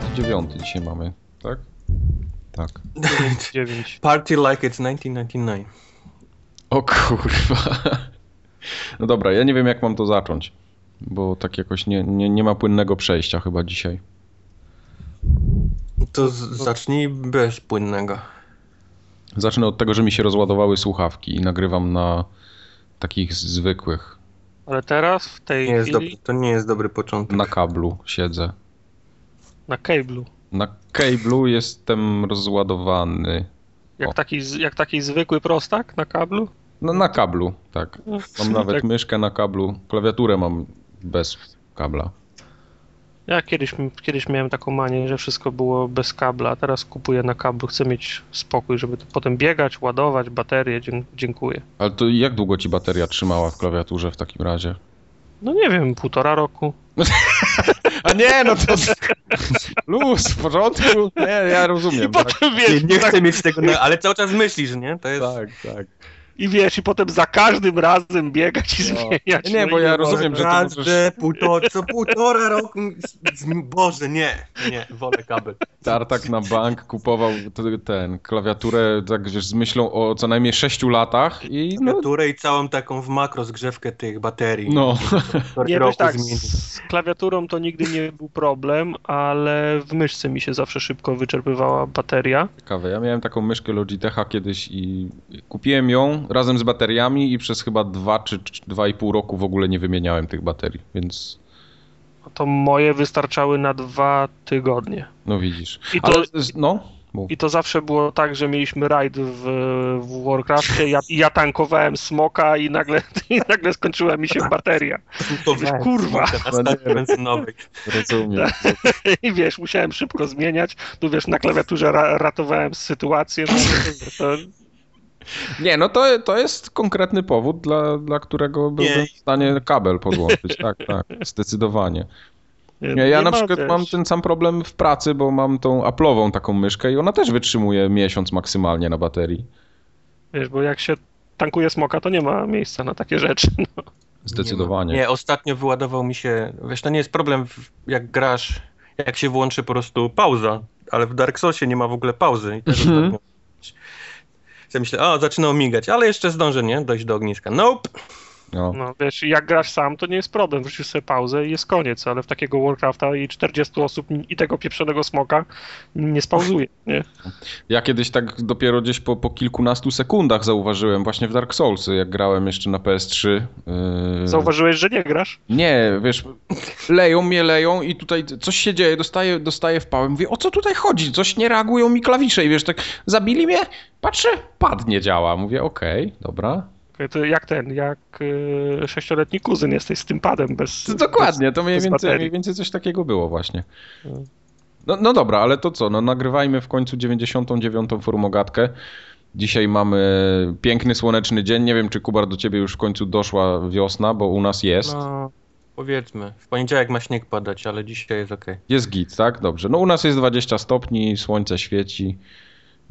99 dzisiaj mamy, tak? Tak. 9. Party like it's 1999. O kurwa. No dobra, ja nie wiem jak mam to zacząć, bo tak jakoś nie, nie, nie ma płynnego przejścia chyba dzisiaj. To z- zacznij bez płynnego. Zacznę od tego, że mi się rozładowały słuchawki i nagrywam na takich zwykłych. Ale teraz, w tej Nie jest chwili, dobry, to nie jest dobry początek. Na kablu siedzę. Na cable'u. Na kablu jestem rozładowany. Jak O. taki, jak taki zwykły prostak na kablu? No na kablu, tak. Mam nawet Tak. myszkę na kablu, klawiaturę mam bez kabla. Ja kiedyś, kiedyś miałem taką manię, że wszystko było bez kabla, a teraz kupuję na kablu. Chcę mieć spokój, żeby potem biegać, ładować baterię. Dziękuję. Ale to jak długo ci bateria trzymała w klawiaturze w takim razie? No nie wiem, półtora roku. A nie, no to luz, w porządku. Nie, ja rozumiem. I Tak, potem Nie, wiesz, nie tak, chcę mieć tego, na, ale cały czas myślisz, nie? To jest... tak, tak. I wiesz, i potem za każdym razem biegać i No. zmieniać. Nie, no bo i ja nie rozumiem, że to możesz... że półtora, co półtora roku... Boże, nie, nie, wolę kabel. Tartak na bank kupował ten, klawiaturę tak wiesz, z myślą o co najmniej 6 latach i no, Klawiaturę i całą taką w makro zgrzewkę tych baterii. no. Nie, wiesz tak, z klawiaturą to nigdy nie był problem, ale w myszce mi się zawsze szybko wyczerpywała bateria. Ciekawe, ja miałem taką myszkę Logitecha kiedyś i kupiłem ją razem z bateriami i przez chyba 2 czy 2,5 roku w ogóle nie wymieniałem tych baterii, więc To moje wystarczały na dwa tygodnie. no widzisz. I to, Ale, no, mów. i to zawsze było tak, że mieliśmy raid w, w Warcraftie, ja, i ja tankowałem smoka i nagle, i nagle skończyła mi się bateria. To wiesz, kurwa. Stacji benzynowej. rozumiem. I wiesz, musiałem szybko zmieniać. Tu wiesz, na klawiaturze ra ratowałem sytuację. No, to, Nie, no to, to jest konkretny powód, dla, dla którego byłbym Nie. w stanie kabel podłączyć. Tak, tak, zdecydowanie. nie, Nie, ja nie na przykład wiesz, mam ten sam problem w pracy, bo mam tą Apple'ową taką myszkę i ona też wytrzymuje miesiąc maksymalnie na baterii. Wiesz, bo jak się tankuje smoka, to nie ma miejsca na takie rzeczy. No. Zdecydowanie. Nie, ostatnio wyładował mi się, wiesz, to nie jest problem, jak grasz, jak się włączy po prostu pauza, ale w Dark Soulsie nie ma w ogóle pauzy. I też Mhm. ostatnio... Myślę, o, zaczyna migać, ale jeszcze zdążę, nie? Dojść do ogniska. Nope! No. no, wiesz, jak grasz sam, to nie jest problem. Wrzucisz sobie pauzę i jest koniec, ale w takiego Warcrafta i 40 osób i tego pieprzonego smoka nie spauzuje, nie? Ja kiedyś tak dopiero gdzieś po, po kilkunastu sekundach zauważyłem właśnie w Dark Soulsy, jak grałem jeszcze na PS3. Yy... Zauważyłeś, że nie grasz? Nie, wiesz, leją mnie, leją i tutaj coś się dzieje, dostaję, dostaję w pałę. Mówię, o co tutaj chodzi? Coś nie reagują mi klawisze i wiesz, tak zabili mnie? Patrzę, pad nie działa. Mówię, okej, dobra. To jak ten, jak y, sześcioletni kuzyn jesteś z tym padem bez... To dokładnie, to mniej bez więcej, mniej więcej coś takiego było właśnie. No. No, no dobra, ale to co, no nagrywajmy w końcu 99. formogatkę. Dzisiaj mamy piękny, słoneczny dzień. Nie wiem, czy Kubar do ciebie już w końcu doszła wiosna, bo u nas jest. No, powiedzmy. W poniedziałek ma śnieg padać, ale dzisiaj jest okej. Jest git, tak? Dobrze. No u nas jest 20 stopni, słońce świeci.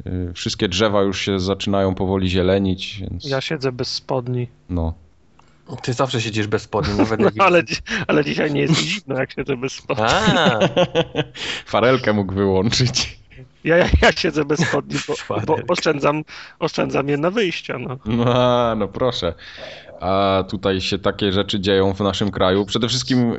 Yy, Wszystkie drzewa już się zaczynają powoli zielenić, więc Ja siedzę bez spodni. no. Ty zawsze siedzisz bez spodni, nawet jak... No, ale, ale dzisiaj nie jest zimno, jak siedzę bez spodni. A, Farelkę mógł wyłączyć. Ja, ja, ja siedzę bez spodni, bo, bo oszczędzam, oszczędzam je na wyjścia. No. No, a, no proszę. A tutaj się takie rzeczy dzieją w naszym kraju. Przede wszystkim yy,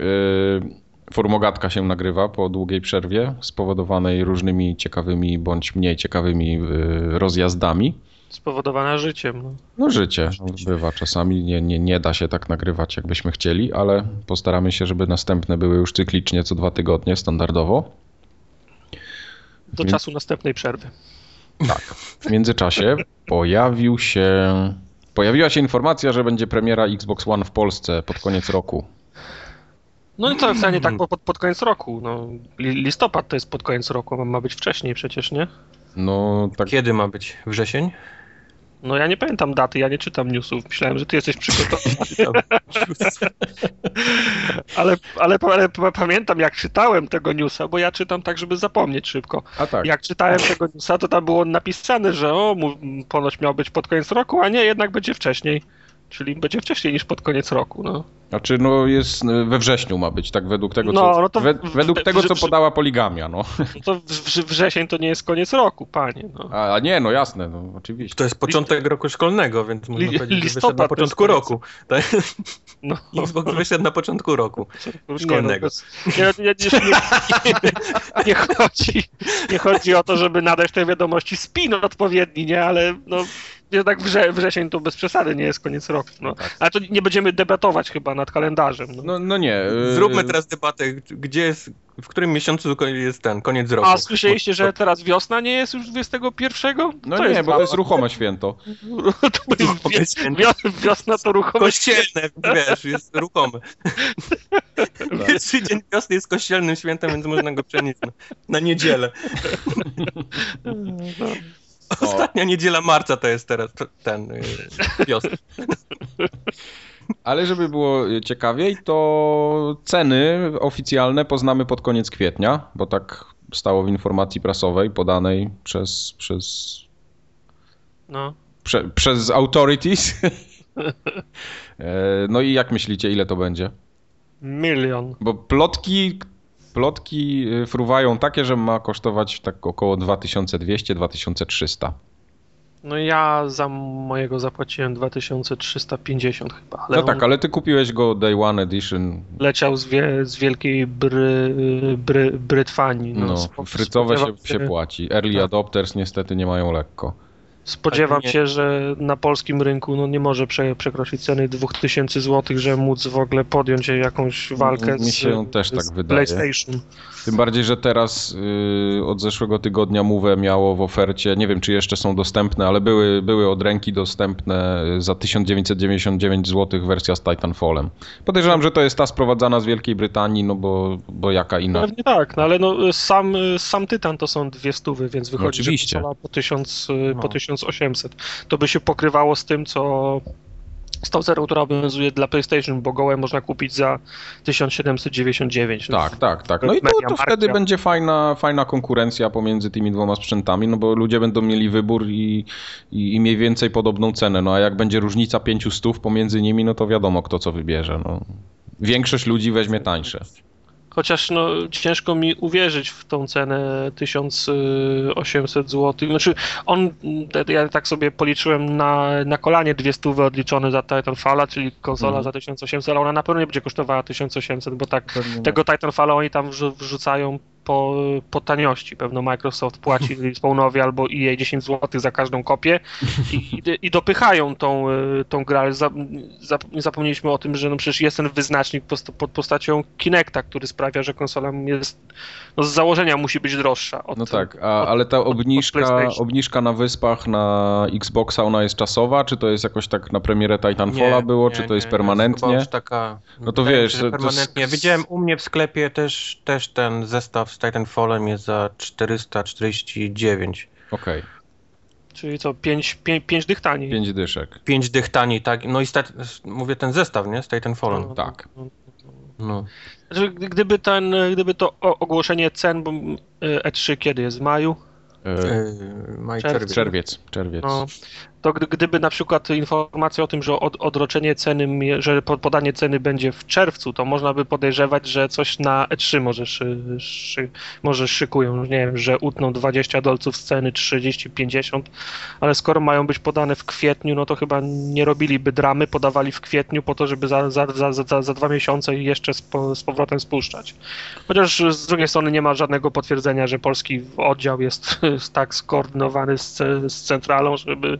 formogatka się nagrywa po długiej przerwie, spowodowanej różnymi ciekawymi bądź mniej ciekawymi yy, rozjazdami. Spowodowana życiem. No. No życie bywa czasami, nie, nie, nie da się tak nagrywać jakbyśmy chcieli, ale postaramy się, żeby następne były już cyklicznie co dwa tygodnie, standardowo. Do Więc- czasu następnej przerwy. Tak. W międzyczasie pojawił się, pojawiła się informacja, że będzie premiera Xbox One w Polsce pod koniec roku. No i to wcale nie tak, bo pod, pod koniec roku. No, li- listopad to jest pod koniec roku, a ma być wcześniej przecież, nie? No tak, kiedy ma być? Wrzesień? No ja nie pamiętam daty, ja nie czytam newsów. Myślałem, że ty jesteś przygotowany. ale, ale, ale pa- pamiętam, jak czytałem tego newsa, bo ja czytam tak, żeby zapomnieć szybko. a tak. Jak czytałem tego newsa, to tam było napisane, że o, ponoć miał być pod koniec roku, a nie, jednak będzie wcześniej. Czyli będzie wcześniej niż pod koniec roku, no. Znaczy, no jest we wrześniu ma być, tak według tego, No, co, no to we, według w- tego, co w- podała poligamia, no. No to w- w- wrzesień to nie jest koniec roku, panie. No. A, a nie, no jasne, no oczywiście. To jest początek roku szkolnego, więc można Li- powiedzieć, że listopad wyszedł na początku roku. Tak? No. Xbox wyszedł na początku roku. Nie, Szkolnego. No, nie, nie, nie, nie, nie, chodzi, nie chodzi o to, żeby nadać tej wiadomości spin odpowiedni, nie, ale no, jednak wrze, wrzesień to bez przesady nie jest koniec roku. No. Ale to nie będziemy debatować chyba nad kalendarzem. No. No, no nie. y, Zróbmy teraz debatę, gdzie jest, w którym miesiącu jest ten, koniec roku. A słyszeliście, że teraz wiosna nie jest już 21? No nie, jest bo to jest ruchome święto. to jest wios- wiosna to ruchome Kościelne, wiesz, jest ruchomy. Pierwszy dzień wiosny jest kościelnym świętem, więc można go przenieść na, na niedzielę. Ostatnia niedziela marca to jest teraz ten y, wiosna. Ale żeby było ciekawiej, to ceny oficjalne poznamy pod koniec kwietnia, bo tak stało w informacji prasowej podanej przez, przez, No. prze, przez authorities. E, No i jak myślicie, ile to będzie? Milion. Bo plotki, plotki y, fruwają takie, że ma kosztować tak około 2200-2300. No ja za mojego zapłaciłem 2350 chyba, ale No tak, ale ty kupiłeś go Day One Edition. leciał z, wie, z wielkiej bry, bry, Brytwanii. No, No, frycowe się, się płaci. Early Tak. adopters niestety nie mają lekko. Spodziewam nie- się, że na polskim rynku no, nie może prze, przekroczyć ceny 2000 zł, żeby móc w ogóle podjąć jakąś walkę Mi z, się też tak z wydaje. PlayStation. Tym bardziej, że teraz yy, od zeszłego tygodnia Move miało w ofercie, nie wiem czy jeszcze są dostępne, ale były, były od ręki dostępne za 1999 zł wersja z Titanfallem. Podejrzewam, że to jest ta sprowadzana z Wielkiej Brytanii, no bo, bo jaka inna. Pewnie tak, no ale no, sam, sam Tytan to są dwie stówy, więc wychodzi, że oczywiście. konsola po, 1000, No. po 1800. To by się pokrywało z tym, co z tą cerą, która obowiązuje dla PlayStation, bo gołe można kupić za 1799. Tak, tak, tak. No i to, to wtedy będzie fajna, fajna konkurencja pomiędzy tymi dwoma sprzętami, no bo ludzie będą mieli wybór i, i, i mniej więcej podobną cenę. No a jak będzie różnica 500 pomiędzy nimi, no to wiadomo kto co wybierze. No. Większość ludzi weźmie tańsze. Chociaż no, ciężko mi uwierzyć w tą cenę 1800 zł. Znaczy, on, ja tak sobie policzyłem na, na kolanie dwie stówy odliczone za Titanfalla, czyli konsola Mhm. za 1800, ale ona na pewno nie będzie kosztowała 1800, bo tak tego Titanfalla oni tam wrzu- wrzucają po, po taniości. Pewno Microsoft płaci Spawnowi albo EA 10 zł za każdą kopię i, i, dopychają tą, y, tą grę. Ale za, za, nie zapomnieliśmy o tym, że no przecież jest ten wyznacznik pod postacią Kinecta, który sprawia, że konsola jest no z założenia musi być droższa. Od, No tak, a, ale ta obniżka, obniżka na wyspach na Xboxa, ona jest czasowa? Czy to jest jakoś tak na premierę Titanfalla było? czy to jest permanentnie? już taka, No to wydaje wiesz, się, to- że to permanentnie. jest- Widziałem u mnie w sklepie też, też ten zestaw z Titanfallem jest za 449. Okej, Czyli co, 5 pięć, pięć dych taniej. pięć dyszek. 5 dych taniej, tak? No i stat, mówię ten zestaw, nie? Z Titanfallem. No, tak. No. Znaczy, gdy- Gdyby, ten, gdyby to ogłoszenie cen, bo y, E3 kiedy jest? W maju? E, Yy, maj, Czerwiec. czerwiec. czerwiec, czerwiec. No, to gdy, gdyby na przykład informacja o tym, że od, odroczenie ceny, że po- podanie ceny będzie w czerwcu, to można by podejrzewać, że coś na E3 może, szy, szy, może szykują. Nie wiem, że utną 20 dolców z ceny, 30, 50, ale skoro mają być podane w kwietniu, no to chyba nie robiliby dramy, podawali w kwietniu po to, żeby za, za, za, za, za dwa miesiące jeszcze z, z powrotem spuszczać. Chociaż z drugiej strony nie ma żadnego potwierdzenia, że polski oddział jest tak skoordynowany z, z centralą, żeby,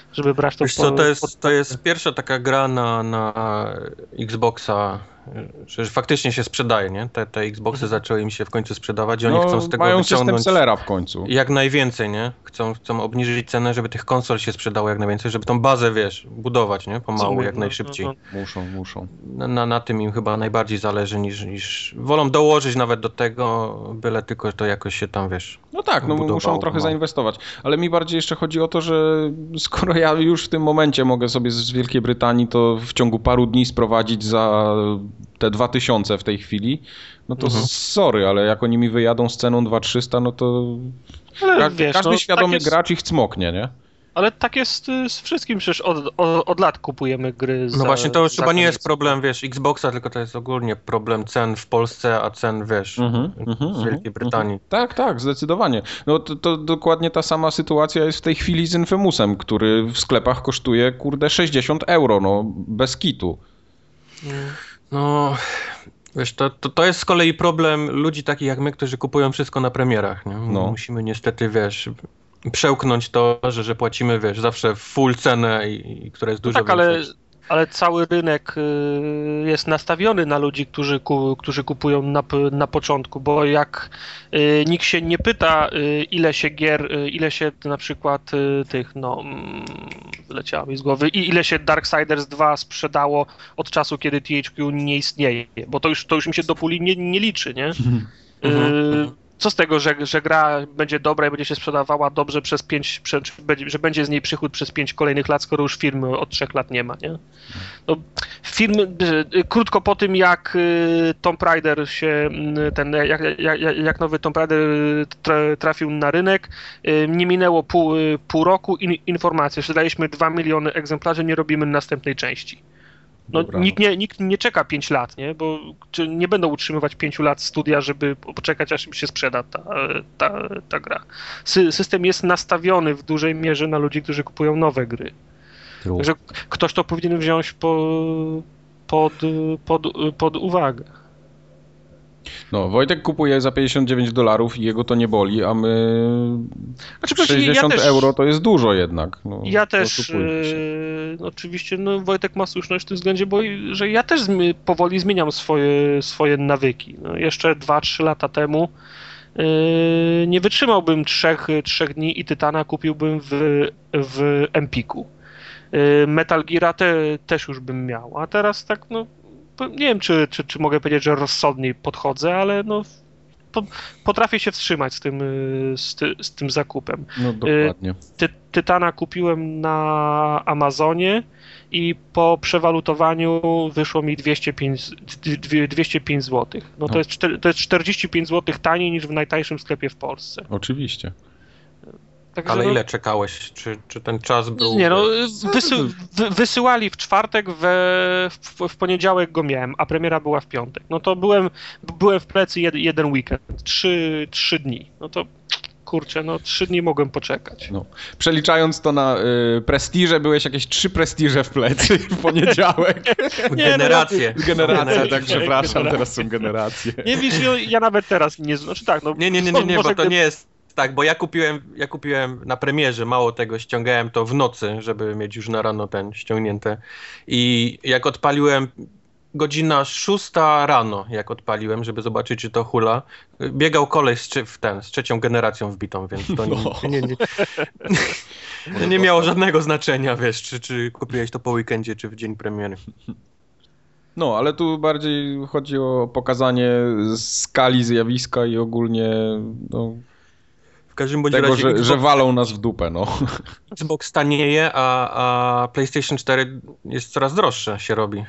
żeby brać to Wiesz co, to jest, to jest pierwsza taka gra na, na Xboxa, że faktycznie się sprzedaje, nie? Te, te Xboxy zaczęły im się w końcu sprzedawać i oni no, chcą z tego mają system wyciągnąć sellera w końcu. jak najwięcej, nie? Chcą, chcą obniżyć cenę, żeby tych konsol się sprzedało jak najwięcej, żeby tą bazę, wiesz, budować, nie? Pomału, Co jak najszybciej. no, Muszą, muszą. Na, na, na tym im chyba najbardziej zależy niż, niż... Wolą dołożyć nawet do tego, byle tylko to jakoś się tam, wiesz... No tak, no budowało muszą trochę pomału. zainwestować. Ale mi bardziej jeszcze chodzi o to, że skoro ja już w tym momencie mogę sobie z Wielkiej Brytanii to w ciągu paru dni sprowadzić za te 2000 w tej chwili, no to Mhm. sorry, ale jak oni mi wyjadą z ceną 2300, no to Ale ka- wiesz, każdy no, świadomy tak jest- gracz ich cmoknie, nie? Ale tak jest y, z wszystkim, przecież od, od, od lat kupujemy gry No za, właśnie, to już chyba nie jest problem, wiesz, Xboxa, tylko to jest ogólnie problem cen w Polsce, a cen, wiesz, Mhm, mhm, z mhm, Wielkiej Brytanii. Tak, tak, zdecydowanie. No to, to dokładnie ta sama sytuacja jest w tej chwili z Infamousem, który w sklepach kosztuje, kurde, 60 euro, no, bez kitu. No, wiesz, to, to, to jest z kolei problem ludzi takich jak my, którzy kupują wszystko na premierach, nie? No. Musimy niestety, wiesz, przełknąć to, że, że płacimy, wiesz, zawsze full cenę, i, i która jest dużo tak, ale, większa. ale cały rynek y, jest nastawiony na ludzi, którzy, ku, którzy kupują na, na początku, bo jak y, nikt się nie pyta, y, ile się gier, ile się na przykład tych, no, mm, wyleciało mi z głowy, i ile się Darksiders 2 sprzedało od czasu, kiedy THQ nie istnieje, bo to już, to już mi się do puli nie, nie liczy, nie? Mhm. Y, co z tego, że, że gra będzie dobra i będzie się sprzedawała dobrze przez pięć, że będzie z niej przychód przez pięć kolejnych lat, skoro już firmy od trzech lat nie ma, nie? No, firmy, y, krótko po tym jak y, Tomb Raider się, y, ten, jak, jak, jak- nowy Tomb Raider tra- trafił na rynek, y, nie minęło pół, y, pół roku in, informacje, że daliśmy 2 miliony egzemplarzy, nie robimy następnej części. No, Dobra. nikt, nie, nikt nie czeka 5 lat, nie? Bo nie będą utrzymywać 5 lat studia, żeby poczekać, aż im się sprzeda ta, ta, ta gra. Sy, system jest nastawiony w dużej mierze na ludzi, którzy kupują nowe gry. Także ktoś to powinien wziąć po, pod, pod, pod uwagę. No, Wojtek kupuje za 59 dolarów i jego to nie boli, a my Znaczy, przecież 60 ja też, euro to jest dużo jednak. No, Ja też, e, oczywiście, no Wojtek ma słuszność w tym względzie, bo że ja też zmi- powoli zmieniam swoje, swoje nawyki. No, jeszcze 2-3 lata temu e, nie wytrzymałbym trzech, trzech dni i Tytana kupiłbym w, w Empiku. E, Metal Geara te, też już bym miał, a teraz tak, no nie wiem, czy, czy, czy mogę powiedzieć, że rozsądniej podchodzę, ale no po, potrafię się wstrzymać z tym, e, z, ty, z tym zakupem. No dokładnie. Ty, Tytana kupiłem na Amazonie i po przewalutowaniu wyszło mi 205, z- dwie- 205 zł. No to No. jest, to jest 45 zł taniej niż w najtańszym sklepie w Polsce. Oczywiście. Także Ale no, ile czekałeś? Czy, czy ten czas był... Nie no, wysy, wy, wysyłali w czwartek, we, w, w poniedziałek go miałem, a premiera była w piątek. No to byłem, byłem w plecy jed, jeden weekend, trzy, trzy dni. No to kurczę, no trzy dni mogłem poczekać. No. Przeliczając to na y, prestiże, byłeś jakieś trzy prestiże w plecy w poniedziałek. Generacje. Generacje, tak Generacje. przepraszam, teraz są generacje. Nie wiesz, ja, ja nawet teraz nie, znaczy tak, no Nie, nie, nie, nie, nie bo to nie jest tak, bo ja kupiłem, ja kupiłem na premierze, mało tego, ściągałem to w nocy, żeby mieć już na rano ten ściągnięte. I jak odpaliłem, godzina szósta rano, jak odpaliłem, żeby zobaczyć, czy to hula, biegał kolej z, w ten, z trzecią generacją wbitą, więc to nie, No. nie, nie, nie, nie miało żadnego znaczenia, wiesz, czy, czy kupiłeś to po weekendzie, czy w dzień premiery. No, ale tu bardziej chodzi o pokazanie skali zjawiska i ogólnie no, każdym bądź tego, razie że, Xbox, że walą nas w dupę, no. Xbox tanieje, a, a PlayStation 4 jest coraz droższe, się robi.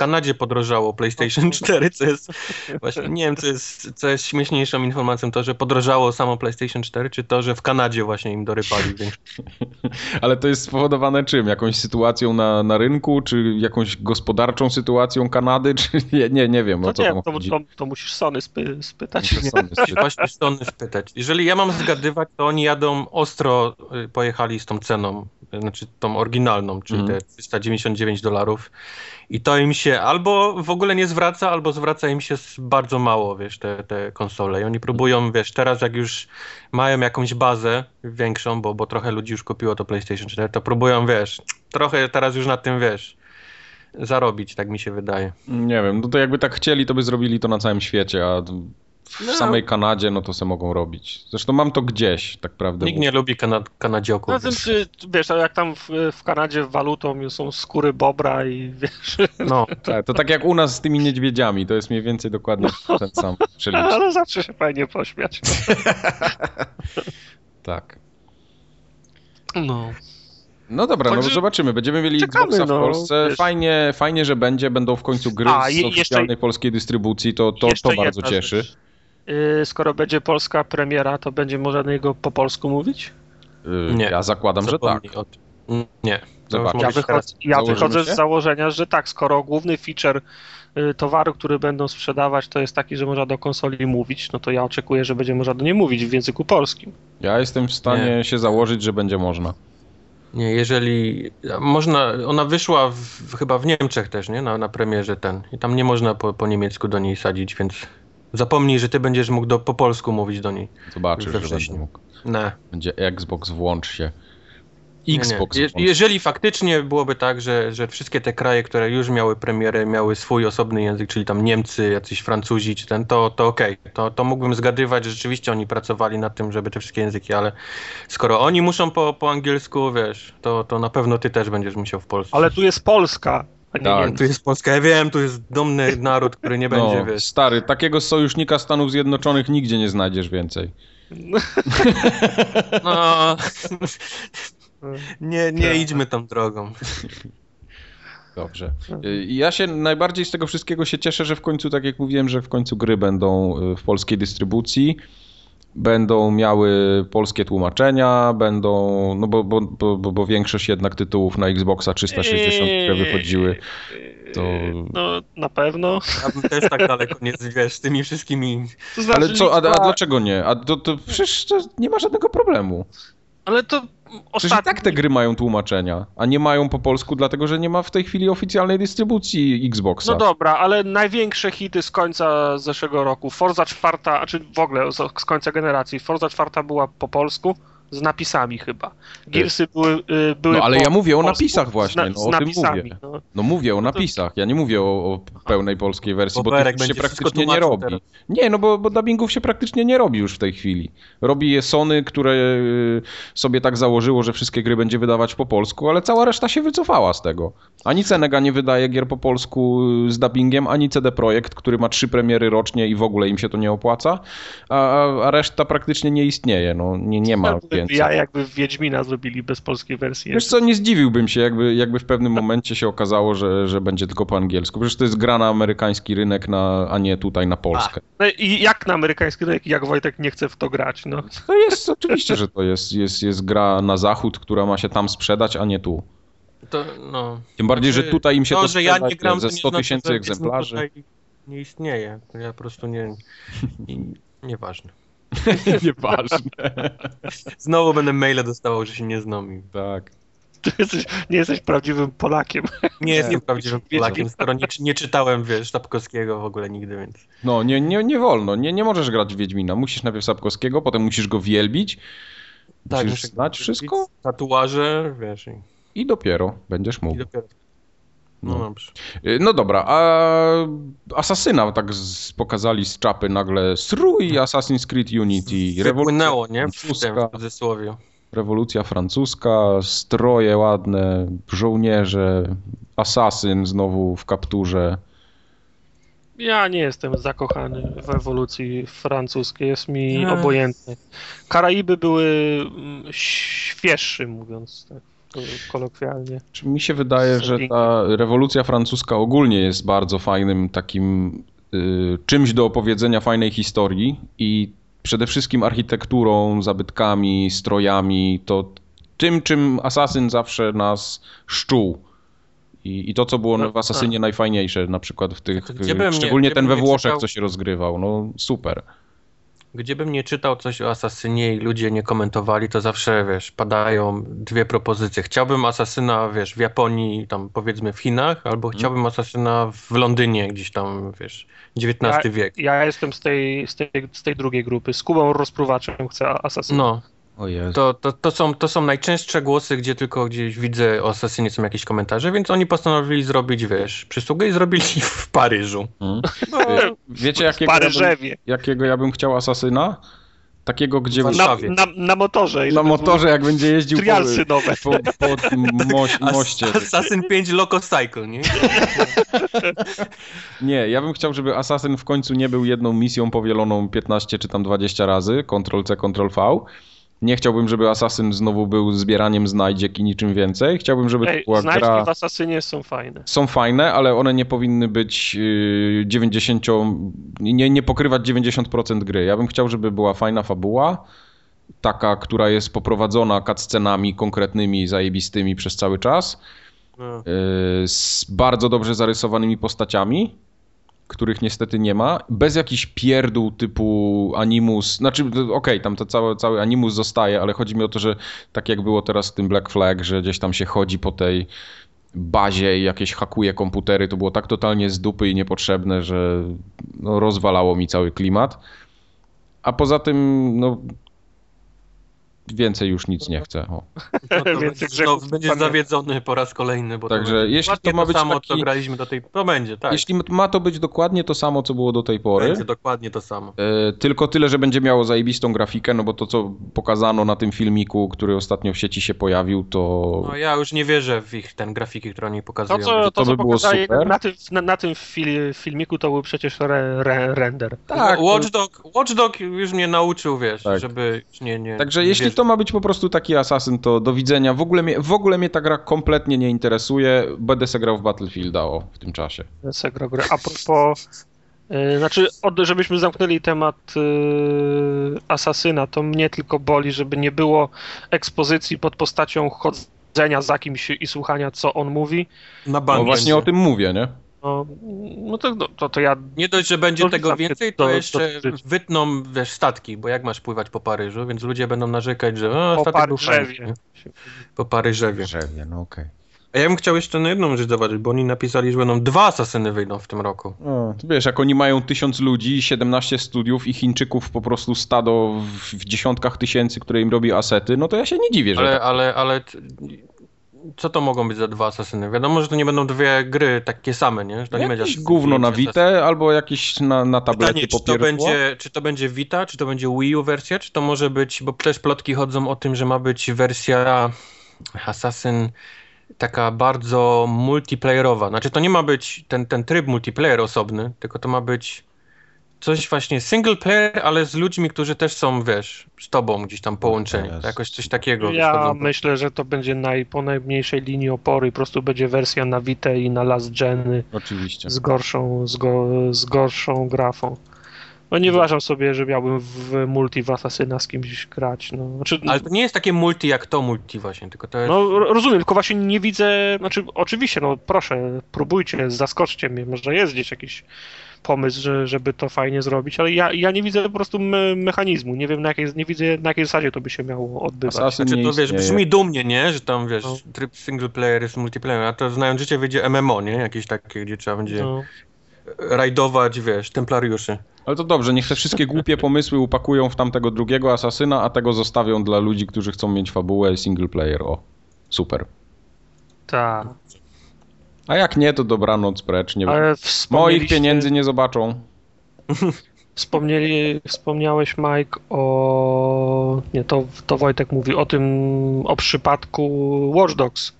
W Kanadzie podrożało PlayStation 4, co jest właśnie nie wiem, co jest, co jest śmieszniejszą informacją, to, że podrożało samo PlayStation 4, czy to, że w Kanadzie właśnie im dorypali. Ale to jest spowodowane czym? Jakąś sytuacją na, na rynku, czy jakąś gospodarczą sytuacją Kanady, czy nie, nie, nie wiem, o No co nie, tam to, to, to musisz Sony spy, spytać. Muszę Sony spytać. Właśnie Sony spytać. Jeżeli ja mam zgadywać, to oni jadą ostro, y, pojechali z tą ceną, y, znaczy tą oryginalną, czyli Mhm. te 399 dolarów. I to im się albo w ogóle nie zwraca, albo zwraca im się bardzo mało, wiesz, te, te konsole. I oni próbują, wiesz, teraz jak już mają jakąś bazę większą, bo, bo trochę ludzi już kupiło to PlayStation 4, to próbują, wiesz, trochę teraz już na tym, wiesz, zarobić, tak mi się wydaje. Nie wiem, no to jakby tak chcieli, to by zrobili to na całym świecie, a w No. samej Kanadzie, no to se mogą robić. Zresztą mam to gdzieś, tak prawdę Nikt nie lubi kana Kanadzioków. No, tym, czy, wiesz, jak tam w, w Kanadzie walutą są skóry bobra i wiesz, No, Tak, to tak jak u nas z tymi niedźwiedziami, to jest mniej więcej dokładnie ten sam ale zawsze się fajnie pośmiać. Tak. No. No dobra, no Także zobaczymy. Będziemy mieli czekamy, Xboxa w no, Polsce. wiesz. Fajnie, fajnie, że będzie. Będą w końcu gry A, z oficjalnej jeszcze- polskiej dystrybucji. To, to, to bardzo cieszy. rzecz. Yy, skoro będzie polska premiera, to będzie można na niego po polsku mówić? Y, Nie. Ja zakładam, że tak. Zapomnij o tym. Nie. Zobacz. Ja, wychodzę, ja wychodzę się? z założenia, że tak, skoro główny feature y, towaru, który będą sprzedawać, to jest taki, że można do konsoli mówić, no to ja oczekuję, że będzie można do niej mówić w języku polskim. Ja jestem w stanie Nie. się założyć, że będzie można. Nie, jeżeli można, ona wyszła w, chyba w Niemczech też, nie? Na, na premierze ten. I tam nie można po, po niemiecku do niej sadzić, więc zapomnij, że ty będziesz mógł do, po polsku mówić do niej. Zobaczysz, że będę mógł. Nie. Będzie Xbox, włącz się. Nie, nie. Xbox Je, jeżeli faktycznie byłoby tak, że, że wszystkie te kraje, które już miały premierę, miały swój osobny język, czyli tam Niemcy, jacyś Francuzi czy ten, to, to okej. To, to mógłbym zgadywać, że rzeczywiście oni pracowali nad tym, żeby te wszystkie języki, ale skoro oni muszą po, po angielsku, wiesz, to, to na pewno ty też będziesz musiał w Polsce. Ale tu jest Polska, nie Tak. Tu jest Polska, ja wiem, tu jest dumny naród, który nie będzie, No, wiesz. stary, takiego sojusznika Stanów Zjednoczonych nigdzie nie znajdziesz więcej. No, nie, nie Tak. idźmy tą drogą. Dobrze. Y, Ja się najbardziej z tego wszystkiego się cieszę, że w końcu, tak jak mówiłem, że w końcu gry będą y, w polskiej dystrybucji. Będą miały polskie tłumaczenia, będą, no bo, bo, bo, bo, bo większość jednak tytułów na Xboxa 360, które wychodziły, to... No, na pewno. Ja bym też tak daleko nie wiesz, z tymi wszystkimi. To znaczy, Ale co, a, a dlaczego nie? A to, to przecież to nie ma żadnego problemu. Ale to Przecież ostatnio... tak te gry mają tłumaczenia, a nie mają po polsku, dlatego że nie ma w tej chwili oficjalnej dystrybucji Xboxa. No dobra, ale największe hity z końca zeszłego roku. Forza 4, a czy w ogóle z, z końca generacji. Forza 4 była po polsku z napisami chyba. Gearsy były, y, były No ale po ja mówię o napisach właśnie, no z o tym mówię. No. No mówię o to- napisach, ja nie mówię o, o pełnej polskiej wersji, bo Boberek tych się praktycznie nie robi. teraz. Nie, no bo, bo dubbingów się praktycznie nie robi już w tej chwili. Robi je Sony, które y, sobie tak założyło, że wszystkie gry będzie wydawać po polsku, ale cała reszta się wycofała z tego. Ani Cenega nie wydaje gier po polsku y, z dubbingiem, ani CD Projekt, który ma trzy premiery rocznie i w ogóle im się to nie opłaca, a, a- reszta praktycznie nie istnieje, no nie, nie ma więcej. Ja jakby Wiedźmina zrobili bez polskiej wersji. Wiesz co, nie zdziwiłbym się, jakby, jakby w pewnym momencie się okazało, że, że będzie tylko po angielsku. Przecież to jest gra na amerykański rynek, na, a nie tutaj na Polskę. No i jak na amerykański rynek, jak Wojtek nie chce w to grać, no. To jest, oczywiście, że to jest, jest, jest gra na zachód, która ma się tam sprzedać, a nie tu. To, no. Tym bardziej, że tutaj im się to, to, że ja nie gram, ze to nie 100 znaczy, tysięcy że egzemplarzy. Nie istnieje. To ja po prostu nie. nie nieważne. Nieważne. Znowu będę maile dostawał, że się nie znam. i Tak. Ty jesteś, nie jesteś prawdziwym Polakiem. Nie jestem prawdziwym Polakiem, skoro nie, nie czytałem, wiesz, Tapkowskiego w ogóle nigdy, więc. No, nie, nie, nie wolno. Nie, nie możesz grać w Wiedźmina. Musisz najpierw Sapkowskiego, potem musisz go wielbić. musisz Tak, muszę znać wszystko Tatuaże, wiesz. I, i dopiero będziesz i mógł. dopiero. No, No. dobrze. Y, No dobra, a Asasyna tak z, pokazali z czapy nagle Strój Assassin's Creed Unity, Wypłynęło, nie? W tym francuska, w cudzysłowie. rewolucja francuska, stroje ładne, żołnierze, asasyn znowu w kapturze. Ja nie jestem zakochany w ewolucji francuskiej, jest mi obojętny. Karaiby były mm, świeższy, mówiąc tak kolokwialnie. Czy mi się wydaje, że ta rewolucja francuska ogólnie jest bardzo fajnym takim y, czymś do opowiedzenia fajnej historii i przede wszystkim architekturą, zabytkami, strojami, to tym, czym Asasyn zawsze nas szczuł. I, I to, co było No, w Asasynie najfajniejsze, na przykład w tych, bym szczególnie ten we Włoszech, co się rozgrywał, no super. Gdziebym nie czytał coś o Asasynie i ludzie nie komentowali, to zawsze, wiesz, padają dwie propozycje. Chciałbym Asasyna, wiesz, w Japonii, tam powiedzmy w Chinach, albo Mhm. chciałbym Asasyna w Londynie, gdzieś tam, wiesz, XIX wiek. Ja jestem z tej, z tej, z tej drugiej grupy. Z Kubą rozpruwaczem chcę Assassin. No. To, to, to, są, to są najczęstsze głosy, gdzie tylko gdzieś widzę o Asasynie są jakieś komentarze, więc oni postanowili zrobić, wiesz, przysługę i zrobili w Paryżu. Mm. No, Y, Wiecie, jakiego ja, bym, Paryżewie. jakiego ja bym chciał Asasyna? Takiego, gdzie W Na, Warszawie. na, na motorze. i na motorze, jak będzie jeździł po, Trialsy nowe. po, po moś, moście. Assassin 5 Loco Cycle, nie? Nie, ja bym chciał, żeby Assassin w końcu nie był jedną misją powieloną 15 czy tam 20 razy, Ctrl-C, Ctrl-V. Nie chciałbym, żeby Assassin znowu był zbieraniem znajdziek i niczym więcej. Chciałbym, żeby Ej, to była znajdźki gra... w Asasynie są fajne. Są fajne, ale one nie powinny być yy, 90... Nie, nie pokrywać 90% gry. Ja bym chciał, żeby była fajna fabuła taka, która jest poprowadzona cutscenami konkretnymi, zajebistymi przez cały czas, No. y, z bardzo dobrze zarysowanymi postaciami, których niestety nie ma, bez jakichś pierdół typu Animus, znaczy okej, tam to cały, cały Animus zostaje, ale chodzi mi o to, że tak jak było teraz z tym Black Flag, że gdzieś tam się chodzi po tej bazie i jakieś hakuje komputery, to było tak totalnie z dupy i niepotrzebne, że no, rozwalało mi cały klimat. A poza tym, no więcej już nic nie chcę. O. No to Więcej będzie, grzechów znowu będzie pamiętam. zawiedzony po raz kolejny, bo Także to jeśli dokładnie to ma być samo, taki- co graliśmy do tej... To będzie, tak. Jeśli ma to być dokładnie to samo, co było do tej pory, Będzie dokładnie to samo. E, Tylko tyle, że będzie miało zajebistą grafikę, no bo to, co pokazano na tym filmiku, który ostatnio w sieci się pojawił, to No ja już nie wierzę w ich ten grafiki, które oni To, pokazują. co, to, to co by było super. na tym, na, na tym fil, filmiku, to był przecież re, re, render. tak. to- Watchdog, Watchdog już mnie nauczył, wiesz, Tak. żeby nie, nie Także nie jeśli. To ma być po prostu taki asasyn, to do widzenia. W ogóle mnie, w ogóle mnie ta gra kompletnie nie interesuje. Będę se grał w Battlefielda o, w tym czasie. Gry. A propos, y, znaczy, od, żebyśmy zamknęli temat y, asasyna, to mnie tylko boli, żeby nie było ekspozycji pod postacią chodzenia za kimś i słuchania, co on mówi. Na bank No właśnie o tym mówię, nie? No, no to, no, to, to ja Nie dość, że będzie tego więcej, to- jeszcze wytną, wiesz, statki, bo jak masz pływać po Paryżu, więc ludzie będą narzekać, że o, po statek był fajny, Paryżewie. Po Paryżewie. Drzewie, no okej. A ja bym chciał jeszcze na jedną rzecz zobaczyć, bo oni napisali, że będą dwa asasyny wyjdą w tym roku. No, to wiesz, jak oni mają tysiąc ludzi, 17 studiów i Chińczyków po prostu stado w, w dziesiątkach tysięcy, które im robi asety, no to ja się nie dziwię, że Ale, tak. ale, ale co to mogą być za dwa asasyny? Wiadomo, że to nie będą dwie gry takie same, nie? Że to nie będzie gówno na Vita albo jakieś na, na tablety Pytanie, czy to, będzie, czy to będzie Vita, czy to będzie Wii U wersja, czy to może być, bo też plotki chodzą o tym, że ma być wersja Assassin taka bardzo multiplayerowa. Znaczy to nie ma być ten, ten tryb multiplayer osobny, tylko to ma być coś właśnie single player, ale z ludźmi, którzy też są, wiesz, z tobą gdzieś tam połączeni. Jezus. Jakoś coś takiego. Ja wychodzą. myślę, że to będzie naj, po najmniejszej linii oporu i po prostu będzie wersja na Vita i na last geny Oczywiście. z gorszą, z, go, z gorszą grafą. No nie wyobrażam sobie, że miałbym w multi w Asasyna z kimś grać. No, znaczy, Ale to nie jest takie multi jak to multi właśnie, tylko to jest... no ro- rozumiem, tylko właśnie nie widzę, znaczy oczywiście, no proszę, próbujcie, zaskoczcie mnie, może jest gdzieś jakiś pomysł, że, żeby to fajnie zrobić, ale ja, ja nie widzę po prostu me, mechanizmu, nie wiem na jakiej, nie widzę na jakiej zasadzie to by się miało odbywać. Asasyn Znaczy to wiesz, brzmi dumnie, nie? Że tam wiesz, No. tryb single player jest multiplayer, a to znając życie wyjdzie MMO, nie? Jakieś takie, gdzie trzeba będzie No. rajdować, wiesz, templariuszy. Ale to dobrze, niech te wszystkie głupie pomysły upakują w tamtego drugiego asasyna, a tego zostawią dla ludzi, którzy chcą mieć fabułę single player. O, super. Tak. A jak nie, to dobranoc precz. Nie Ale Moich pieniędzy nie zobaczą. Wspomnieli, wspomniałeś, Mike, o. Nie, to, to Wojtek mówi o tym, o przypadku Watch Dogs,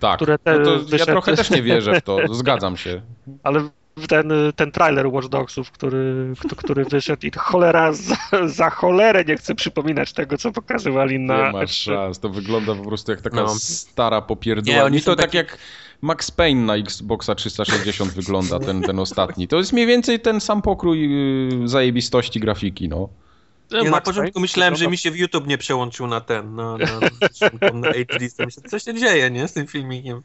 Tak, Które te no to ja wyszedł- trochę też nie wierzę w to, zgadzam się. ale ten, ten trailer Watch Dogsów, który, który wyszedł i cholera, za, za cholerę nie chcę przypominać tego, co pokazywali na. Nie masz szans, to wygląda po prostu jak taka No. stara Nie, popierdolona. oni I to tak taki- jak Max Payne na Xboxa 360 wygląda, ten, ten ostatni. To jest mniej więcej ten sam pokrój yy, zajebistości grafiki, no. Ja na początku Payne? myślałem, że mi się w YouTube nie przełączył na ten, na, na, na HD. Co się dzieje, nie? Z tym filmikiem.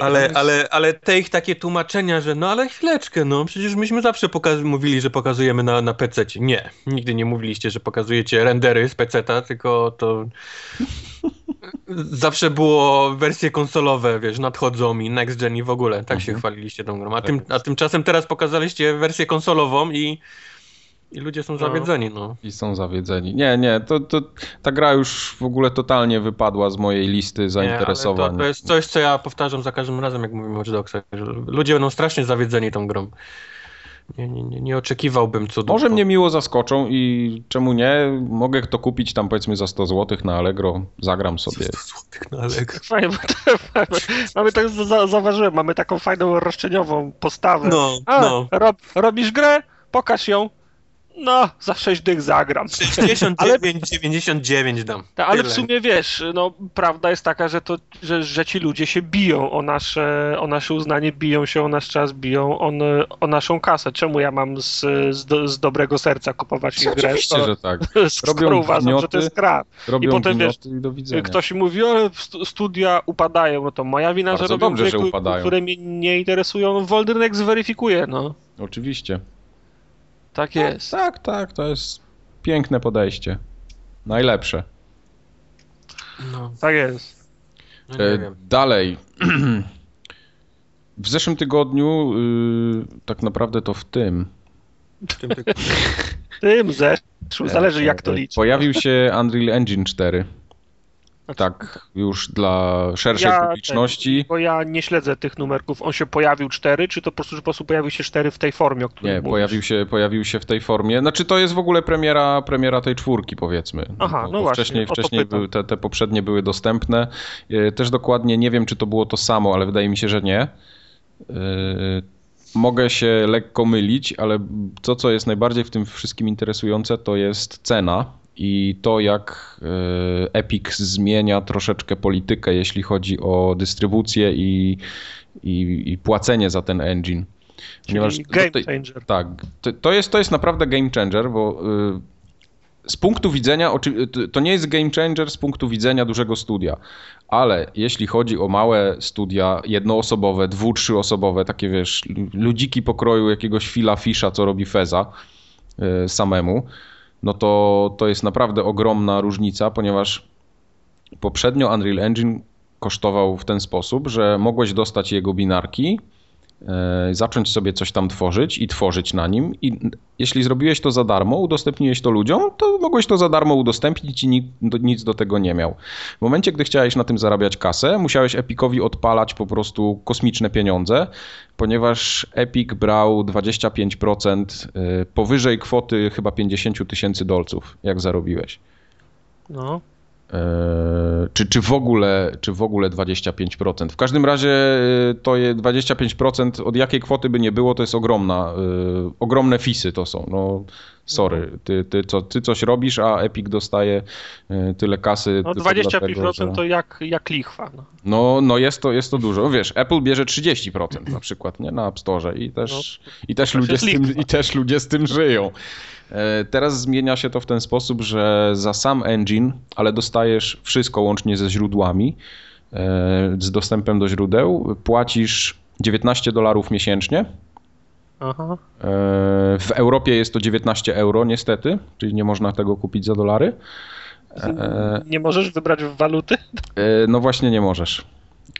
Ale, ale, ale te ich takie tłumaczenia, że no ale chwileczkę, no przecież myśmy zawsze pokaz- mówili, że pokazujemy na, na PC. Nie, nigdy nie mówiliście, że pokazujecie rendery z PC-ta, tylko to zawsze było wersje konsolowe, wiesz, nadchodzą i next gen i w ogóle, tak się Mhm. chwaliliście tą grą. A, Tak tym, a tymczasem teraz pokazaliście wersję konsolową i, i ludzie są No. zawiedzeni, no. I są zawiedzeni. Nie, nie, to, to ta gra już w ogóle totalnie wypadła z mojej listy Nie, zainteresowań. to, to jest coś, co ja powtarzam za każdym razem, jak mówimy o Watch że ludzie będą strasznie zawiedzeni tą grą. Nie, nie, nie, nie oczekiwałbym cudów. Może mnie miło zaskoczą i czemu nie? Mogę to kupić tam powiedzmy za 100 zł na Allegro, zagram sobie. 100 złotych na Allegro. Fajnie, bo- mamy tak, za- zauważyłem, mamy taką fajną roszczeniową postawę. No, A, no. rob, robisz grę? Pokaż ją. No, za 6 dych zagram. 69, 99 dam. Ta, ale Tyle. w sumie wiesz, no prawda jest taka, że, to, że, że ci ludzie się biją o nasze, o nasze uznanie, biją się o nasz czas, biją o, o naszą kasę. Czemu ja mam z, z, do, z dobrego serca kupować ich grę? Oczywiście, że tak. Skoro Robią uważam, że to jest. Robią I potem, wiesz, gnioty i do widzenia. Ktoś mówi, o stu- studia upadają, no to moja wina, Bardzo że robią dobrze, gry, że upadają. które mnie nie interesują. Wolderneck zweryfikuje, no. Oczywiście. Tak jest. Tak, tak, to jest piękne podejście. Najlepsze. No, Tak jest. no E. Dalej. W zeszłym tygodniu, y, tak naprawdę to w tym, Czym ty- Tym zeszł, zależy jak to e, liczy. pojawił się Unreal Engine 4. Tak, już dla szerszej Ja publiczności. Bo ja nie śledzę tych numerków. On się pojawił 4, czy to po prostu, po prostu pojawił się 4 w tej formie, o której Nie, mówisz? pojawił się, pojawił się w tej formie. Znaczy to jest w ogóle premiera, premiera tej czwórki powiedzmy. Aha, Bo- no bo właśnie, Wcześniej, wcześniej były, te, te poprzednie były dostępne. E, Też dokładnie nie wiem, czy to było to samo, ale wydaje mi się, że nie. E, Mogę się lekko mylić, ale to, co jest najbardziej w tym wszystkim interesujące, to jest cena i to, jak e, Epic zmienia troszeczkę politykę, jeśli chodzi o dystrybucję i, i, i płacenie za ten engine. Czyli game tej- changer. tak, to, to, jest, to jest naprawdę game changer, bo y, z punktu widzenia, oczy- to- nie jest game changer z punktu widzenia dużego studia, ale jeśli chodzi o małe studia jednoosobowe, dwu, trzyosobowe, takie wiesz, ludziki pokroju jakiegoś Phila Fisha, co robi Feza samemu, no to, to jest naprawdę ogromna różnica, ponieważ poprzednio Unreal Engine kosztował w ten sposób, że mogłeś dostać jego binarki, zacząć sobie coś tam tworzyć i tworzyć na nim. I jeśli zrobiłeś to za darmo, udostępniłeś to ludziom, to mogłeś to za darmo udostępnić i nic do tego nie miał. W momencie, gdy chciałeś na tym zarabiać kasę, musiałeś Epicowi odpalać po prostu kosmiczne pieniądze, ponieważ Epic brał 25% e, powyżej kwoty chyba 50 tysięcy dolców, jak zarobiłeś. No. Eee, czy, czy, w ogóle, czy w ogóle 25%. W każdym razie e, to je 25% od jakiej kwoty by nie było, to jest ogromna, e, ogromne fisy to są. No sorry, ty, ty, co, ty coś robisz, a Epic dostaje e, tyle kasy. No tylko 25% dlatego, że- to jak, jak lichwa. No. No, no jest, to, jest to dużo. Wiesz, Apple bierze 30% na przykład nie? na App Store i też, i też, ludzie z tym, lichwa. i też ludzie z tym żyją. E, Teraz zmienia się to w ten sposób, że za sam engine, ale dostajesz wszystko łącznie ze źródłami, e, z dostępem do źródeł, płacisz 19 dolarów miesięcznie. Aha. E, W Europie jest to 19 euro niestety, czyli nie można tego kupić za dolary. E, Nie możesz wybrać w waluty? E, No właśnie nie możesz.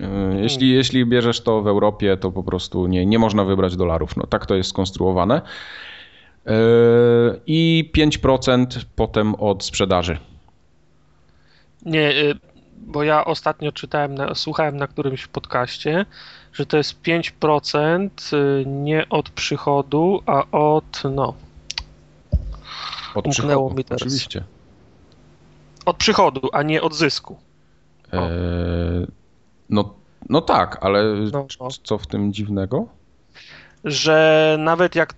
E, Jeśli, jeśli bierzesz to w Europie, to po prostu nie, nie można wybrać dolarów. No tak to jest skonstruowane. E, I 5% potem od sprzedaży. Nie, bo ja ostatnio czytałem, słuchałem na którymś podcaście, że to jest 5% y, nie od przychodu, a od, no, Od Umknęło przychodu, mi teraz. Oczywiście. od przychodu, a nie od zysku. E, No, no tak, ale No, no. co w tym dziwnego? Że nawet jak,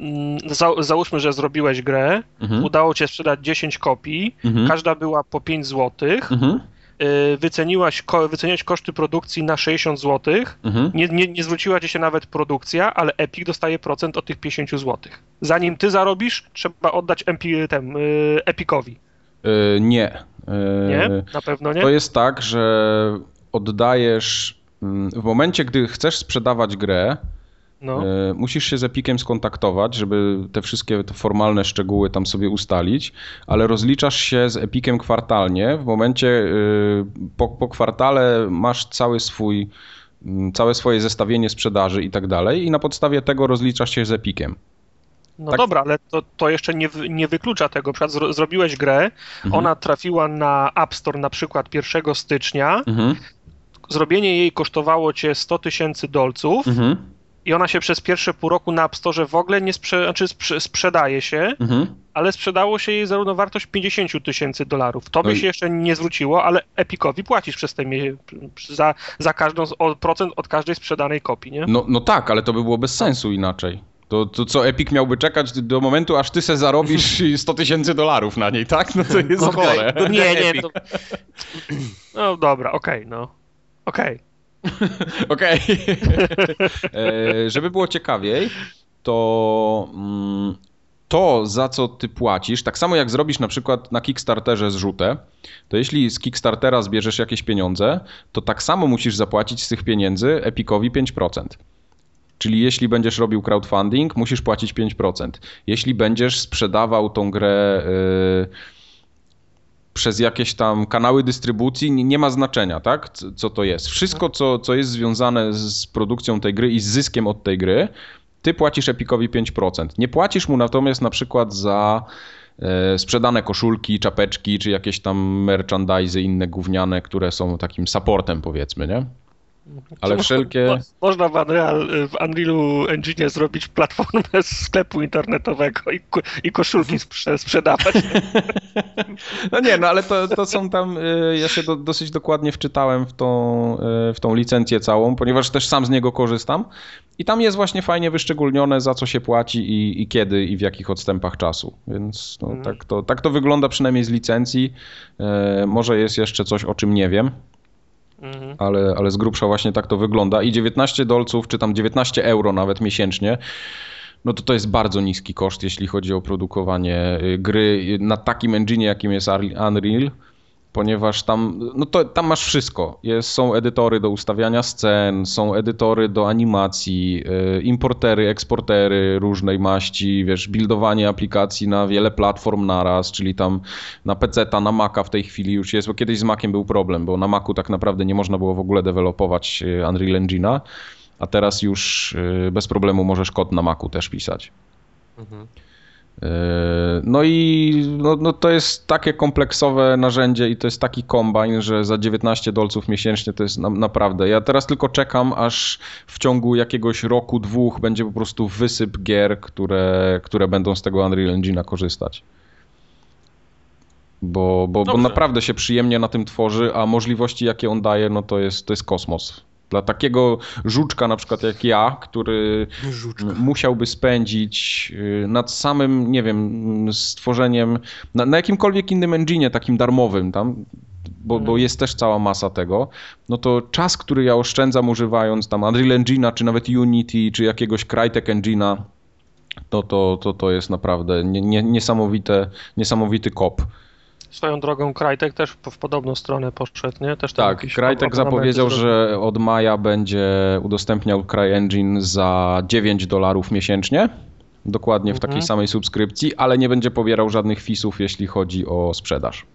mm, za, załóżmy, że zrobiłeś grę, Mhm. udało cię sprzedać 10 kopii, Mhm. każda była po 5 zł, Mhm. Y, wyceniłaś, ko, wyceniłeś koszty produkcji na 60 zł, Mhm. nie, nie, nie zwróciła ci się nawet produkcja, ale Epic dostaje procent od tych 50 zł. Zanim ty zarobisz, trzeba oddać MP, tem, y, Epicowi. E, Nie. E, Nie? Na pewno nie? To jest tak, że oddajesz. mm, W momencie, gdy chcesz sprzedawać grę, No. E, Musisz się z Epiciem skontaktować, żeby te wszystkie te formalne szczegóły tam sobie ustalić, ale rozliczasz się z Epiciem kwartalnie. W momencie y, po, po kwartale masz cały swój, całe swoje zestawienie sprzedaży i tak dalej i na podstawie tego rozliczasz się z Epiciem. No tak. dobra, ale to, to jeszcze nie, nie wyklucza tego. Przykład zro, zrobiłeś grę, Mhm. ona trafiła na App Store na przykład 1 stycznia, Mhm. zrobienie jej kosztowało cię 100 tysięcy dolców Mhm. I ona się przez pierwsze pół roku na App Store w ogóle nie sprze, znaczy sprze, sprzedaje się, Mhm. ale sprzedało się jej za równowartość 50 tysięcy dolarów. Tobie No i- się jeszcze nie zwróciło, ale Epicowi płacisz przez te mie- za, za każdą z, o, procent od każdej sprzedanej kopii, nie? No, no tak, ale to by było bez sensu inaczej. To, to co Epic miałby czekać do momentu, aż ty se zarobisz 100 tysięcy dolarów na niej, tak? No to jest Okej. chore. No nie, nie, to... No dobra, okej, no. Okej. Okej. E, Żeby było ciekawiej, to mm, to, za co ty płacisz, tak samo jak zrobisz na przykład na Kickstarterze zrzutę, to jeśli z Kickstartera zbierzesz jakieś pieniądze, to tak samo musisz zapłacić z tych pieniędzy Epicowi 5%. Czyli jeśli będziesz robił crowdfunding, musisz płacić 5%. Jeśli będziesz sprzedawał tą grę yy, przez jakieś tam kanały dystrybucji, nie, ma znaczenia, tak? Co, to jest. Wszystko, co, co jest związane z z produkcją tej gry i z zyskiem od tej gry, ty płacisz Epicowi 5%. Nie płacisz mu natomiast na przykład za e, sprzedane koszulki, czapeczki, czy jakieś tam merchandise inne gówniane, które są takim supportem powiedzmy, nie? Ale wszelkie... mo- Można w, Unreal, w Unrealu Engine zrobić platformę z sklepu internetowego i, i koszulki sprze- sprzedawać. No nie, no ale to, to są tam, y, ja się do, dosyć dokładnie wczytałem w tą, y, w tą licencję całą, ponieważ też sam z niego korzystam i tam jest właśnie fajnie wyszczególnione za co się płaci i, i kiedy i w jakich odstępach czasu, więc no, Mhm. tak, to, tak to wygląda przynajmniej z licencji, Y, może jest jeszcze coś o czym nie wiem, Mhm. ale, ale z grubsza właśnie tak to wygląda i 19 dolców, czy tam 19 euro nawet miesięcznie, no to to jest bardzo niski koszt, jeśli chodzi o produkowanie y, gry na takim engine, jakim jest Unreal, ponieważ tam, no to, tam masz wszystko. Jest, są edytory do ustawiania scen, są edytory do animacji, y, importery, eksportery różnej maści, wiesz, buildowanie aplikacji na wiele platform naraz, czyli tam na PC-ta, na Maca w tej chwili już jest, bo kiedyś z Maciem był problem, bo na Macu tak naprawdę nie można było w ogóle dewelopować y, Unreal Engine'a, a teraz już y, bez problemu możesz kod na Macu też pisać. Mhm. Yy, No i no, no to jest takie kompleksowe narzędzie i to jest taki kombajn, że za 19 dolców miesięcznie to jest na, naprawdę. Ja teraz tylko czekam, aż w ciągu jakiegoś roku, dwóch będzie po prostu wysyp gier, które, które będą z tego Unreal Engine'a korzystać. Bo, bo, bo naprawdę się przyjemnie na tym tworzy, a możliwości jakie on daje, no to jest, to jest kosmos. Dla takiego żuczka na przykład jak ja, który Żuczka. Musiałby spędzić y, nad samym, nie wiem, stworzeniem, na, na jakimkolwiek innym engine takim darmowym tam, bo, bo jest też cała masa tego, no to czas, który ja oszczędzam używając tam Unreal Engine'a, czy nawet Unity, czy jakiegoś Crytek Engine'a, to, to, to, to jest naprawdę nie, nie, niesamowite, niesamowity kop. Swoją drogą Krajtek też w podobną stronę poszedł, nie? Też Tak, abonamenty zapowiedział, że od maja będzie udostępniał CryEngine za 9 dolarów miesięcznie. Dokładnie w takiej Mhm. samej subskrypcji, ale nie będzie pobierał żadnych fisów, jeśli chodzi o sprzedaż.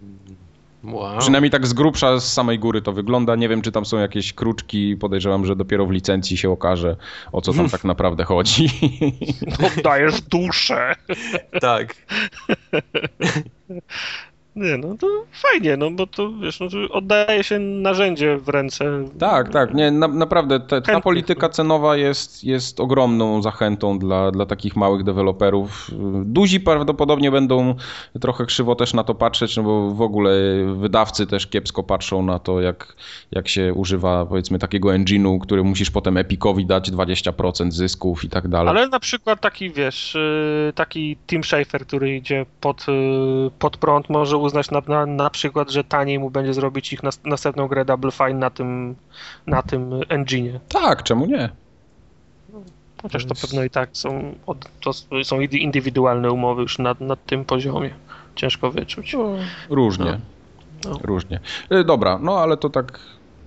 Wow. Przynajmniej tak z grubsza, z samej góry to wygląda. Nie wiem, czy tam są jakieś kruczki. Podejrzewam, że dopiero w licencji się okaże, o co tam tak naprawdę chodzi. Oddajesz duszę. Tak. Nie, no to fajnie, no bo to wiesz, no, to oddaje się narzędzie w ręce. Tak, tak, nie, na, naprawdę te, ta polityka cenowa jest, jest ogromną zachętą dla, dla takich małych deweloperów. Duzi prawdopodobnie będą trochę krzywo też na to patrzeć, no bo w ogóle wydawcy też kiepsko patrzą na to, jak, jak się używa powiedzmy takiego engine'u, który musisz potem Epicowi dać 20% zysków i tak dalej. Ale na przykład taki, wiesz, y, taki Tim Schafer, który idzie pod, y, pod prąd, może uznać na, na, na przykład, że taniej mu będzie zrobić ich nas, następną grę Double Fine na tym, na tym engine'ie. Tak, czemu nie? Chociaż to Więc- pewno i tak są, to są indywidualne umowy już na, na tym poziomie. Ciężko wyczuć. Różnie. No. Różnie. Y, Dobra, no ale to tak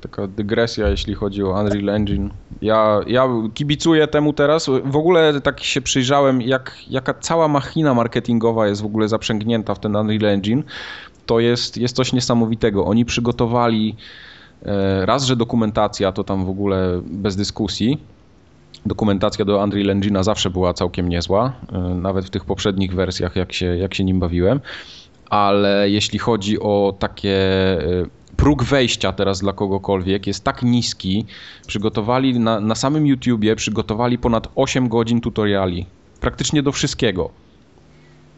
taka dygresja, jeśli chodzi o Unreal Engine. Ja, ja kibicuję temu teraz. W ogóle tak się przyjrzałem, jak, jaka cała machina marketingowa jest w ogóle zaprzęgnięta w ten Unreal Engine. To jest, jest coś niesamowitego. Oni przygotowali e, raz, że dokumentacja to tam w ogóle bez dyskusji. Dokumentacja do Unreal Engine'a zawsze była całkiem niezła, e, nawet w tych poprzednich wersjach, jak się, jak się nim bawiłem ale jeśli chodzi o takie y, próg wejścia teraz dla kogokolwiek jest tak niski, przygotowali na, na samym YouTubie przygotowali ponad 8 godzin tutoriali, praktycznie do wszystkiego.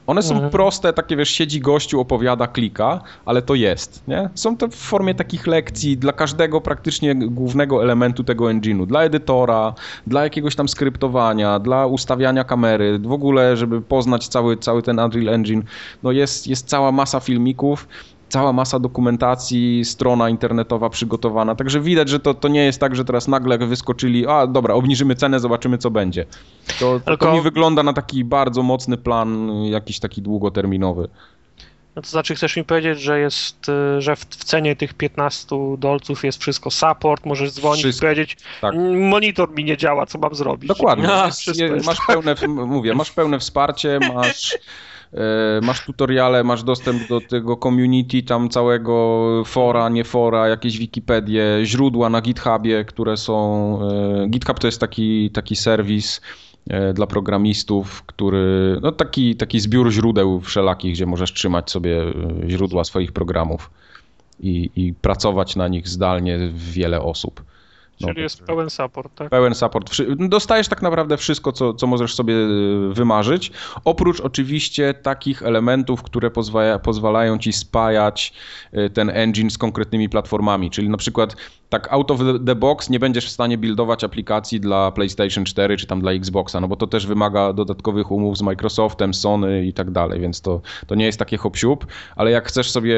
One są Mhm. proste, takie wiesz, siedzi gościu, opowiada, klika, ale to jest, nie? Są to w formie takich lekcji dla każdego praktycznie głównego elementu tego engine'u. Dla edytora, dla jakiegoś tam skryptowania, dla ustawiania kamery, w ogóle, żeby poznać cały, cały ten Unreal Engine. No jest, jest cała masa filmików, cała masa dokumentacji, strona internetowa przygotowana. Także widać, że to, to nie jest tak, że teraz nagle wyskoczyli, a dobra, obniżymy cenę, zobaczymy co będzie. To, to, to mi wygląda na taki bardzo mocny plan, jakiś taki długoterminowy. No to znaczy chcesz mi powiedzieć, że jest, y, że w, w cenie tych 15 dolców jest wszystko support, możesz dzwonić Wszystko, i powiedzieć, tak. "Mm, monitor mi nie działa, co mam zrobić? Dokładnie. A, Jest- masz pełne, mówię, masz pełne wsparcie, masz, masz tutoriale, masz dostęp do tego community tam całego fora, nie fora, jakieś Wikipedie, źródła na GitHubie, które są... e, GitHub to jest taki, taki serwis e, dla programistów, który, no taki, taki zbiór źródeł wszelakich, gdzie możesz trzymać sobie e, źródła swoich programów i, i pracować na nich zdalnie wiele osób. No, Czyli jest także- pełen support, tak? Pełen support. Dostajesz tak naprawdę wszystko, co, co możesz sobie y, wymarzyć. Oprócz oczywiście takich elementów, które pozwala, pozwalają ci spajać y, ten engine z konkretnymi platformami. Czyli na przykład tak out of the box nie będziesz w stanie buildować aplikacji dla PlayStation 4 czy tam dla Xboxa, no bo to też wymaga dodatkowych umów z Microsoftem, Sony i tak dalej, więc to, to nie jest takie hop ale jak chcesz sobie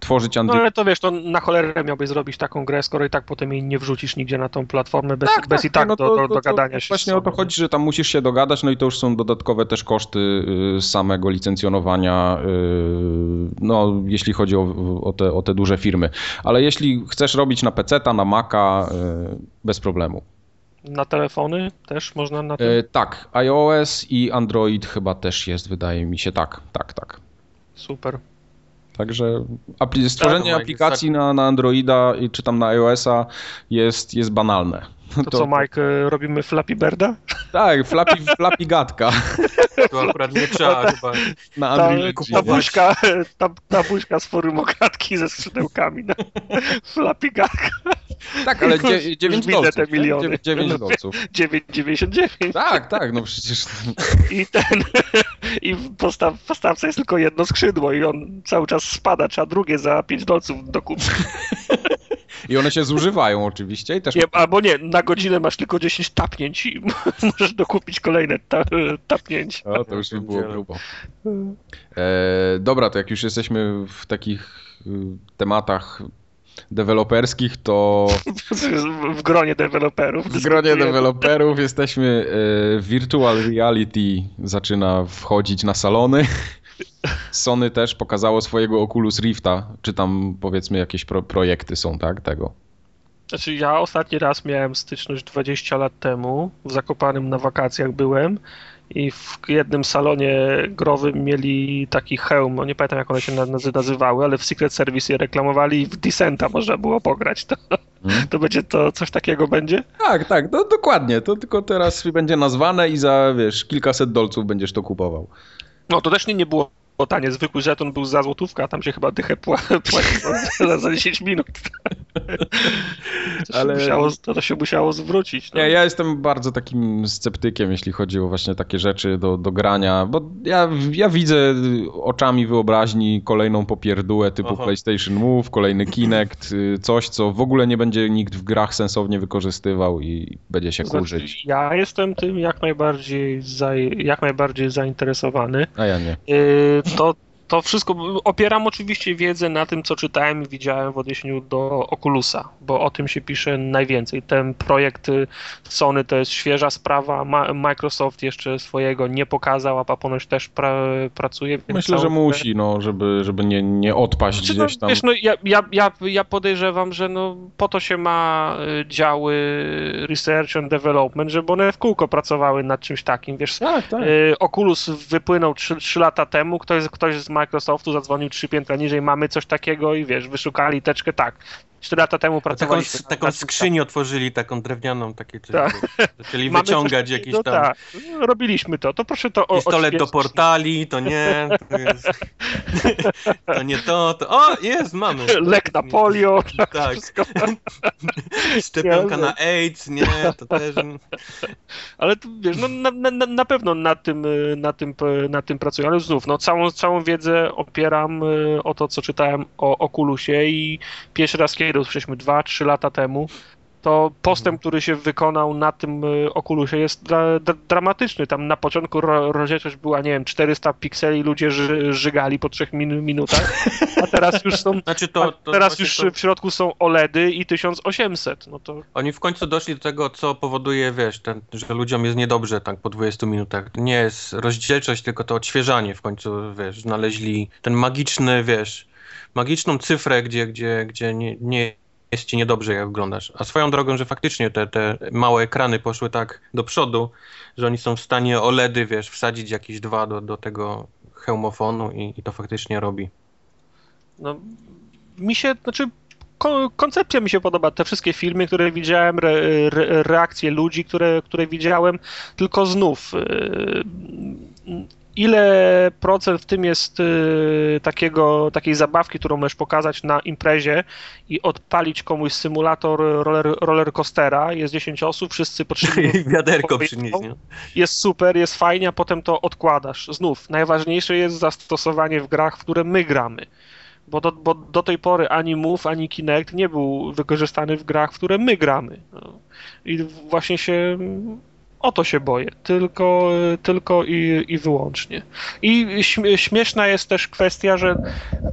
tworzyć No Unreal ale to wiesz, to na cholerę miałbyś zrobić taką grę, skoro i tak potem jej nie wrzucisz nigdzie na tą platformę bez, bez i tak no do, to- do to- to dogadania się. z Właśnie o to chodzi, że tam musisz się dogadać, no i to już są dodatkowe też koszty y, samego licencjonowania, y, no jeśli chodzi o, o, te, o te duże firmy. Ale jeśli chcesz robić na PC-ta, na Maca, y, bez problemu. Na telefony też można na tym? Tak, iOS i Android chyba też jest, wydaje mi się, tak, tak, tak. Super. Także apli- stworzenie Mike, aplikacji na, na Androida i czy tam na iOS-a jest, jest banalne. To, co, Mike, y, robimy Flappy Birda? Tak, Flappy, flappy gadka Tu akurat nie trzeba chyba. na Ta, ta buźka, ta, ta buźka z forum okradki ze skrzydełkami na Flappy Birda. Tak, ale Już- dzie- już 9 widzę dolców. te miliony. Dziewię- 9 dolców. 9,99 Tak, tak, no przecież. i ten i w postaw, postawce jest tylko jedno skrzydło i on cały czas spada, trzeba drugie za 5 dolców dokupić. I one się zużywają oczywiście i też. Nie, albo nie, na godzinę masz tylko 10 tapnięć i możesz dokupić kolejne ta, tapnięć. O, to już by było grubo. E, dobra, to jak już jesteśmy w takich y, tematach deweloperskich, to W gronie deweloperów. w gronie deweloperów jesteśmy. E, virtual reality zaczyna wchodzić na salony. Sony też pokazało swojego Oculus Rifta, czy tam powiedzmy jakieś pro, projekty są, tak? Tego. Znaczy ja ostatni raz miałem styczność 20 lat temu, w Zakopanym na wakacjach byłem i w jednym salonie growym mieli taki hełm, no nie pamiętam jak one się na- nazy- nazywały, ale w Secret Service je reklamowali i w Descenta można było pograć. To, Hmm? to będzie to, coś takiego będzie? Tak, tak, no dokładnie. To tylko teraz będzie nazwane i za, wiesz, kilkaset dolców będziesz to kupował. No to też nie, nie było tanie, zwykły żeton był za złotówkę, a tam się chyba dychę pła- płaciło za, za 10 minut. To, się Ale- musiało, to, to się musiało zwrócić. No. Nie, ja jestem bardzo takim sceptykiem, jeśli chodzi o właśnie takie rzeczy do, do grania, bo ja, ja widzę oczami wyobraźni kolejną popierdółę typu Aha. PlayStation Move, kolejny Kinect, y, coś, co w ogóle nie będzie nikt w grach sensownie wykorzystywał i będzie się znaczy, kurzyć. Ja jestem tym jak najbardziej, za, jak najbardziej zainteresowany. A ja nie. Yy, To, to wszystko opieram oczywiście wiedzę na tym, co czytałem i widziałem w odniesieniu do Oculusa, bo o tym się pisze najwięcej. Ten projekt y, Sony to jest świeża sprawa. Ma, Microsoft jeszcze swojego nie pokazał, a ponoć też pra, pracuje. Myślę, że musi, no, żeby, żeby nie, nie odpaść Znaczy, no, gdzieś tam. Wiesz, no, ja, ja, ja, ja podejrzewam, że no, po to się ma y, działy research and development, żeby one w kółko pracowały nad czymś takim. Wiesz, Tak, tak. y, Oculus wypłynął 3, 3 lata temu, ktoś, ktoś z Microsoftu zadzwonił trzy piętra niżej, mamy coś takiego i wiesz, wyszukali teczkę tak. 4 lata temu Taką, nad- taką tym skrzynię otworzyli, taką drewnianą, takie coś. Tak. Zaczęli wyciągać coś jakieś takiego, tam Tak, robiliśmy to, to proszę to o- pistolet do portali, to nie, to, jest, to nie to, to... O, jest, mamy. Lek na polio, Tak, wszystko. szczepionka na AIDS, nie, to też... Ale wiesz, no, na, na, na pewno nad tym, y, nad, tym, y, nad tym pracuję, ale znów, no, całą, całą wiedzę opieram y, o to, co czytałem o Oculusie i pierwszy raz kiedy usłyszeliśmy 2-3 lata temu, to postęp, który się wykonał na tym y, Oculusie jest dra, dra, dramatyczny. Tam na początku ro, rozdzielczość była, nie wiem, 400 pikseli, ludzie ży, żygali po 3 min, minutach, a teraz już są Znaczy to, to teraz już to, w środku są OLEDy i 1800, no to Oni w końcu doszli do tego, co powoduje, wiesz, ten, że ludziom jest niedobrze tak po 20 minutach. To nie jest rozdzielczość, tylko to odświeżanie w końcu, wiesz, znaleźli ten magiczny, wiesz, magiczną cyfrę, gdzie, gdzie, gdzie nie, nie jest ci niedobrze, jak oglądasz. A swoją drogą, że faktycznie te, te małe ekrany poszły tak do przodu, że oni są w stanie OLEDy, wiesz, wsadzić jakieś dwa do, do tego hełmofonu i, i to faktycznie robi. No, mi się, znaczy ko- koncepcja mi się podoba, te wszystkie filmy, które widziałem, re, re, reakcje ludzi, które, które widziałem, tylko znów yy, ile procent w tym jest yy, takiego, takiej zabawki, którą możesz pokazać na imprezie i odpalić komuś symulator roller, roller coastera, jest 10 osób, wszyscy potrzebują I wiaderko przynieść, nie? jest super, jest fajnie, a potem to odkładasz. Znów, najważniejsze jest zastosowanie w grach, w które my gramy. Bo do, bo do tej pory ani Move, ani Kinect nie był wykorzystany w grach, w które my gramy. No. I właśnie się o to się boję. Tylko, tylko i, i wyłącznie. I śmie- śmieszna jest też kwestia, że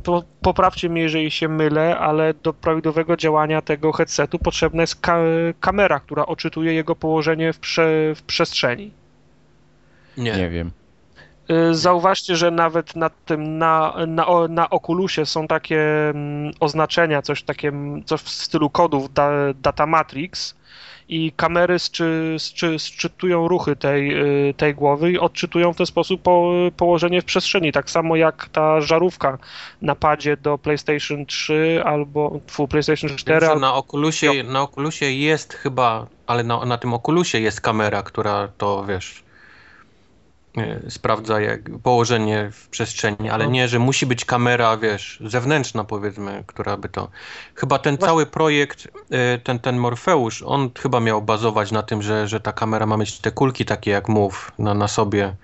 to poprawcie mnie, jeżeli się mylę, ale do prawidłowego działania tego headsetu potrzebna jest ka- kamera, która odczytuje jego położenie w, prze- w przestrzeni. Nie. Nie wiem. Y, Zauważcie, że nawet na tym, na, na, na Oculusie są takie mm, oznaczenia, coś takie, mm, coś w stylu kodów da, Data Matrix i kamery sczy, sczy, sczytują ruchy tej, y, tej głowy i odczytują w ten sposób po, położenie w przestrzeni, tak samo jak ta żarówka na padzie do PlayStation 3 albo fu, PlayStation 4 Wiem, na Oculusie, na Oculusie jest chyba, ale na, na tym Oculusie jest kamera, która to, wiesz, sprawdza jak położenie w przestrzeni, ale No. nie, że musi być kamera, wiesz, zewnętrzna powiedzmy, która by to... Chyba ten cały projekt, e, ten, ten Morfeusz, on chyba miał bazować na tym, że, że ta kamera ma mieć te kulki takie jak Move na, na sobie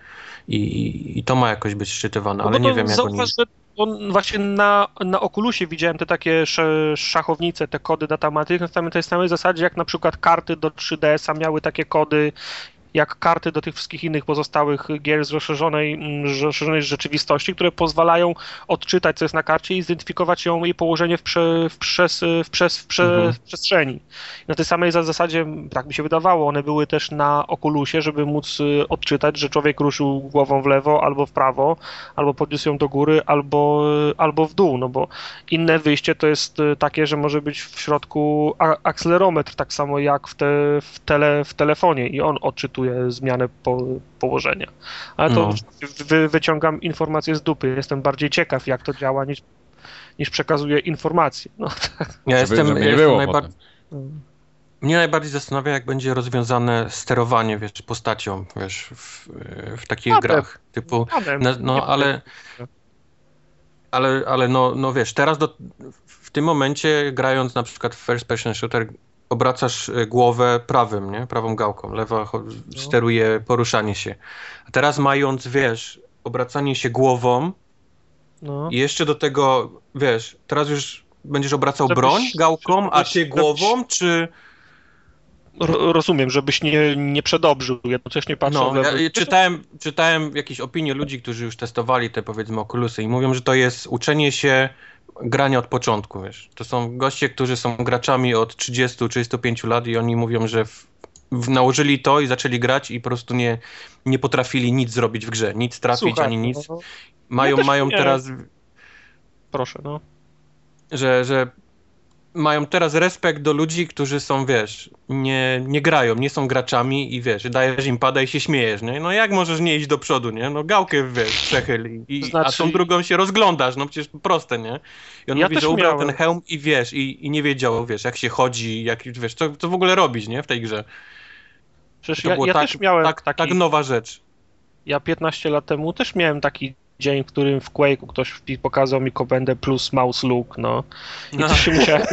i, i, to ma jakoś być szczytywane, No ale nie wiem jak oni... że on właśnie na, na Oculusie widziałem te takie sz- szachownice, te kody datamatyk na samej tej samej zasadzie, jak na przykład karty do 3DS-a miały takie kody, jak karty do tych wszystkich innych pozostałych gier z rozszerzonej, mm, rozszerzonej rzeczywistości, które pozwalają odczytać, co jest na karcie i zidentyfikować ją, jej położenie w, prze, w, przes, w, przes, w, prze, Mhm. w przestrzeni. Na tej samej za- zasadzie, tak mi się wydawało, one były też na Oculusie, żeby móc y, odczytać, że człowiek ruszył głową w lewo albo w prawo, albo podniósł ją do góry, albo, albo w dół, no bo inne wyjście to jest y, takie, że może być w środku akcelerometr, tak samo jak w, te, w, tele, w telefonie i on odczytuje zmianę po, położenia. Ale to No. wy, wyciągam informacje z dupy, jestem bardziej ciekaw, jak to działa, niż, niż przekazuję informacje. No, tak. Ja Żeby, jestem, nie jestem było najbar- potem. Mnie najbardziej zastanawia, jak będzie rozwiązane sterowanie, wiesz, postacią, wiesz, w, w takich grach, typu, no, no ale, ale, ale no, no wiesz, teraz do, w tym momencie grając na przykład w first person shooter, obracasz y, głowę prawym, nie, prawą gałką, lewa cho- steruje poruszanie się, a teraz mając, wiesz, obracanie się głową No. i jeszcze do tego, wiesz, teraz już będziesz obracał Żebyś- broń gałką, a ty głową, czy... Ro- rozumiem, żebyś nie, nie przedobrzył, jednocześnie patrząc No, ja czytałem, czytałem jakieś opinie ludzi, którzy już testowali te powiedzmy okulusy i mówią, że to jest uczenie się grania od początku, wiesz. To są goście, którzy są graczami od 30-35 lat i oni mówią, że w, w, nałożyli to i zaczęli grać i po prostu nie, nie potrafili nic zrobić w grze, nic trafić Słuchaj, ani nic. no, Mają, też mają nie. teraz, proszę, no. że, że mają teraz respekt do ludzi, którzy są, wiesz, nie, nie grają, nie są graczami i wiesz, dajesz im pada i się śmiejesz, nie? No jak możesz nie iść do przodu, nie? No gałkę, wiesz, przechyl i, Znaczy- a tą drugą się rozglądasz, no przecież proste, nie? I on Ja mówi, że ubrał miałem. ten hełm i wiesz, i, i nie wiedział, wiesz, jak się chodzi, jak, wiesz, co, co w ogóle robić, nie? W tej grze. Przecież To ja, ja tak, też miałem tak, taki, tak nowa rzecz. ja 15 lat temu też miałem taki dzień, w którym w Quake'u ktoś pokazał mi komendę plus mouse look, no. I No. też się musiałem,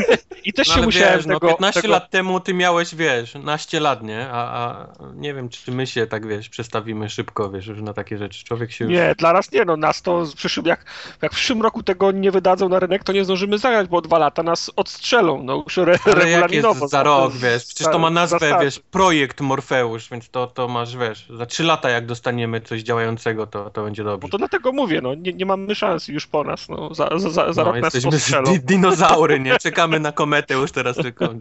i też No, się musiałem wiesz, no, tego, 15 tego lat temu ty miałeś, wiesz, naście lat, nie? A, a nie wiem, czy my się tak, wiesz, przestawimy szybko, wiesz, już na takie rzeczy. Człowiek się już... Nie, dla nas nie, no nas to w przyszłym, jak, jak w przyszłym roku tego nie wydadzą na rynek, to nie zdążymy zagrać, bo dwa lata nas odstrzelą, no już re, Ale jak jest za rok, wiesz, przecież to ma nazwę, wiesz, projekt Morfeusz, więc to, to masz, wiesz, za 3 lata jak dostaniemy coś działającego, to, to będzie Bo dobrze. to dlatego mówię, no nie, nie mamy szans już po nas, no za, za, za, za No, rok nas odstrzelą. di dinozaury, nie? Czekamy na kometę już teraz tylko.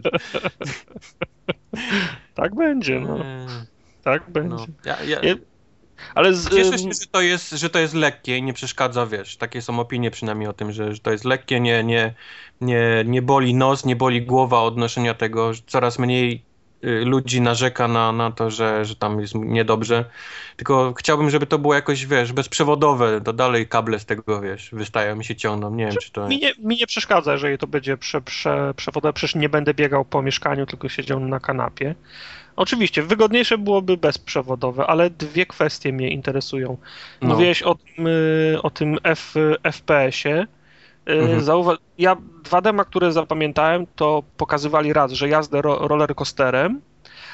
Tak będzie, no, Eee, tak No. będzie. Ja, ja, Nie, Ale z, Cieszę się, że to, jest, że to jest lekkie i nie przeszkadza, wiesz, takie są opinie przynajmniej o tym, że, że to jest lekkie, nie, nie, nie, nie boli nos, nie boli głowa od noszenia tego, że coraz mniej ludzi narzeka na, na to, że, że tam jest niedobrze, tylko chciałbym, żeby to było jakoś, wiesz, bezprzewodowe, to dalej kable z tego, wiesz, wystają mi się ciągną, nie wiem, czy to... mi, nie, mi nie przeszkadza, jeżeli to będzie prze, prze, przewodowe, przecież nie będę biegał po mieszkaniu, tylko siedział na kanapie. Oczywiście, wygodniejsze byłoby bezprzewodowe, ale dwie kwestie mnie interesują. No. Mówiłeś o tym, y, o tym F, FPS-ie. Y, Mhm. Zauwa- ja dwa dema, które zapamiętałem, to pokazywali raz, że jazdę ro roller coasterem,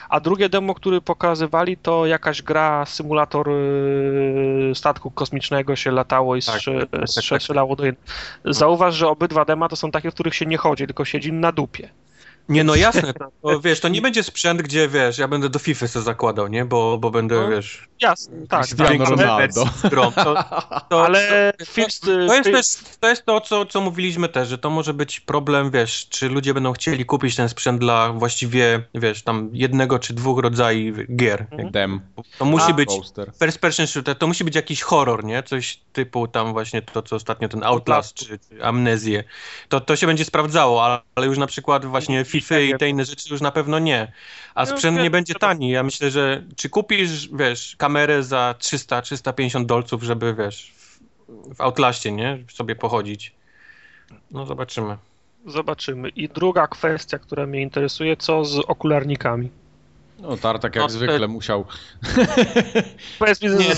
a drugie demo, które pokazywali, to jakaś gra, symulator y, statku kosmicznego się latało i Tak, strze- tak, tak, tak. strze- strzelało do jednego. Zauważ, że obydwa dema to są takie, w których się nie chodzi, tylko siedzi na dupie. Nie, no jasne, to, wiesz, to nie będzie sprzęt, gdzie, wiesz, ja będę do FIFA sobie zakładał, nie, bo, bo będę, No. wiesz... Jasne, tak, tak, ale, Ronaldo. Grom. To, to, ale to, to jest też to, jest to co, co mówiliśmy też, że to może być problem, wiesz, czy ludzie będą chcieli kupić ten sprzęt dla właściwie, wiesz, tam jednego czy dwóch rodzajów gier. Mhm. Dem. To musi A, być Coaster. first person shooter, to musi być jakiś horror, nie? Coś typu tam właśnie to, co ostatnio ten Outlast czy, czy Amnezję. To, to się będzie sprawdzało, ale, ale już na przykład właśnie FIFA i te inne rzeczy już na pewno nie. A No, sprzęt nie będzie tani. Ja myślę, że czy kupisz, wiesz, kamerę za 300-350 dolców, żeby, wiesz, w, Outlastie, nie? Sobie pochodzić. No zobaczymy. Zobaczymy. I druga kwestia, która mnie interesuje, co z okularnikami? No Tartak jak No, zwykle te- musiał. Powiedz mi, Nie,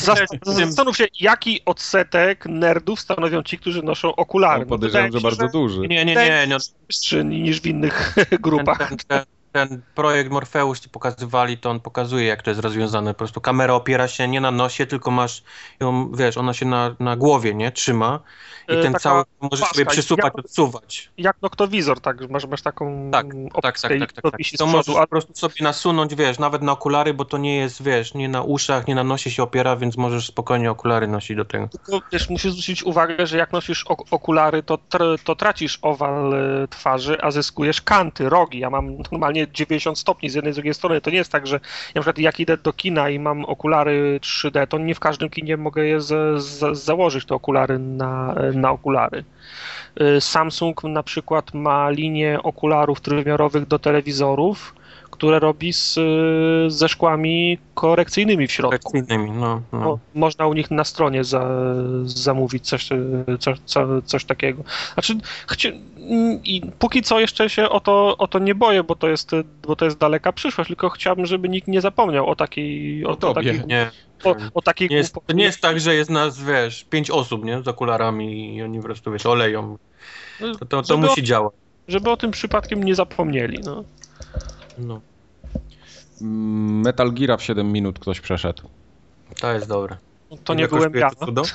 zastanów się, jaki odsetek nerdów stanowią ci, którzy noszą okulary. No, podejrzewam, że bardzo duży. Nie, nie, nie. No, wyższy niż w innych grupach. ten, ten, ten projekt Morfeusz ci pokazywali, to on pokazuje, jak to jest rozwiązane. Po prostu kamera opiera się nie na nosie, tylko masz ją, wiesz, ona się na, na głowie, nie? Trzyma. I E, ten cały możesz sobie przesuwać, Ja- odsuwać. Jak noktowizor, tak? Masz, masz taką Tak, Tak, tak, tak, tak, tak. To możesz a po prostu sobie nasunąć, wiesz, nawet na okulary, bo to nie jest, wiesz, nie na uszach, nie na nosie się opiera, więc możesz spokojnie okulary nosić do tego. tylko wiesz, musisz zwrócić uwagę, że jak nosisz ok- okulary, to, tr- to tracisz owal e, twarzy, a zyskujesz kanty, rogi. Ja mam normalnie 90 stopni z jednej z drugiej strony. To nie jest tak, że na przykład jak idę do kina i mam okulary 3D, to nie w każdym kinie mogę je z, z, założyć, te okulary na, na okulary. Y, Samsung na przykład ma linię okularów trójwymiarowych do telewizorów, które robi z, y, ze szkłami korekcyjnymi w środku. Korekcyjnymi, no, no. Mo, można u nich na stronie za, zamówić coś, y, coś, co- coś takiego. Znaczy, chci, mm, i póki co jeszcze się o to, o to nie boję, bo to, jest, bo to jest daleka przyszłość, tylko chciałbym, żeby nikt nie zapomniał o takiej, o, O o tobie. takiej, Nie, o, o takiej nie jest, to nie jest tak, że jest nas, wiesz, pięć osób, nie, z okularami i oni po prostu, wiesz, oleją. To, to, to Żeby musi działać. żeby o tym przypadkiem nie zapomnieli. No. No, Metal Gear w 7 minut ktoś przeszedł. to jest dobre. To Ile nie byłem ja. to cudo?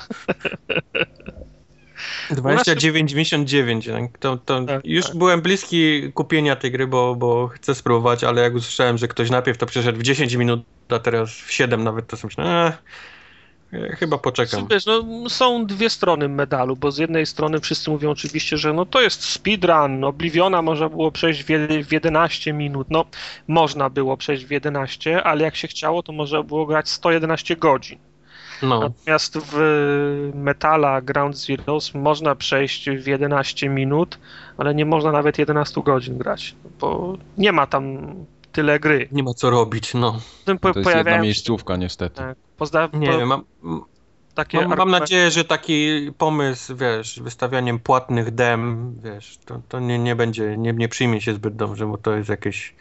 29,99. tak? To, to Tak, już tak. byłem bliski kupienia tej gry, bo, bo chcę spróbować, ale jak usłyszałem, że ktoś najpierw to przeszedł w 10 minut, a teraz w 7 nawet, to sobie myślę, eh, chyba poczekam. Wiesz, no, są dwie strony medalu, bo z jednej strony wszyscy mówią oczywiście, że no to jest speedrun, Obliviona można było przejść w, je- w 11 minut. No, można było przejść w 11, ale jak się chciało, to można było grać 111 godzin. No, Natomiast w Metala Ground Zeroes można przejść w 11 minut, ale nie można nawet 11 godzin grać, bo nie ma tam tyle gry. nie ma co robić, no. Potem po, To jest jedna pojawiają się miejscówka niestety. tak, pozda, Nie po, wiem, mam, takie mam, mam nadzieję, że taki pomysł, wiesz, wystawianiem płatnych dem, wiesz, to, to nie, nie będzie, nie, nie przyjmie się zbyt dobrze, bo to jest jakieś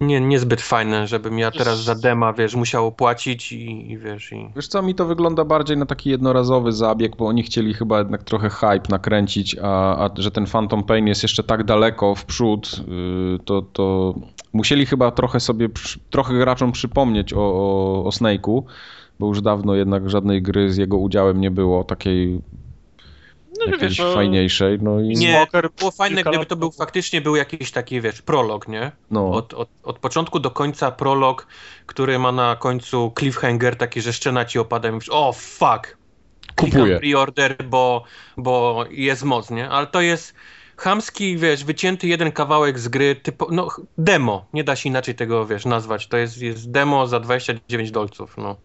nie, niezbyt fajne, żebym ja teraz za dema, wiesz, musiał płacić i, i wiesz, i... Wiesz co, mi to wygląda bardziej na taki jednorazowy zabieg, bo oni chcieli chyba jednak trochę hype nakręcić, a, a że ten Phantom Pain jest jeszcze tak daleko w przód, yy, to, to musieli chyba trochę sobie, trochę graczom przypomnieć o, o, o Snake'u, bo już dawno jednak żadnej gry z jego udziałem nie było, takiej no, jakiejś wiesz, no, fajniejszej, no i Nie, było fajne, gdyby to był faktycznie był jakiś taki, wiesz, prolog, nie? no, Od, od, od początku do końca prolog, który ma na końcu cliffhanger taki, że szczena ci opada i mówisz, o fuck, klikam Kupuję. pre-order, bo, bo jest moc, nie? Ale to jest chamski, wiesz, wycięty jeden kawałek z gry, typo, no demo, nie da się inaczej tego, wiesz, nazwać. To jest, jest demo za 29 dolców, no.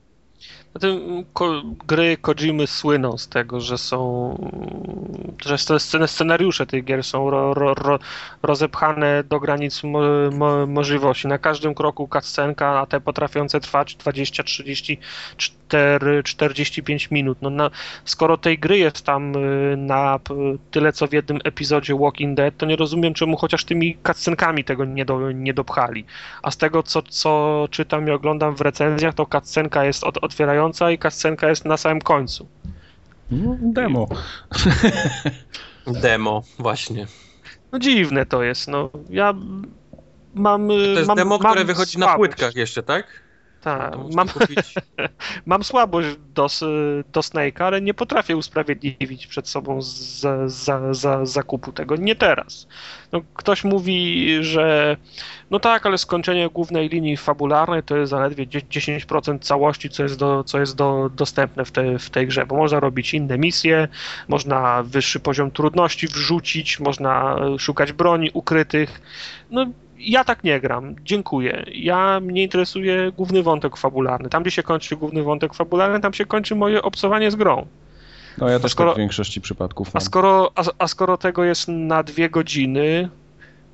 Zatem ko- gry Kojimy słyną z tego, że są, że scenariusze tych gier są ro, ro, ro, rozepchane do granic mo, mo, możliwości. Na każdym kroku cutscenka, a te potrafiące trwać 20, 30, 4, 45 minut. No na, skoro tej gry jest tam y, na tyle, co w jednym epizodzie Walking Dead, to nie rozumiem, czemu chociaż tymi cutscenkami tego nie, do, nie dopchali. A z tego, co, co czytam i oglądam w recenzjach, to cutscenka jest od, otwierająca i cutscenka jest na samym końcu. no demo. Demo, właśnie. No dziwne to jest, no. Ja mam... To jest mam, demo, mam które wychodzi na słabość. płytkach jeszcze, tak? Tak, mam, kupić. mam słabość do, do Snake'a, ale nie potrafię usprawiedliwić przed sobą za, za, za zakupu tego. Nie teraz. No, ktoś mówi, że no tak, ale skończenie głównej linii fabularnej to jest zaledwie dzie- 10% całości, co jest, do, co jest do, dostępne w, te, w tej grze, bo można robić inne misje, można wyższy poziom trudności wrzucić, można e, szukać broni ukrytych. No ja tak nie gram. Dziękuję. Ja mnie interesuje główny wątek fabularny. Tam, gdzie się kończy główny wątek fabularny, tam się kończy moje obcowanie z grą. No ja też skoro- tak w większości przypadków A mam. skoro, a, a skoro tego jest na dwie godziny,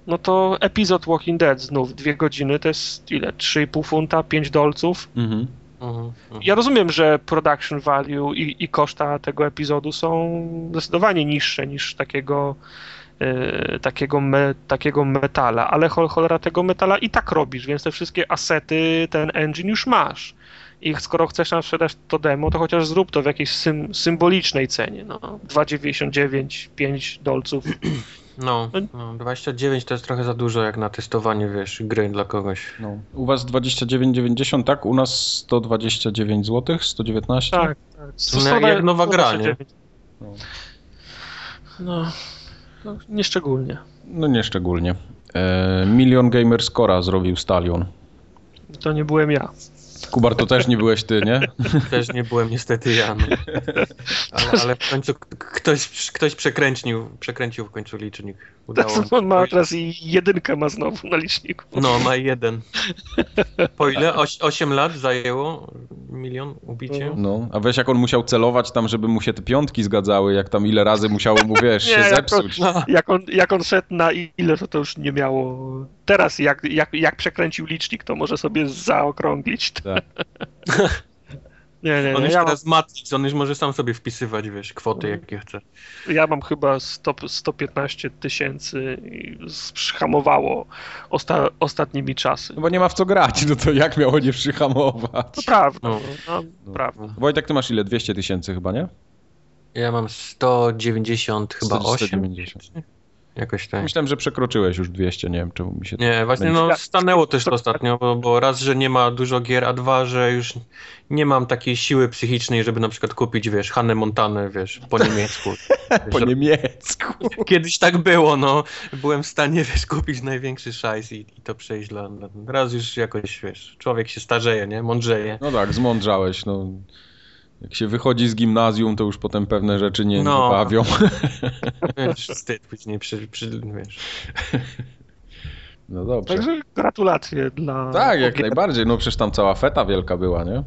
no to epizod Walking Dead znów dwie godziny to jest ile? 3,5 funta, 5 dolców. Mhm. Mhm, mhm. Ja rozumiem, że production value i, i koszta tego epizodu są zdecydowanie niższe niż takiego, takiego, me, takiego metala, ale chol, cholera tego metala i tak robisz, więc te wszystkie asety, ten engine już masz. I skoro chcesz nam sprzedać to demo, to chociaż zrób to w jakiejś sym, symbolicznej cenie. No, 2,99, 5 dolców. No, no, 29 to jest trochę za dużo jak na testowanie, wiesz, gry dla kogoś. No. U was 29,90, tak? U nas 129 zł, 119? Tak, tak. No, jak nowa gra, nie? No. No, no nieszczególnie. No nie szczególnie. E, Milion Gamer Scora zrobił Stalion. To nie byłem ja. Kubar, to też nie byłeś ty, nie? Też nie byłem niestety ja, no. ale, ale w końcu ktoś, ktoś przekręcił, przekręcił w końcu licznik. Udało on ma teraz i jedynkę ma znowu na liczniku. No, ma jeden. Po ile? Oś, 8 lat zajęło milion ubicie? No, a weź jak on musiał celować tam, żeby mu się te piątki zgadzały, jak tam ile razy musiało mu, wiesz, Nie, się jak zepsuć. No, Jak on, jak on szedł na ile, to to już nie miało. Teraz, jak, jak, jak przekręcił licznik, to może sobie zaokrąglić. Tak. Nie, nie, on nie. już Ja mam, teraz Matrix, on już może sam sobie wpisywać, wiesz, kwoty jakie chce. ja mam chyba 100, 115 tysięcy i przyhamowało osta, ostatnimi czasy. No bo nie ma w co grać, no to jak miało nie przyhamować? To prawda. No. No, no, prawda. Wojtek, ty masz ile? 200 tysięcy chyba, nie? Ja mam 190 chyba 8. 190. Jakoś tak. Myślałem, że przekroczyłeś już 200, nie wiem czemu mi się... Nie, właśnie Będzie. no stanęło też to ostatnio, bo, bo raz, że nie ma dużo gier, a dwa, że już nie mam takiej siły psychicznej, żeby na przykład kupić, wiesz, Hannę Montanę, wiesz, po niemiecku. Po Wiesz, niemiecku. Kiedyś tak było, no. Byłem w stanie, wiesz, kupić największy szajs i, i to przejść dla, dla... Raz już jakoś, wiesz, człowiek się starzeje, nie? Mądrzeje. No tak, zmądrzałeś, no. Jak się wychodzi z gimnazjum, to już potem pewne rzeczy nie, No. nie bawią. Wiesz, wstyd później, przy, przy, wiesz. No dobrze. Także gratulacje dla. Tak, jak ogier. najbardziej. No przecież tam cała feta wielka była, nie?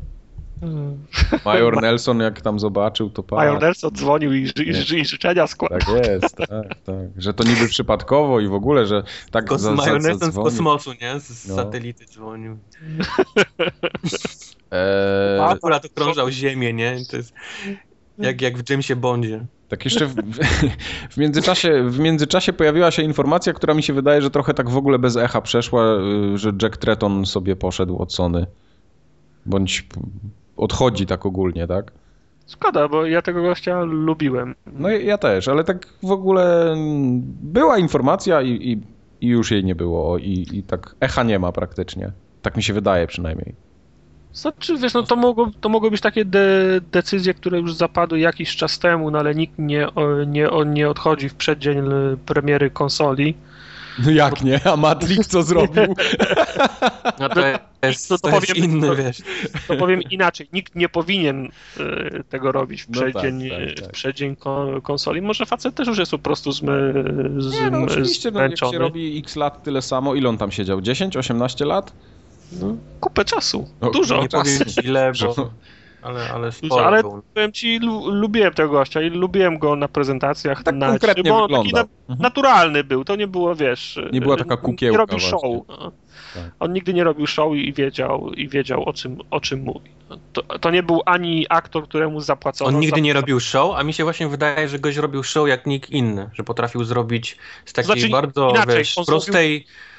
Major Nelson jak tam zobaczył, to patrz. Major Nelson dzwonił i, i, i, i życzenia składał. Tak jest, tak, tak. Że to niby przypadkowo i w ogóle, że tak Kos- za, za, Major Nelson z dzwonił. kosmosu, nie? Z No. satelity dzwonił. Eee, Akurat okrążał Ziemię, nie? To jest jak, jak w Jamesie Bondzie. Tak jeszcze w, w, międzyczasie, w międzyczasie pojawiła się informacja, która mi się wydaje, że trochę tak w ogóle bez echa przeszła, y, że Jack Tretton sobie poszedł od Sony. Bądź odchodzi tak ogólnie, tak? Szkoda, bo ja tego gościa lubiłem. No ja ja też, ale tak w ogóle była informacja i, i, i już jej nie było i, i tak echa nie ma praktycznie. Tak mi się wydaje przynajmniej. Znaczy, wiesz, no to mogło, to mogły być takie de, decyzje, które już zapadły jakiś czas temu, no ale nikt nie, nie, nie odchodzi w przeddzień premiery konsoli. No jak nie? A Matrix co zrobił? No to jest, to to powiem- jest inny, to- wiesz. To powiem inaczej, nikt nie powinien e, tego robić w No tak, przeddzień, tak, tak. W przeddzień kon, konsoli. Może facet też już jest po prostu zmy, z, Nie, no oczywiście, no, jak się robi x lat tyle samo, ile on tam siedział? 10, 18 lat? No, kupę czasu, No, dużo. Nie powiem czasu. ci ile, bo, ale, ale Dużo, sporo ale był. powiem ci, lu, lubiłem tego gościa i lubiłem go na prezentacjach. Tak na konkretnie bo on taki na, naturalny był, to nie było, wiesz... Nie była taka Nie kukiełka robił show. no. Tak. On nigdy nie robił show i wiedział, i wiedział o, czym, o czym mówi. No, To, to nie był ani aktor, któremu zapłacono... On nigdy za- nie robił show, a mi się właśnie wydaje, że gość robił show jak nikt inny, że potrafił zrobić z takiej Znaczy, bardzo, inaczej, wiesz, prostej... Mia-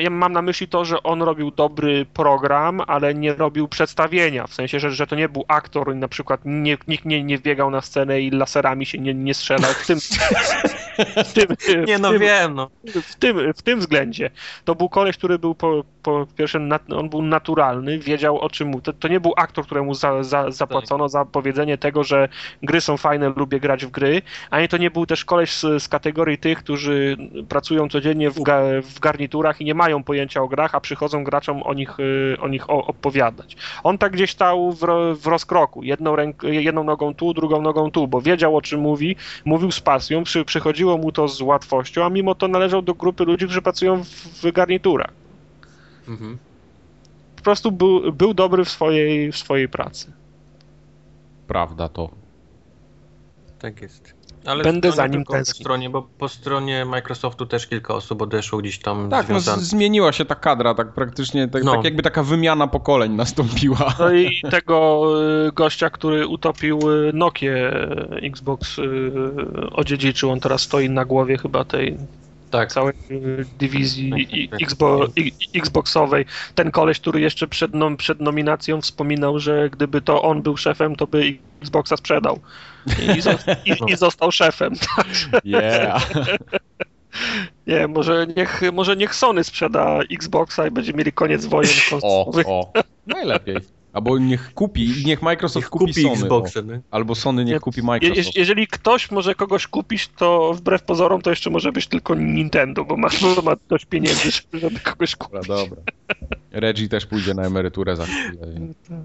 Ja mam na myśli to, że on robił dobry program, ale nie robił przedstawienia. W sensie, że, że to nie był aktor, na przykład nie, nikt nie, nie wbiegał na scenę i laserami się nie, nie strzelał. W tym, w tym, Nie no tym, wiem, no. w tym, w tym względzie. To był koleś, który był po, po pierwsze, on był naturalny, wiedział o czym mówi. To, to nie był aktor, któremu za, za, zapłacono za powiedzenie tego, że gry są fajne, lubię grać w gry, ani to nie był też koleś z, z kategorii tych, którzy pracują codziennie w, ga, w garniturach i nie mają pojęcia o grach, a przychodzą graczom o nich, y, o nich opowiadać. On tak gdzieś stał w, w rozkroku, jedną, ręk, jedną nogą tu, drugą nogą tu, bo wiedział o czym mówi, mówił z pasją, przy, przychodziło mu to z łatwością, a mimo to należał do grupy ludzi, którzy pracują w, w garniturach. Mhm. Po prostu był, był dobry w swojej, w swojej pracy. Prawda to. Tak jest. Ale Będę za nim tęsknił. stronie, bo po stronie Microsoftu też kilka osób odeszło gdzieś tam Tak, no, zmieniła się ta kadra, tak praktycznie, tak, No. tak jakby taka wymiana pokoleń nastąpiła. No i tego y, gościa, który utopił y, Nokię y, Xbox odziedziczył, on teraz stoi na głowie chyba tej Tak, całej dywizji i- tak, Xbo, i- Xboxowej. Ten koleś, który jeszcze przed, nom, przed nominacją wspominał, że gdyby to on był szefem, to by Xboxa sprzedał. I, zo- i, i został szefem. Yeah. Nie, może niech, może niech Sony sprzeda Xboxa i będziemy mieli koniec wojen O, konsolowych. o. Najlepiej. Albo niech kupi, niech Microsoft niech kupi, kupi Sony. Xboxa. O. nie? Albo Sony niech kupi Microsoft. je, jeżeli ktoś może kogoś kupić, to wbrew pozorom to jeszcze może być tylko Nintendo, bo ma, bo ma dość pieniędzy, żeby kogoś kupić. Dobra, dobra. Reggie też pójdzie na emeryturę za chwilę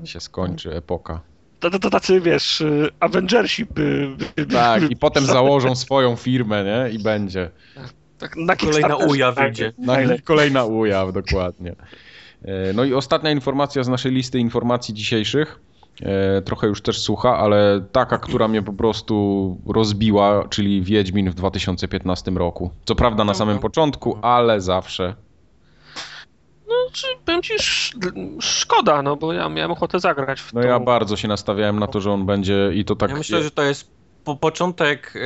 i się skończy epoka. To, to, to tacy, wiesz, y, Avengersi by... by Tak, i potem założą swoją firmę, nie? I będzie. tak na Kolejna uja tak, wyjdzie. Na, kolejna ujaw, dokładnie. E, No i ostatnia informacja z naszej listy informacji dzisiejszych. E, Trochę już też słucha, ale taka, która mnie po prostu rozbiła, czyli Wiedźmin w 2015 roku. Co prawda na samym początku, ale zawsze. No, czy powiem ci, sz, szkoda, no bo ja miałem ochotę zagrać w No tą... ja bardzo się nastawiałem na to, że on będzie i to tak. Ja myślę, że to jest po początek e,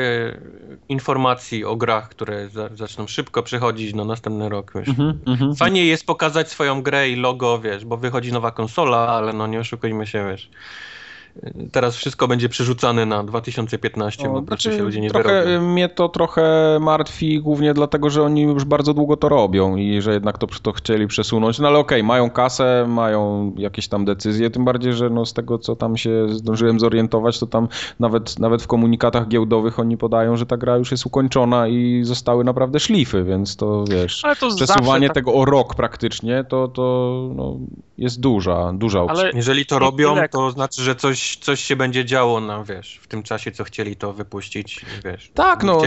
informacji o grach, które za, zaczną szybko przychodzić na następny rok. Wiesz. Mhm, mhm. Fajnie jest pokazać swoją grę i logo, wiesz, bo wychodzi nowa konsola, ale no nie oszukujmy się, wiesz. Teraz wszystko będzie przerzucane na 2015, bo No, znaczy, znaczy, się ludzie nie trochę, wyrobią. Mnie to trochę martwi głównie dlatego, że oni już bardzo długo to robią i że jednak to, to chcieli przesunąć. No ale okej, mają kasę, mają jakieś tam decyzje, tym bardziej, że no z tego co tam się zdążyłem zorientować, to tam nawet, nawet w komunikatach giełdowych oni podają, że ta gra już jest ukończona i zostały naprawdę szlify, więc to wiesz, Ale to przesuwanie tak, tego o rok praktycznie, to, to no, jest duża, duża opcja. ale Jeżeli to robią, to znaczy, że coś coś, coś się będzie działo, no wiesz, w tym czasie, co chcieli to wypuścić, wiesz. Tak, no.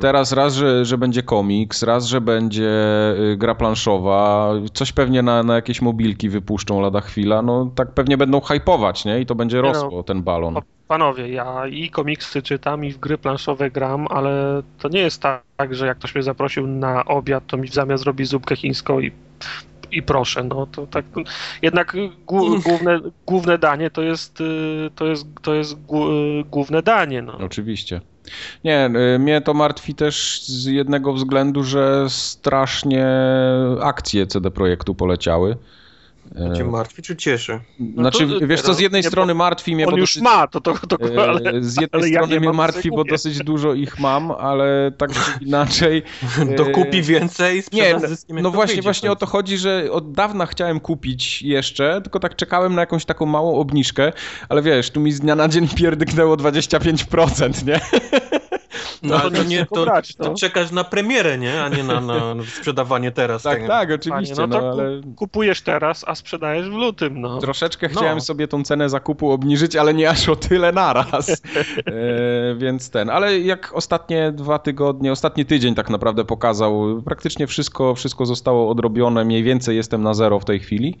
Teraz raz, że, że będzie komiks, raz, że będzie y, gra planszowa, coś pewnie na, na jakieś mobilki wypuszczą lada chwila, no tak pewnie będą hypować, nie? I to będzie no. rosło, ten balon. Panowie, ja i komiksy czytam, i w gry planszowe gram, ale to nie jest tak, że jak ktoś mnie zaprosił na obiad, to mi w zamian zrobi zupkę chińską i, i proszę, no to tak. Jednak główne, główne danie to jest, y, to jest, to jest y, główne danie, no. Oczywiście. Nie, y, mnie to martwi też z jednego względu, że strasznie akcje CD Projektu poleciały. To cię martwi czy cieszy? Znaczy, to- wiesz co, z jednej nie, strony martwi mnie, On bo już dosyć, ma, to, to, to, e, ale, z jednej ale ja strony nie mnie martwi, bo dosyć dużo ich mam, ale tak czy inaczej... e, Dokupi więcej, sprzeda Nie, no właśnie, właśnie o to chodzi, że od dawna chciałem kupić jeszcze, tylko tak czekałem na jakąś taką małą obniżkę, ale wiesz, tu mi z dnia na dzień pierdyknęło 25%, nie? No ale to to nie to, brać, to no. czekasz na premierę, nie? A nie na, na na sprzedawanie teraz. Tak, tego. tak, oczywiście, Panie, no, no to ale kupujesz teraz, a sprzedajesz w lutym, no. troszeczkę No. chciałem sobie tą cenę zakupu obniżyć, ale nie aż o tyle naraz, e, więc ten, ale jak ostatnie dwa tygodnie, ostatni tydzień tak naprawdę pokazał, praktycznie wszystko, wszystko zostało odrobione, mniej więcej jestem na zero w tej chwili.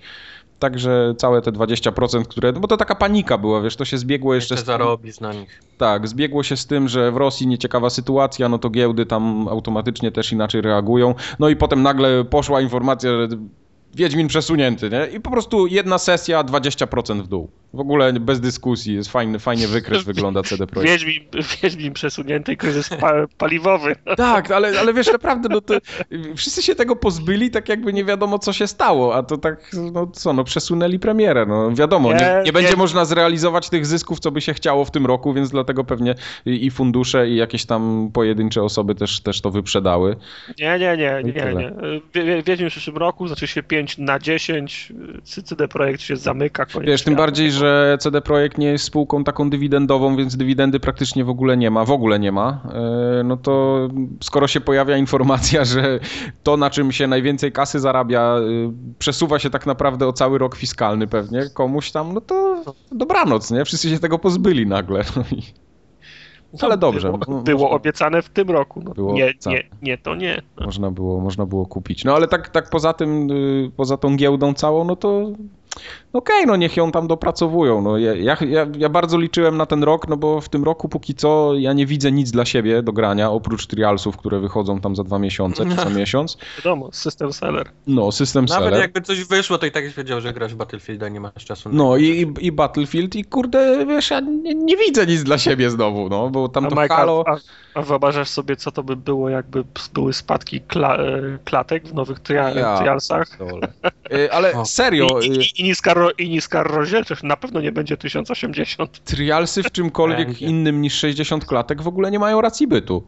Także całe te 20%, które. No bo to taka panika była, wiesz, to się zbiegło jeszcze Jeszcze z tym, zarobisz na nich. Tak, zbiegło się z tym, że w Rosji nieciekawa sytuacja, no to giełdy tam automatycznie też inaczej reagują. No i potem nagle poszła informacja, że Wiedźmin przesunięty, nie? I po prostu jedna sesja 20% w dół. W ogóle bez dyskusji, jest fajny, fajnie wykres wygląda CD Projekt. Wiedźmin, Wiedźmin przesunięty, kryzys pa, paliwowy. Tak, ale, ale wiesz, naprawdę, no to wszyscy się tego pozbyli, tak jakby nie wiadomo, co się stało, a to tak, no co, no przesunęli premierę, no wiadomo, nie, Nie, nie będzie można zrealizować tych zysków, co by się chciało w tym roku, więc dlatego pewnie i fundusze, i jakieś tam pojedyncze osoby też, też to wyprzedały. Nie, nie, nie, nie, nie. Wie- wie- Wiedźmin w przyszłym roku znaczy się 5 na 10, CD Projekt się zamyka, koniec Wiesz, tym bardziej, że CD Projekt nie jest spółką taką dywidendową, więc dywidendy praktycznie w ogóle nie ma, w ogóle nie ma, e, no to skoro się pojawia informacja, że to, na czym się najwięcej kasy zarabia, e, przesuwa się tak naprawdę o cały rok fiskalny pewnie komuś tam, no to dobranoc, nie? Wszyscy się tego pozbyli nagle. No i... Ale dobrze. Było, było można- obiecane w tym roku. No, nie, nie, nie, to nie. No. Można było, można było kupić. No ale tak, tak poza tym, y, poza tą giełdą całą, no to no okej, no niech ją tam dopracowują. No ja, ja, ja, bardzo liczyłem na ten rok, no bo w tym roku póki co ja nie widzę nic dla siebie do grania, oprócz trialsów, które wychodzą tam za dwa miesiące czy co miesiąc. Wiadomo, system seller. No, system Nawet seller. jakby coś wyszło, to i tak byś wiedział, że grasz w Battlefielda, nie masz czasu. na No i, i, i Battlefield i kurde, wiesz, ja nie, nie widzę nic dla siebie znowu, no, bo tam A, to Halo... a, a wyobrażasz sobie, co to by było, jakby były spadki kla, e, klatek w nowych tria, Ja trialsach? Y, Ale O. serio, I, i, i, niska, ro- I niska rozdzielczość, na pewno nie będzie 1080. trialsy w czymkolwiek innym niż 60 klatek w ogóle nie mają racji bytu.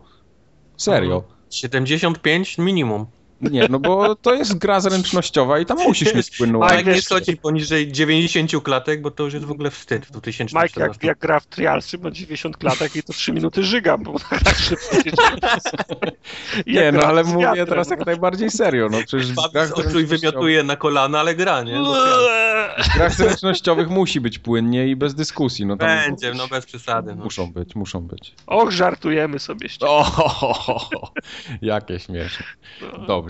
Serio. 75 minimum. Nie, no bo to jest gra zręcznościowa i tam musisz mieć płynną Mike, jak nie schodzi poniżej 90 klatek, bo to już jest w ogóle wstyd w 2014. Mike, jak, jak gra w trialsy, ma 90 klatek i to 3 minuty żyga, bo tak szybko Nie, Jak no ale mówię wiatrem. teraz jak najbardziej serio, no przecież grach z oczu i zręcznościowych, wymiotuje na kolana, ale gra, nie? No, w grach zręcznościowych musi być płynnie i bez dyskusji. No tam Będzie, no bez przesady. No. Muszą być, muszą być. Och, żartujemy sobie z ciebie. O, jakie śmieszne. Dobrze.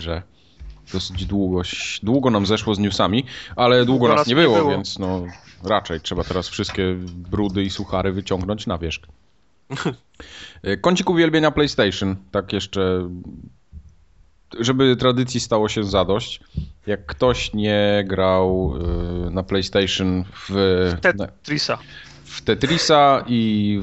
Dosyć długo, długo nam zeszło z newsami, ale długo nas nie było, więc no raczej trzeba teraz wszystkie brudy i suchary wyciągnąć na wierzch. Kącik uwielbienia PlayStation, tak jeszcze, żeby tradycji stało się zadość. Jak ktoś nie grał e, na PlayStation w, na- Tetrisa. w Tetrisa i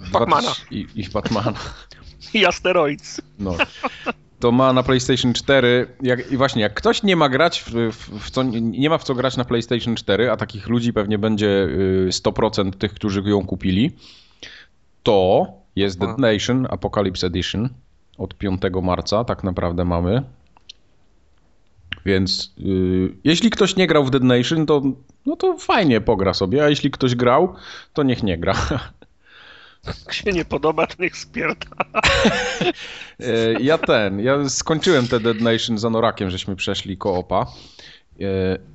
w Pacmana. I, i w Batmana. I Asteroids. No. To ma na PlayStation 4. Jak, I właśnie, jak ktoś nie ma grać w, w, w co, nie ma w co grać na PlayStation 4, a takich ludzi pewnie będzie y, 100% tych, którzy ją kupili, to jest Dead Nation Apocalypse Edition od 5 marca, tak naprawdę mamy. Więc y, jeśli ktoś nie grał w Dead Nation, to, no to fajnie pogra sobie, a jeśli ktoś grał, to niech nie gra. Jak się nie podoba, to niech spierda. E, Ja ten, ja skończyłem te Dead Nation za Norakiem, żeśmy przeszli koopa e,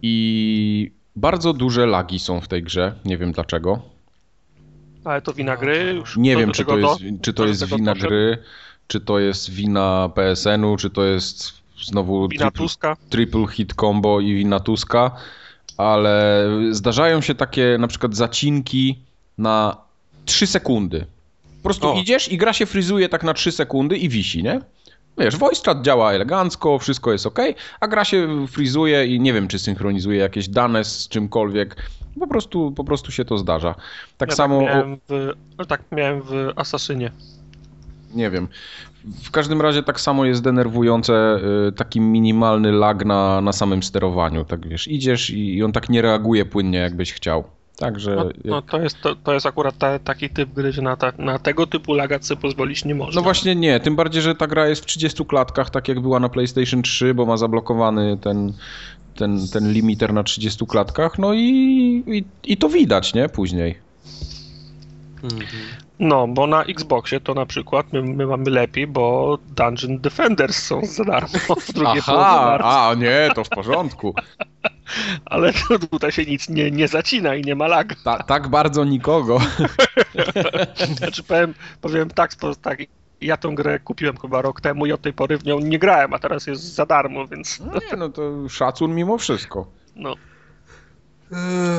i Bardzo duże lagi są w tej grze, nie wiem dlaczego. Ale to wina gry już Nie do wiem, czy to do- jest, czy to do jest wina doszedł. gry, czy to jest wina PSN-u, czy to jest znowu Wina triple, Tuska. triple hit combo i wina Tuska, ale zdarzają się takie na przykład zacinki na 3 sekundy. Po prostu O. idziesz i gra się fryzuje tak na 3 sekundy i wisi, nie? Wiesz, voice chat działa elegancko, wszystko jest ok, a gra się frizuje i nie wiem, czy synchronizuje jakieś dane z czymkolwiek. Po prostu, po prostu się to zdarza. Tak ja samo. Tak miałem, w, no tak miałem w Asasynie. Nie wiem. W każdym razie tak samo jest denerwujące y, taki minimalny lag na, na samym sterowaniu. Tak wiesz, idziesz i, i on tak nie reaguje płynnie, jakbyś chciał. Także. No, no to, jest, to, to jest akurat ta, taki typ gry, że na, ta, na tego typu lagat sobie pozwolić nie można. No właśnie nie, tym bardziej, że ta gra jest w 30 klatkach, tak jak była na PlayStation 3, bo ma zablokowany ten, ten, ten limiter na 30 klatkach, no i, i, i to widać, nie? Później. Mhm. No, bo na Xboxie to na przykład my, my mamy lepiej, bo Dungeon Defenders są za darmo w drugiej połowie Aha, marca, a nie, to w porządku. ale to tutaj się nic nie, nie zacina i nie ma laga. Ta, tak bardzo nikogo. Znaczy powiem, powiem tak, tak, ja tą grę kupiłem chyba rok temu i od tej pory w nią nie grałem, a teraz jest za darmo, więc No nie, no to szacun mimo wszystko. no.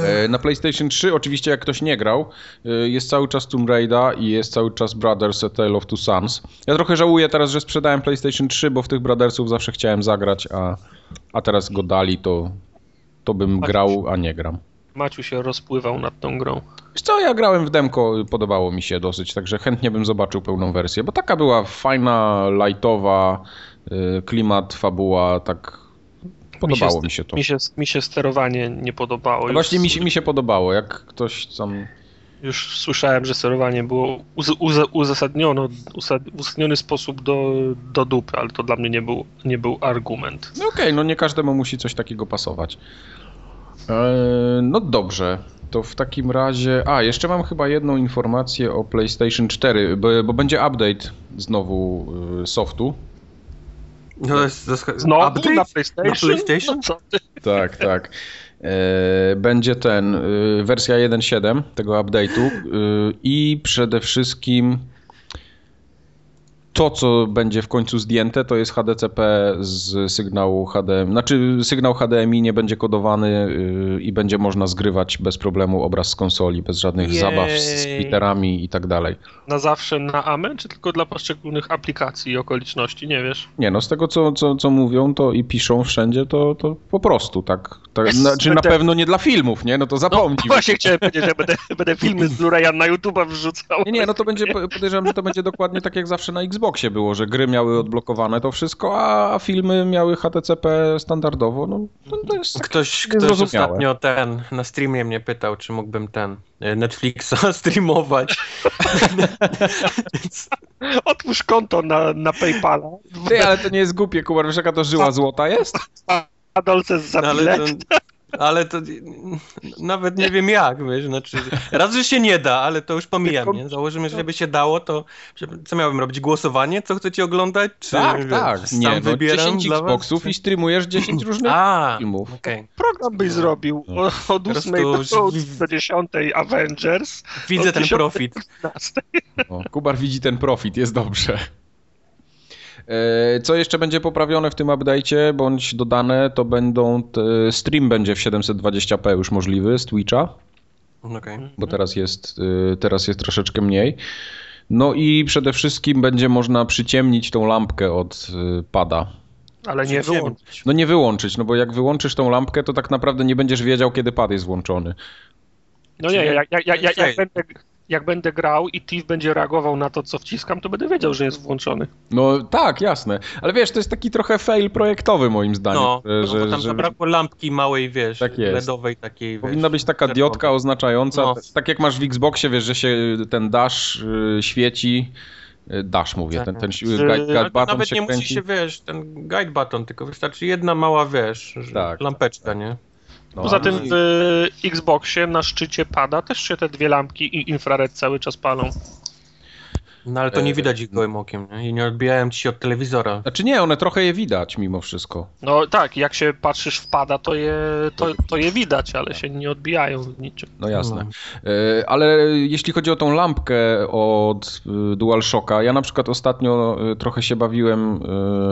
E, Na PlayStation 3 oczywiście jak ktoś nie grał, e, jest cały czas Tomb Raider i jest cały czas Brothers A Tale of Two Sons. Ja trochę żałuję teraz, że sprzedałem PlayStation 3, bo w tych Brothersów zawsze chciałem zagrać, a, a teraz go dali, to, to bym grał, a nie gram. Maciu się rozpływał nad tą grą. Wiesz co, ja grałem w demko, podobało mi się dosyć, także chętnie bym zobaczył pełną wersję, bo taka była fajna, lightowa, e, klimat, fabuła, tak podobało mi się to. Mi się, mi się sterowanie nie podobało. No Właśnie mi się, mi się podobało, jak ktoś tam... już słyszałem, że sterowanie było uz, uz, w uzasadniony sposób do, do dupy, ale to dla mnie nie był, nie był argument. No okej, no nie każdemu musi coś takiego pasować. Eee, no dobrze, to w takim razie... A, jeszcze mam chyba jedną informację o PlayStation 4, bo, bo będzie update znowu y, softu. To jest Znowu update? na PlayStation? Na PlayStation? No? Tak, tak. Eee, będzie ten, y, wersja 1.7 tego update'u y, i przede wszystkim to, co będzie w końcu zdjęte, to jest HDCP z sygnału HDMI. Znaczy, sygnał HDMI nie będzie kodowany y, i będzie można zgrywać bez problemu obraz z konsoli, bez żadnych Jej. zabaw z splitterami i tak dalej. Na zawsze na AME, czy tylko dla poszczególnych aplikacji i okoliczności, nie wiesz? Nie no, z tego co, co, co mówią to i piszą wszędzie, to, to po prostu tak. tak Jest znaczy na będę- pewno nie dla filmów, nie? No to zapomnij. Właśnie chciałem powiedzieć, że będę, będę filmy z Blu-raya na YouTube'a wrzucał. Nie, nie, no to będzie, po- podejrzewam, że to będzie dokładnie tak jak zawsze na Xboxie było, że gry miały odblokowane to wszystko, a filmy miały HTCP standardowo, no to, to jest... Ktoś, takie ktoś zrozumiałe. ostatnio ten na streamie mnie pytał, czy mógłbym ten e, Netflixa streamować. Otwórz konto na, na PayPala. Ty, ale to nie jest głupie, Kuba, wiesz jaka to żyła złota jest? Adolce za No, ale bilet. to, ale to nawet nie wiem jak, wiesz, znaczy raz, że się nie da, ale to już pomijam, nie? Założymy, że by się dało, to co miałbym robić? Głosowanie? Co chcecie oglądać? Czy Tak, wiesz, tak. Sam Nie, no wybieram 10 dla was, Xboxów czy- i streamujesz 10 różnych A, filmów. okej. Program byś zrobił No. o- od Po 8 prostu do, do 10 Avengers. Widzę ten 10 profit. do 15. O, Kubar widzi ten profit, jest dobrze. E, Co jeszcze będzie poprawione w tym update'cie, bądź dodane, to będą, stream będzie w 720p już możliwy z Twitcha. Okej. bo teraz jest, y, teraz jest troszeczkę mniej. No i przede wszystkim będzie można przyciemnić tą lampkę od y, pada. Ale nie wyłączyć. No nie wyłączyć, no bo jak wyłączysz tą lampkę, to tak naprawdę nie będziesz wiedział, kiedy pad jest włączony. No nie, jak, jak, jak, jak, będę, jak będę grał i Tiff będzie reagował na to, co wciskam, to będę wiedział, że jest włączony. No tak, jasne. Ale wiesz, to jest taki trochę fail projektowy moim zdaniem. No, że, no, tam że zabrakło lampki małej, wiesz, Tak. LEDowej takiej, powinna wiesz, być taka czerwonej. diodka oznaczająca, No. tak jak masz w Xboxie, wiesz, że się ten dash y, świeci. Y, Dash mówię, ten, ten Czy- guide, Ale guide to button nawet się nie musi kręci. się, wiesz, ten guide button, tylko wystarczy jedna mała, wiesz, że- Tak. lampeczka, nie? No, Poza tym w Xboxie na szczycie pada też się te dwie lampki i infrared cały czas palą. No ale to nie E, widać ich gołym okiem, nie? I nie odbijają ci się od telewizora. Znaczy nie, one trochę je widać mimo wszystko. No tak, jak się patrzysz w pada, to je, to, to je widać, ale się nie odbijają w niczym. No jasne. E, Ale jeśli chodzi o tą lampkę od e, DualShocka, ja na przykład ostatnio e, trochę się bawiłem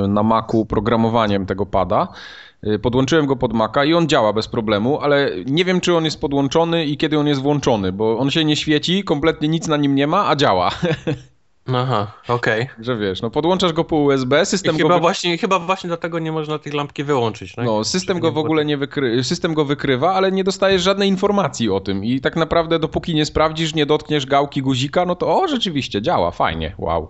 na Macu programowaniem tego pada. E, Podłączyłem go pod Maca i on działa bez problemu, ale nie wiem, czy on jest podłączony i kiedy on jest włączony, bo on się nie świeci, kompletnie nic na nim nie ma, a działa. Aha, okej. Że wiesz, no podłączasz go po USB, I system go Chyba wy- właśnie, chyba właśnie dlatego nie można tych lampki wyłączyć. Tak? No, system go w ogóle nie wykry... system go wykrywa, ale nie dostajesz żadnej informacji o tym i tak naprawdę dopóki nie sprawdzisz, nie dotkniesz gałki guzika, no to o, rzeczywiście działa, fajnie, wow.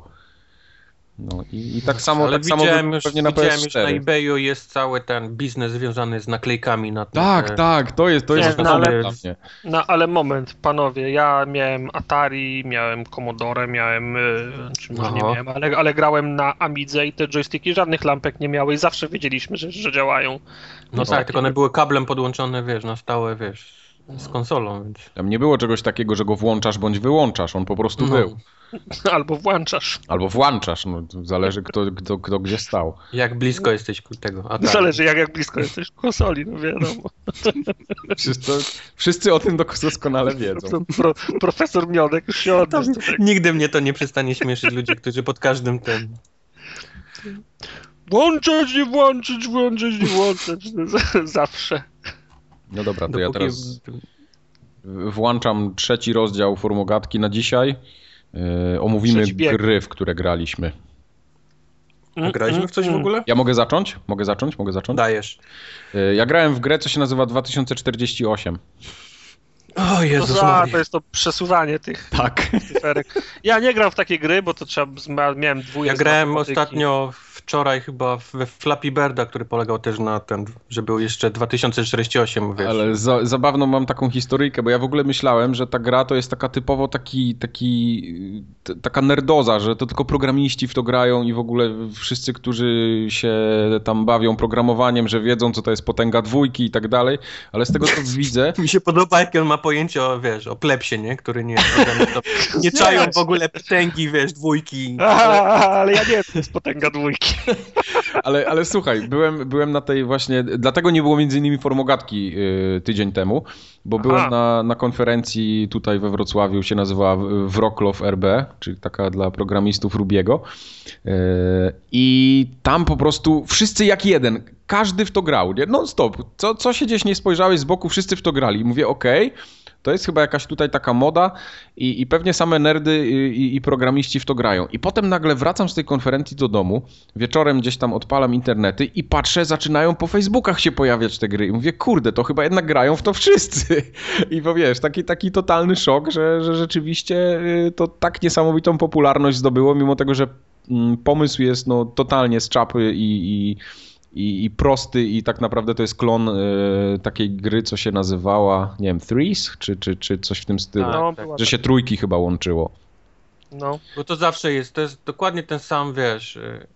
No i, i tak samo, Ale tak samo widziałem, już, pewnie na widziałem już na PS4. eBayu jest cały ten biznes związany z naklejkami na tym. Tak, e, tak, to jest, to Nie, jest no, fenomen ale- dla mnie. No ale moment, panowie, ja miałem Atari, miałem Commodore, miałem, y, czy może nie Aha. miałem, ale, ale grałem na Amidze i te joysticki żadnych lampek nie miały i zawsze wiedzieliśmy, że, że działają. No tak, tylko one były kablem podłączone, wiesz, na stałe, wiesz, z konsolą, więc... Tam nie było czegoś takiego, że go włączasz bądź wyłączasz, on po prostu No. był. Albo włączasz. Albo włączasz, no, zależy kto, kto, kto gdzie stał. Jak blisko jesteś ku tego. A tak. Zależy jak, jak blisko jesteś konsoli, no wiadomo. Wszyscy, wszyscy o tym doskonale wiedzą. Pro, profesor Mionek już się odniósł tutaj. Nigdy mnie to nie przestanie śmieszyć ludzi, którzy pod każdym tym... Włączać, nie włączyć, włączyć, nie włączać. Zawsze. No dobra, to ja dopóki- teraz włączam trzeci rozdział Formogatki na dzisiaj. Yy, omówimy gry, w które graliśmy. Mm, Graliśmy w coś w ogóle? Ja mogę zacząć? Mogę zacząć? Mogę zacząć? Dajesz. Yy, ja grałem w grę, co się nazywa 2048. O Jezus za, Maria. to jest to przesuwanie tych Tak. cyferek. Ja nie gram w takie gry, bo to trzeba, miałem dwójkę. Ja grałem ostatnio wczoraj chyba we Flappy Birda, który polegał też na ten, że był jeszcze 2048, wiesz. Ale za, zabawną mam taką historyjkę, bo ja w ogóle myślałem, że ta gra to jest taka typowo taki, taki, t, taka nerdoza, że to tylko programiści w to grają i w ogóle wszyscy, którzy się tam bawią programowaniem, że wiedzą, co to jest potęga dwójki i tak dalej, ale z tego, co widzę, Mi się podoba, jakie on ma pojęcie o, wiesz, o plepsie, nie? Który nie, nie czają w ogóle potęgi, wiesz, dwójki. Aha, ale ja nie, to jest potęga dwójki. Ale, ale słuchaj, byłem, byłem na tej właśnie, dlatego nie było między innymi formogatki y, tydzień temu, bo byłem Aha. na, na konferencji tutaj we Wrocławiu, się nazywa Wroclaw RB, czyli taka dla programistów Rubiego. Y, I tam po prostu wszyscy jak jeden, każdy w to grał, nie? non stop. Co, co się gdzieś nie spojrzałeś z boku, wszyscy w to grali. Mówię, okej, to jest chyba jakaś tutaj taka moda i, i pewnie same nerdy i, i, programiści w to grają. I potem nagle wracam z tej konferencji do domu, wieczorem gdzieś tam odpalam internety i patrzę, zaczynają po Facebookach się pojawiać te gry. I mówię, kurde, to chyba jednak grają w to wszyscy. I bo wiesz, taki, taki totalny szok, że, że rzeczywiście y, to tak niesamowitą popularność zdobyło, mimo tego, że mm, pomysł jest no, totalnie z czapy i, i, i, i prosty i tak naprawdę to jest klon y, takiej gry, co się nazywała, nie wiem, Threes, czy, czy, czy coś w tym stylu. Tak, No, tak. Że się trójki chyba łączyło. No. Bo to zawsze jest, to jest dokładnie ten sam, wiesz, y,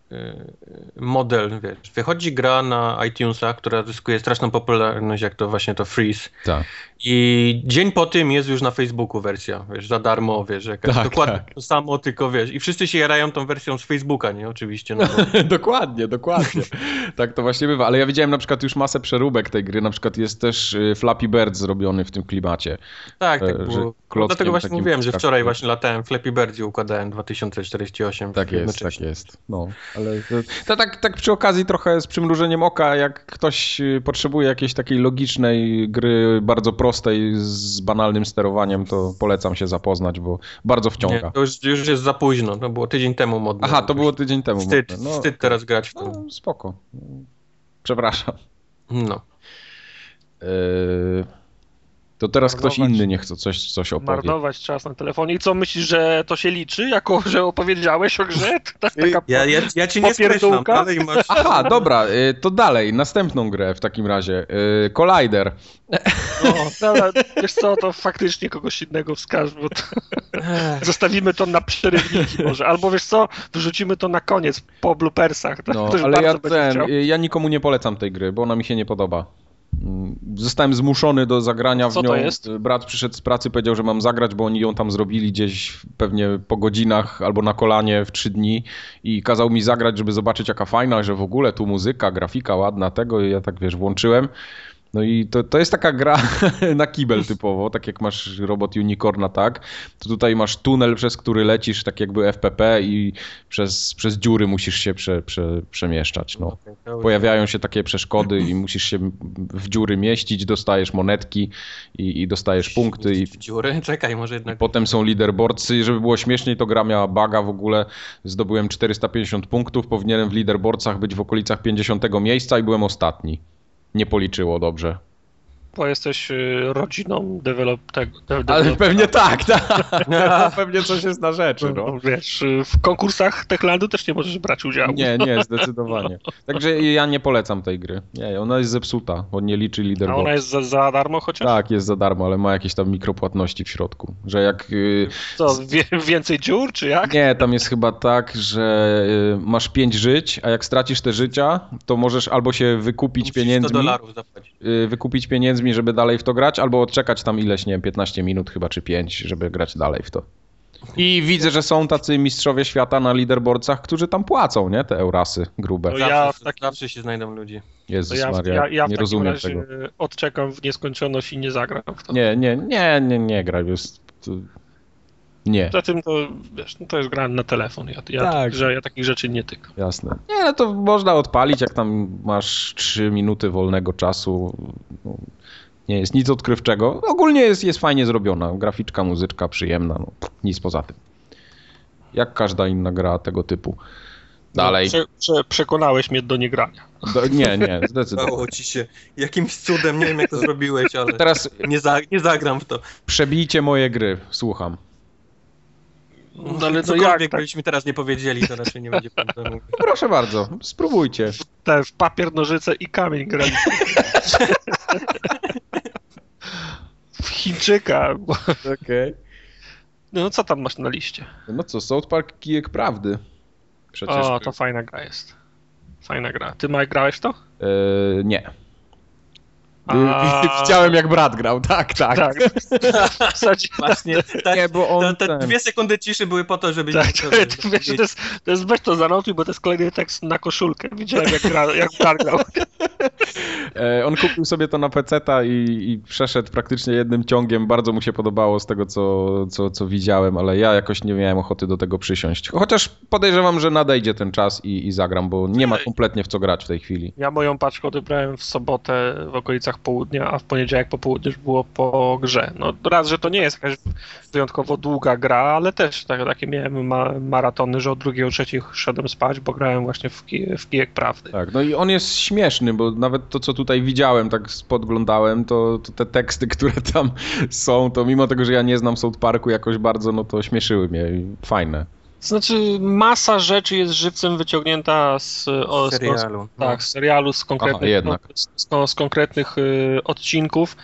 model, wiesz. Wychodzi gra na iTunesach, która zyskuje straszną popularność, jak to właśnie to Freeze. Tak. I dzień po tym jest już na Facebooku wersja, wiesz, za darmo, wiesz, jakaś Tak, dokładnie tak. to samo, tylko wiesz. I wszyscy się jarają tą wersją z Facebooka, nie? Oczywiście, no bo dokładnie, dokładnie. tak to właśnie bywa. Ale ja widziałem na przykład już masę przeróbek tej gry. Na przykład jest też y, Flappy Bird zrobiony w tym klimacie. tak, E, tak że było. No, dlatego właśnie mówiłem, że wczoraj właśnie latałem Flappy Bird i układałem 2048. Tak jest, tak jest. No, ale to, to tak, tak przy okazji trochę z przymrużeniem oka, jak ktoś y, potrzebuje jakiejś takiej logicznej gry, bardzo prostej, z banalnym sterowaniem, to polecam się zapoznać, bo bardzo Nie, wciąga. to już, już jest za późno, to było tydzień temu modne. Aha, to było tydzień temu. Wstyd, modne. No, wstyd teraz grać w to. no, spoko. Przepraszam. No. Yy, to teraz ktoś inny niech co- coś, coś opowie. Marnować czas na telefonie. I co, myślisz, że to się liczy, jako że opowiedziałeś o grze? To tak, taka Ja, ja, ja ci nie skreślam, dalej masz... Aha, dobra, y, to dalej, następną grę w takim razie. Y, Collider. No, dobra, wiesz co, to faktycznie kogoś innego wskaż, bo to zostawimy to na przerywniki może. Albo wiesz co, wyrzucimy to na koniec, po bloopersach. To No, ale ja ten, y, ja nikomu nie polecam tej gry, bo ona mi się nie podoba. Mm, Zostałem zmuszony do zagrania Co w to nią. jest? Brat przyszedł z pracy, powiedział, że mam zagrać, bo oni ją tam zrobili gdzieś pewnie po godzinach albo na kolanie w trzy dni i kazał mi zagrać, żeby zobaczyć jaka fajna, że w ogóle tu muzyka, grafika ładna tego i ja tak wiesz, włączyłem. No i to, to jest taka gra na kibel typowo, tak jak masz robot Unicorna, tak? To tutaj masz tunel, przez który lecisz, tak jakby FPP i przez, przez dziury musisz się prze, prze, przemieszczać. No. Pojawiają się takie przeszkody i musisz się w dziury mieścić, dostajesz monetki i, i dostajesz punkty i w dziury? Czekaj, może jednak... potem są leaderboardsy. Żeby było śmieszniej, to gra miała baga w ogóle. Zdobyłem 450 punktów, powinienem w leaderboardsach być w okolicach 50 miejsca i byłem ostatni. Nie policzyło dobrze. Bo jesteś y, rodziną develop, tego, Ale pewnie tak, tak. pewnie coś jest na rzeczy, no. No, wiesz, w konkursach Techlandu też nie możesz brać udziału. Nie, nie, zdecydowanie. Także ja nie polecam tej gry. Nie, ona jest zepsuta, on nie liczy A leaderboard. ona jest za, za darmo chociaż? Tak, jest za darmo, ale ma jakieś tam mikropłatności w środku. Że jak. y, Co, więcej dziur, czy jak? Nie, tam jest chyba tak, że y, masz 5 żyć, a jak stracisz te życia, to możesz albo się wykupić Musisz 100 pieniędzmi. dolarów zapłacić. wykupić pieniędzmi, żeby dalej w to grać, albo odczekać tam ileś, nie wiem, 15 minut chyba, czy 5, żeby grać dalej w to. I widzę, że są tacy mistrzowie świata na leaderboardsach, którzy tam płacą, nie? Te eurasy grube. To ja w takim- zawsze się znajdą ludzie. To Jezus ja, Maria, ja, ja nie rozumiem razie tego. odczekam w nieskończoność i nie zagram w to. Nie, nie, nie, nie, nie to- Nie, Poza tym to, wiesz, no to jest gra na telefon, ja, ja, Tak. że ja takich rzeczy nie tykam. jasne. Nie, no to można odpalić, jak tam masz 3 minuty wolnego czasu. No, nie jest nic odkrywczego. Ogólnie jest, jest fajnie zrobiona. Graficzka, muzyczka przyjemna, no, nic poza tym. Jak każda inna gra tego typu. Dalej. No, prze, prze, przekonałeś mnie do niegrania. Do, nie, nie, zdecydowanie. Udało ci się. Jakimś cudem, nie wiem jak to zrobiłeś, ale Teraz nie, za, nie zagram w to. przebijcie moje gry, słucham. No, ale Cokolwiek jak tak? byśmy teraz nie powiedzieli, to raczej nie będzie problemu. No proszę bardzo, spróbujcie. Te w papier, nożyce i kamień graliśmy. w Chińczyka. Okej. No co tam masz na liście? No co, South Park Kijek Prawdy. Przecież. O, to fajna gra jest. Fajna gra. Ty Mike grałeś w to? E, nie. A- Widziałem jak brat grał, tak, tak. Tak. W zasadzie Właśnie, tak, Nie, bo on te, te dwie sekundy ciszy były po to, żeby... Tak, to, to, wiesz, to, jest, to jest weź to zanotuj, bo to jest kolejny tekst na koszulkę. Widziałem jak, gra, jak brat grał. E, on kupił sobie to na peceta i, i przeszedł praktycznie jednym ciągiem. Bardzo mu się podobało z tego, co, co, co widziałem, ale ja jakoś nie miałem ochoty do tego przysiąść. Chociaż podejrzewam, że nadejdzie ten czas i, i zagram, bo nie ma kompletnie w co grać w tej chwili. Ja moją paczkę odebrałem w sobotę w okolicach południa, a w poniedziałek po południu już było po grze. No raz, że to nie jest jakaś wyjątkowo długa gra, ale też tak, takie miałem ma, maratony, że o drugiej, o trzeciej szedłem spać, bo grałem właśnie w, ki, w kijek prawdy. Tak, no i on jest śmieszny, bo nawet to, co tutaj widziałem, tak podglądałem, to, to te teksty, które tam są, to mimo tego, że ja nie znam South Parku jakoś bardzo, no to śmieszyły mnie i fajne. Znaczy, masa rzeczy jest żywcem wyciągnięta z, o, z, serialu. no. tak, z serialu, z konkretnych, Aha, jednak. z, z, z konkretnych y, odcinków.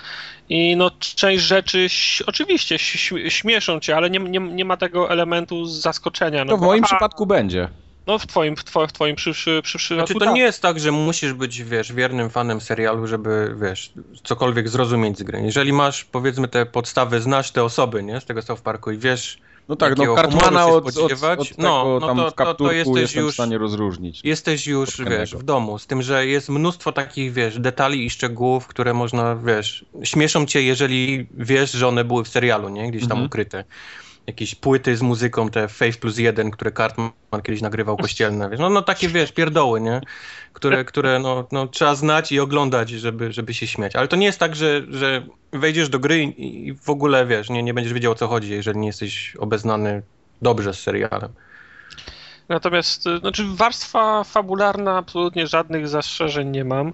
I no, część rzeczy oczywiście śmieszą cię, ale nie, nie, nie ma tego elementu zaskoczenia. No, To w moim aha, przypadku będzie. No w twoim, w twoim, w twoim przy, przy, przy, Znaczy to nie jest tak, że musisz być, wiesz, wiernym fanem serialu, żeby, wiesz, cokolwiek zrozumieć z gry. Jeżeli masz, powiedzmy, te podstawy, znasz te osoby, nie, z tego South Parku i wiesz, No tak, no humoru od, od, od No, no tam to- w to- jesteś już- w stanie rozróżnić. jesteś już, wiesz, w domu, z tym, że jest mnóstwo takich, wiesz, detali i szczegółów, które można, wiesz, śmieszą cię, jeżeli wiesz, że one były w serialu, nie, gdzieś tam Mhm. ukryte. Jakieś płyty z muzyką, te Faith plus jeden, które Cartman kiedyś nagrywał kościelne, wiesz, no, no takie, wiesz, pierdoły, nie, które, które no, no, trzeba znać i oglądać, żeby, żeby się śmiać. Ale to nie jest tak, że, że wejdziesz do gry i i w ogóle, wiesz, nie, nie będziesz wiedział, o co chodzi, jeżeli nie jesteś obeznany dobrze z serialem. Natomiast, y, znaczy warstwa fabularna absolutnie żadnych zastrzeżeń nie mam. Y,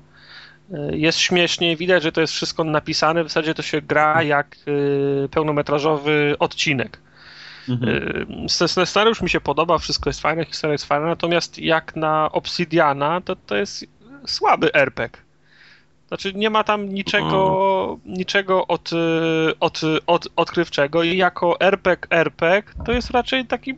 Jest śmiesznie, widać, że to jest wszystko napisane, w zasadzie to się gra jak y, pełnometrażowy odcinek. Mhm. Sc- Scenariusz mi się podoba, wszystko jest fajne, historia jest fajna, natomiast jak na Obsidiana, to to jest słaby RPG. Znaczy nie ma tam niczego, niczego od, y, od, od, odkrywczego i jako RPG RPG to jest raczej taki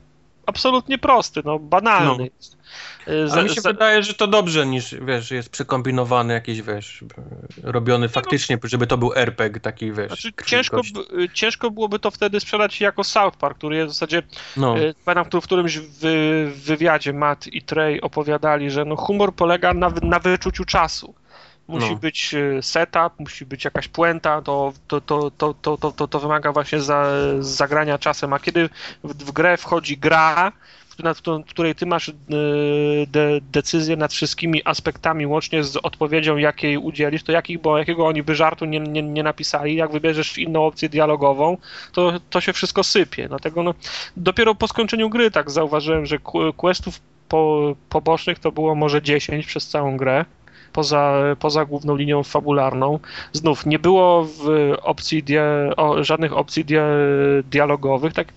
absolutnie prosty, no banalny. No. Ale mi się za... wydaje, że to dobrze niż, wiesz, jest przekombinowany jakiś, wiesz, robiony faktycznie, żeby to był RPG taki, wiesz. Znaczy, ciężko, ciężko byłoby to wtedy sprzedać jako South Park, który jest w zasadzie, no. pamiętam, w którymś w wywiadzie Matt i Trey opowiadali, że no humor polega na, na wyczuciu czasu. Musi no. być setup, musi być jakaś puenta, to, to, to, to, to, to, to wymaga właśnie za, zagrania czasem, a kiedy w, w grę wchodzi gra, nad której ty masz de, decyzję nad wszystkimi aspektami, łącznie z odpowiedzią, jakiej udzielisz, to jakich, bo jakiego oni by żartu nie, nie, nie napisali, jak wybierzesz inną opcję dialogową, to, to się wszystko sypie. Dlatego no, dopiero po skończeniu gry tak zauważyłem, że questów po, pobocznych to było może 10 przez całą grę poza, poza główną linią fabularną. Znów nie było opcji dia, o, żadnych opcji dia, dialogowych. Tak,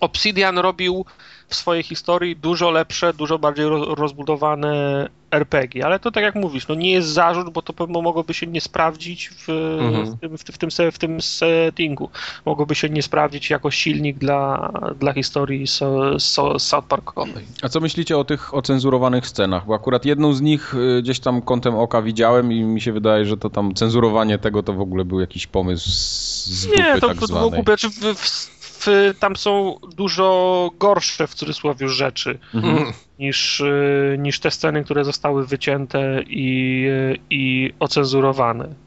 Obsidian robił w swojej historii dużo lepsze, dużo bardziej rozbudowane RPG, ale to tak jak mówisz, no nie jest zarzut, bo to pewno mogłoby się nie sprawdzić w, mhm. w, tym, w, w, tym, w tym settingu. Mogłoby się nie sprawdzić jako silnik dla, dla historii so, so, South Parkowej. A co myślicie o tych ocenzurowanych scenach? Bo akurat jedną z nich y, gdzieś tam kątem oka widziałem i mi się wydaje, że to tam cenzurowanie tego to w ogóle był jakiś pomysł z Nie, to, tak to, to w ogóle, znaczy w, w tam są dużo gorsze w cudzysłowie rzeczy mhm. niż, y, niż te sceny, które zostały wycięte i, i ocenzurowane.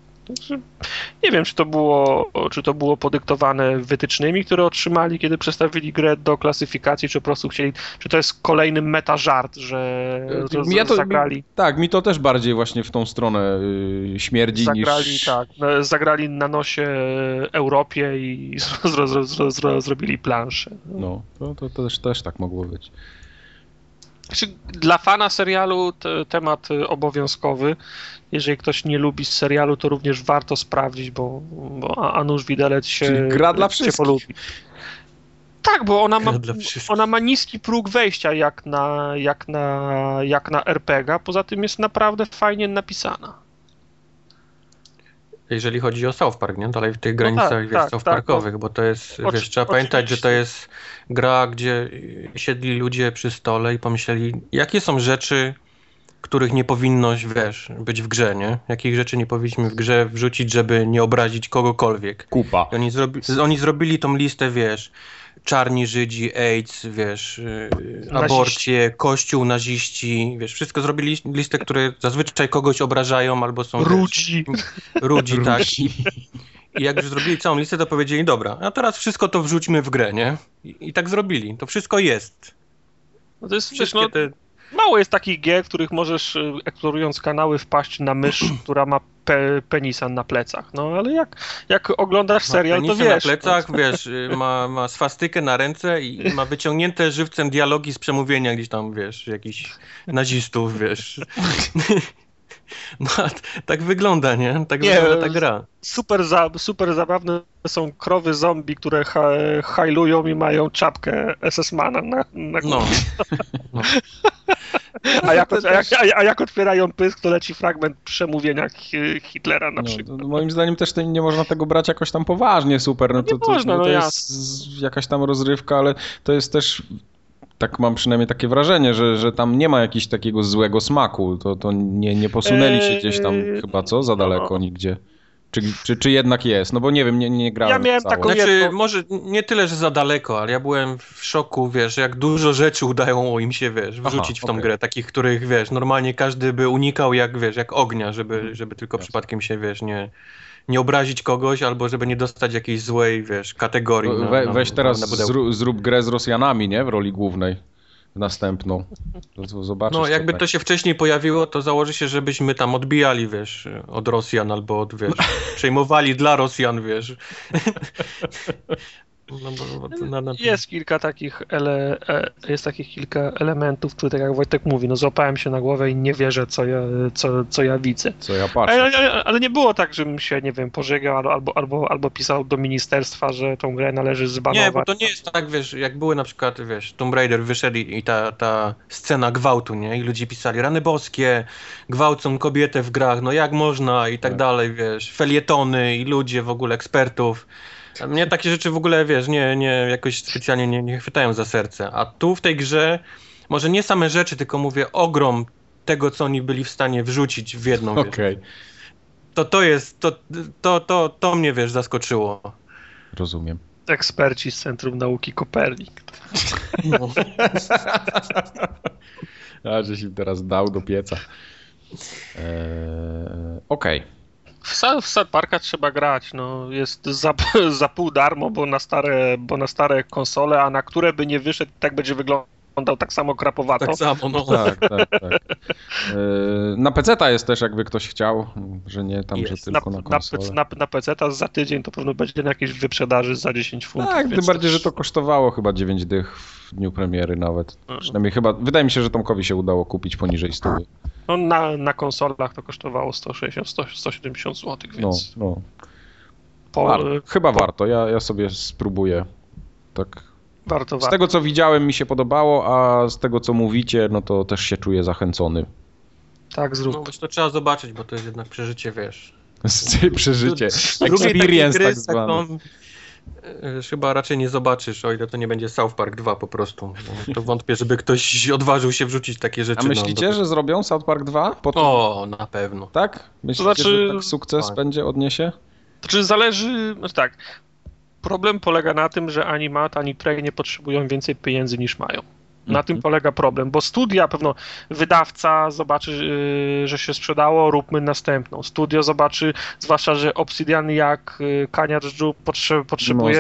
Nie wiem, czy to było, czy to było podyktowane wytycznymi, które otrzymali, kiedy przestawili grę do klasyfikacji, czy po prostu chcieli, czy to jest kolejny meta żart, że z, ja to, zagrali. Tak, mi to też bardziej właśnie w tą stronę yy, śmierdzi zagrali, niż... Tak, no, zagrali na nosie Europie i zro, zro, zro, zrobili planszę. No, to, to, to też, też tak mogło być. Znaczy, dla fana serialu temat obowiązkowy. Jeżeli ktoś nie lubi serialu, to również warto sprawdzić, bo, bo Anusz Widelec się, Czyli gra dla wszystkich. polubi. Tak, bo ona ma, ona ma niski próg wejścia jak na, jak, na, jak na RPG, poza tym jest naprawdę fajnie napisana jeżeli chodzi o South Park, nie? Dalej w tych no granicach tak, wiesz, tak, South tak, Parkowych, bo to jest, Oczy, wiesz, trzeba pamiętać, że to jest gra, gdzie siedli ludzie przy stole i pomyśleli, jakie są rzeczy, których nie powinno, wiesz, być w grze, nie? Jakich rzeczy nie powinniśmy w grze wrzucić, żeby nie obrazić kogokolwiek. Kupa. I oni, zrobi, oni zrobili tą listę, wiesz, czarni Żydzi, AIDS, wiesz, y, aborcje, kościół, naziści, wiesz, wszystko zrobili listę, które zazwyczaj kogoś obrażają albo są... Rudzi. Rudzi, tak. I, I jak już zrobili całą listę, to powiedzieli, dobra, a teraz wszystko to wrzućmy w grę, nie? I, i tak zrobili. To wszystko jest. No to jest wszystkie no, te Mało jest takich gier, w których możesz, y, eksplorując kanały, wpaść na mysz, która ma pe penisa na plecach. No ale jak, jak oglądasz serial, to wiesz. na plecach, no. wiesz, ma, ma swastykę na ręce i ma wyciągnięte żywcem dialogi z przemówienia gdzieś tam, wiesz, jakichś nazistów, wiesz. No, tak wygląda, nie? Tak nie, wygląda ta gra. Super, za, super zabawne są krowy zombie, które ha, hajlują i mają czapkę SS-mana na, na no. no. A, jak, a, jak, a, jak, otwierają pysk, to leci fragment przemówienia Hitlera na no, przykład. moim zdaniem też nie można tego brać jakoś tam poważnie super. No, to, to, można, to, to no jest jakaś tam rozrywka, ale to jest też tak mam przynajmniej takie wrażenie, że, że tam nie ma jakiegoś takiego złego smaku. To, to nie, nie posunęli się gdzieś tam eee, chyba, co? Za daleko no. nigdzie. Czy, czy, czy jednak jest? No bo nie wiem, nie, nie grałem. Ja miałem taką znaczy, jedną... może nie tyle, że za daleko, ale ja byłem w szoku, wiesz, jak dużo rzeczy udają im się, wiesz, wrzucić Aha, w tą okay. grę, takich, których, wiesz, normalnie każdy by unikał jak, wiesz, jak ognia, żeby, mhm. żeby tylko przypadkiem się, wiesz, nie, nie obrazić kogoś, albo żeby nie dostać jakiejś złej, wiesz, kategorii. We, na, weź teraz na zrób, zrób grę z Rosjanami, nie? W roli głównej następną. Zobaczysz, no, jakby to, to się wcześniej pojawiło, to założy się, żebyśmy tam odbijali, wiesz, od Rosjan albo od, wiesz, przejmowali dla Rosjan, wiesz. No, bo, no, jest kilka takich ele, e, jest takich kilka elementów, które tak jak Wojtek mówi, no złapałem się na głowę i nie wierzę, co ja, co, co ja widzę. Co ja patrzę. Ale, ale, ale nie było tak, żebym się, nie wiem, pożegał albo, albo, albo pisał do ministerstwa, że tą grę należy zbanować. Nie, bo to nie jest tak, wiesz, jak były na przykład, wiesz, Tomb Raider wyszedł i ta, ta scena gwałtu, nie? I ludzie pisali, rany boskie, gwałcą kobietę w grach, no jak można i tak, tak. dalej, wiesz, felietony i ludzie w ogóle, ekspertów A Mnie takie rzeczy w ogóle, wiesz, nie, nie jakoś specjalnie nie, nie chwytają za serce. A tu w tej grze, może nie same rzeczy, tylko mówię ogrom tego, co oni byli w stanie wrzucić w jedną. Okej, To to jest, to, to, to, to mnie, wiesz, zaskoczyło. rozumiem. Eksperci z Centrum Nauki Kopernik. No. A, żeś im teraz dał do pieca. Eee, Okej. W, w South Parka trzeba grać, no jest za, za pół darmo, bo na stare, bo na stare konsole, a na które by nie wyszedł, tak będzie wyglądał tak samo krapowato. Tak samo, no. Tak, tak, tak. Eee, Na PC jest też, jakby ktoś chciał, że nie tam, Jest. że tylko na, na, konsolę. na, na PC za tydzień to pewno będzie na jakiejś wyprzedaży za 10 funtów. Tak, tym bardziej, że to kosztowało chyba 9 dych w dniu premiery nawet. Mhm. Przynajmniej chyba, wydaje mi się, że Tomkowi się udało kupić poniżej 100. No, na, na konsolach to kosztowało 160, 100, 170 zł, No, więc no. po, War, chyba po- warto, ja, ja sobie spróbuję. Tak. warto, Z warto. tego co widziałem mi się podobało, a z tego co mówicie, no to też się czuję zachęcony. Tak, zrób. No, to trzeba zobaczyć, bo to jest jednak przeżycie, wiesz. Przeżycie. Experience gry tak z zwany. taką, e, Chyba raczej nie zobaczysz, o ile to nie będzie South Park 2 po prostu. No, to wątpię, żeby ktoś odważył się wrzucić takie rzeczy. A myślicie, no, że zrobią South Park 2? Po tym, O, na pewno. tak? Myślicie, To znaczy- że tak sukces Tak. będzie, odniesie? To czy zależy, znaczy tak, problem polega na tym, że ani Matt, ani Trey nie potrzebują więcej pieniędzy niż mają. Na Mhm. tym polega problem, bo studia, pewno wydawca zobaczy, yy, że się sprzedało, róbmy następną. Studio zobaczy, zwłaszcza, że Obsidian jak yy, Kania Dżdżu potrze, potrzebuje,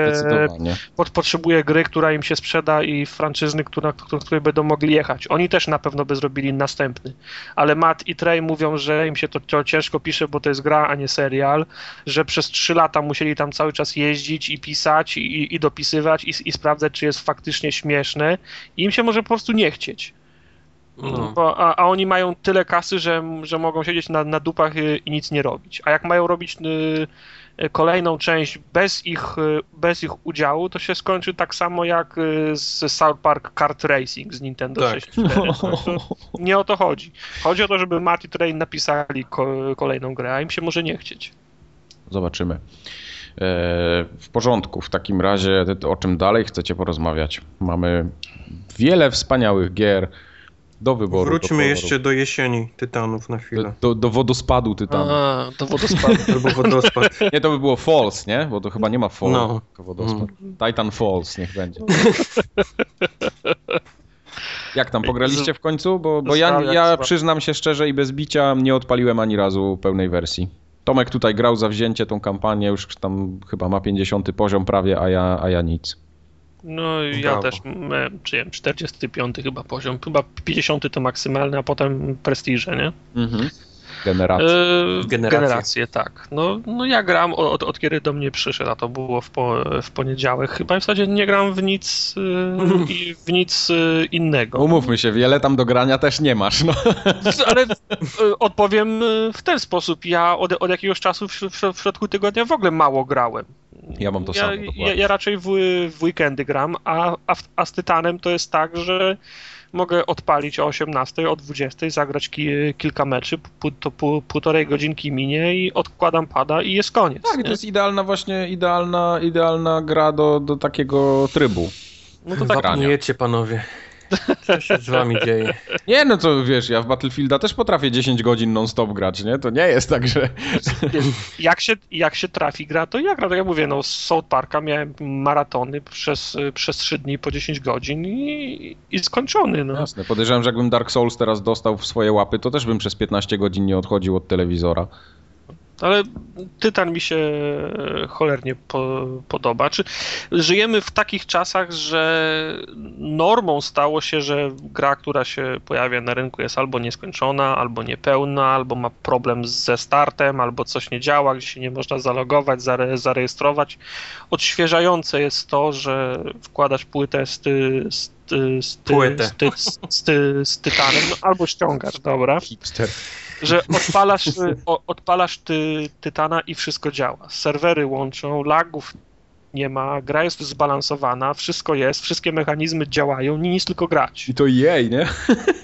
No, potrzebuje gry, która im się sprzeda i franczyzny, która, któ- której będą mogli jechać. Oni też na pewno by zrobili następny. Ale Matt i Trey mówią, że im się to, to ciężko pisze, bo to jest gra, a nie serial, że przez trzy lata musieli tam cały czas jeździć i pisać i, i dopisywać i, i sprawdzać, czy jest faktycznie śmieszne i im się może po prostu nie chcieć. No. Bo, a, a oni mają tyle kasy, że, że mogą siedzieć na, na dupach i nic nie robić. A jak mają robić y, y, kolejną część bez ich, y, bez ich udziału, to się skończy tak samo jak z South Park Kart Racing z Nintendo Tak. 64. To nie o to chodzi. Chodzi o to, żeby Matt i Trey napisali ko- kolejną grę, a im się może nie chcieć. Zobaczymy. W porządku, w takim razie o czym dalej chcecie porozmawiać? Mamy wiele wspaniałych gier do wyboru. do Wróćmy koloru. jeszcze do jesieni Tytanów na chwilę. do, do, do wodospadu Tytanu. A, do wodospadu. Albo wodospad. Nie, to by było Falls, nie? Bo to chyba nie ma Fall, No. tylko wodospad. Titan Falls niech będzie. Jak tam, pograliście w końcu? Bo, bo ja, ja przyznam się szczerze i bez bicia nie odpaliłem ani razu pełnej wersji. Tomek tutaj grał zawzięcie tą kampanię, już tam chyba ma 50 poziom prawie, a ja, a ja nic. No i ja Brawo. też miałem, czy nie wiem, 45 chyba poziom, chyba 50 to maksymalny, a potem prestiże, nie? Mhm. Generacja. Yy, Generacje. generacje, tak. No, no ja gram od, od kiedy do mnie przyszedł, a to było w, po, w poniedziałek. Chyba w zasadzie nie gram w nic, yy, i w nic yy, innego. Umówmy się, wiele tam do grania też nie masz. No. Ale odpowiem w ten sposób. Ja od, od jakiegoś czasu w, w, w środku tygodnia w ogóle mało grałem. Ja mam to ja, samo, ja, ja raczej w, w weekendy gram, a, a, w, a z Tytanem to jest tak, że mogę odpalić o 18, o 20, zagrać ki, kilka meczy, pu, to pół, półtorej godzinki minie i odkładam pada i jest koniec. Tak, nie? to jest idealna właśnie, idealna, idealna gra do, do takiego trybu. No to tak, grania. Wapniujecie panowie. Co się z wami dzieje? Nie, no to wiesz, ja w Battlefielda też potrafię 10 godzin non-stop grać, nie? To nie jest tak, że... jak, się, jak się trafi gra, to ja gram. Tak jak mówię, no z South Parka miałem maratony przez, przez 3 dni po 10 godzin i, i skończony. No. Jasne, podejrzewam, że jakbym Dark Souls teraz dostał w swoje łapy, to też bym przez 15 godzin nie odchodził od telewizora. Ale Tytan mi się e, cholernie po, podoba. Czy żyjemy w takich czasach, że normą stało się, że gra, która się pojawia na rynku jest albo nieskończona, albo niepełna, albo ma problem ze startem, albo coś nie działa, gdzie się nie można zalogować, zare, zarejestrować. Odświeżające jest to, że wkładasz płytę z, ty, z, ty, z, ty, z, ty, z, ty, z Tytanem, no, albo ściągasz, dobra Hipster. Że odpalasz, o, odpalasz ty, Tytana i wszystko działa. Serwery łączą, lagów nie ma, gra jest zbalansowana, wszystko jest, wszystkie mechanizmy działają, nic tylko grać. I to jej, nie?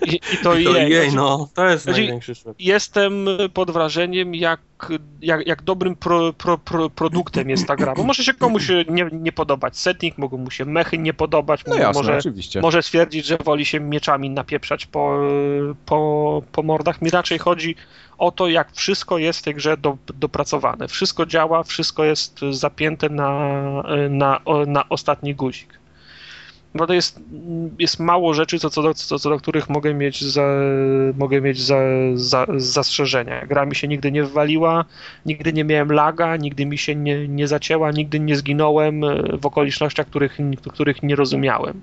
I, i to, To jej. jej, no, to jest Znaczy- największy szok. Jestem pod wrażeniem, jak jak, jak, jak dobrym pro, pro, pro, produktem jest ta gra, bo może się komuś nie, nie podobać setting, mogą mu się mechy nie podobać, No jasne, może, oczywiście. może stwierdzić, że woli się mieczami napieprzać po, po, po mordach. Mi raczej chodzi o to, jak wszystko jest w tej grze do, dopracowane. Wszystko działa, wszystko jest zapięte na, na, na ostatni guzik. Bo to jest, jest mało rzeczy, co, co, do, co, co do których mogę mieć, za, mogę mieć za, za, zastrzeżenia. Gra mi się nigdy nie wywaliła, nigdy nie miałem laga, nigdy mi się nie, nie zacięła, nigdy nie zginąłem w okolicznościach, których, których nie rozumiałem.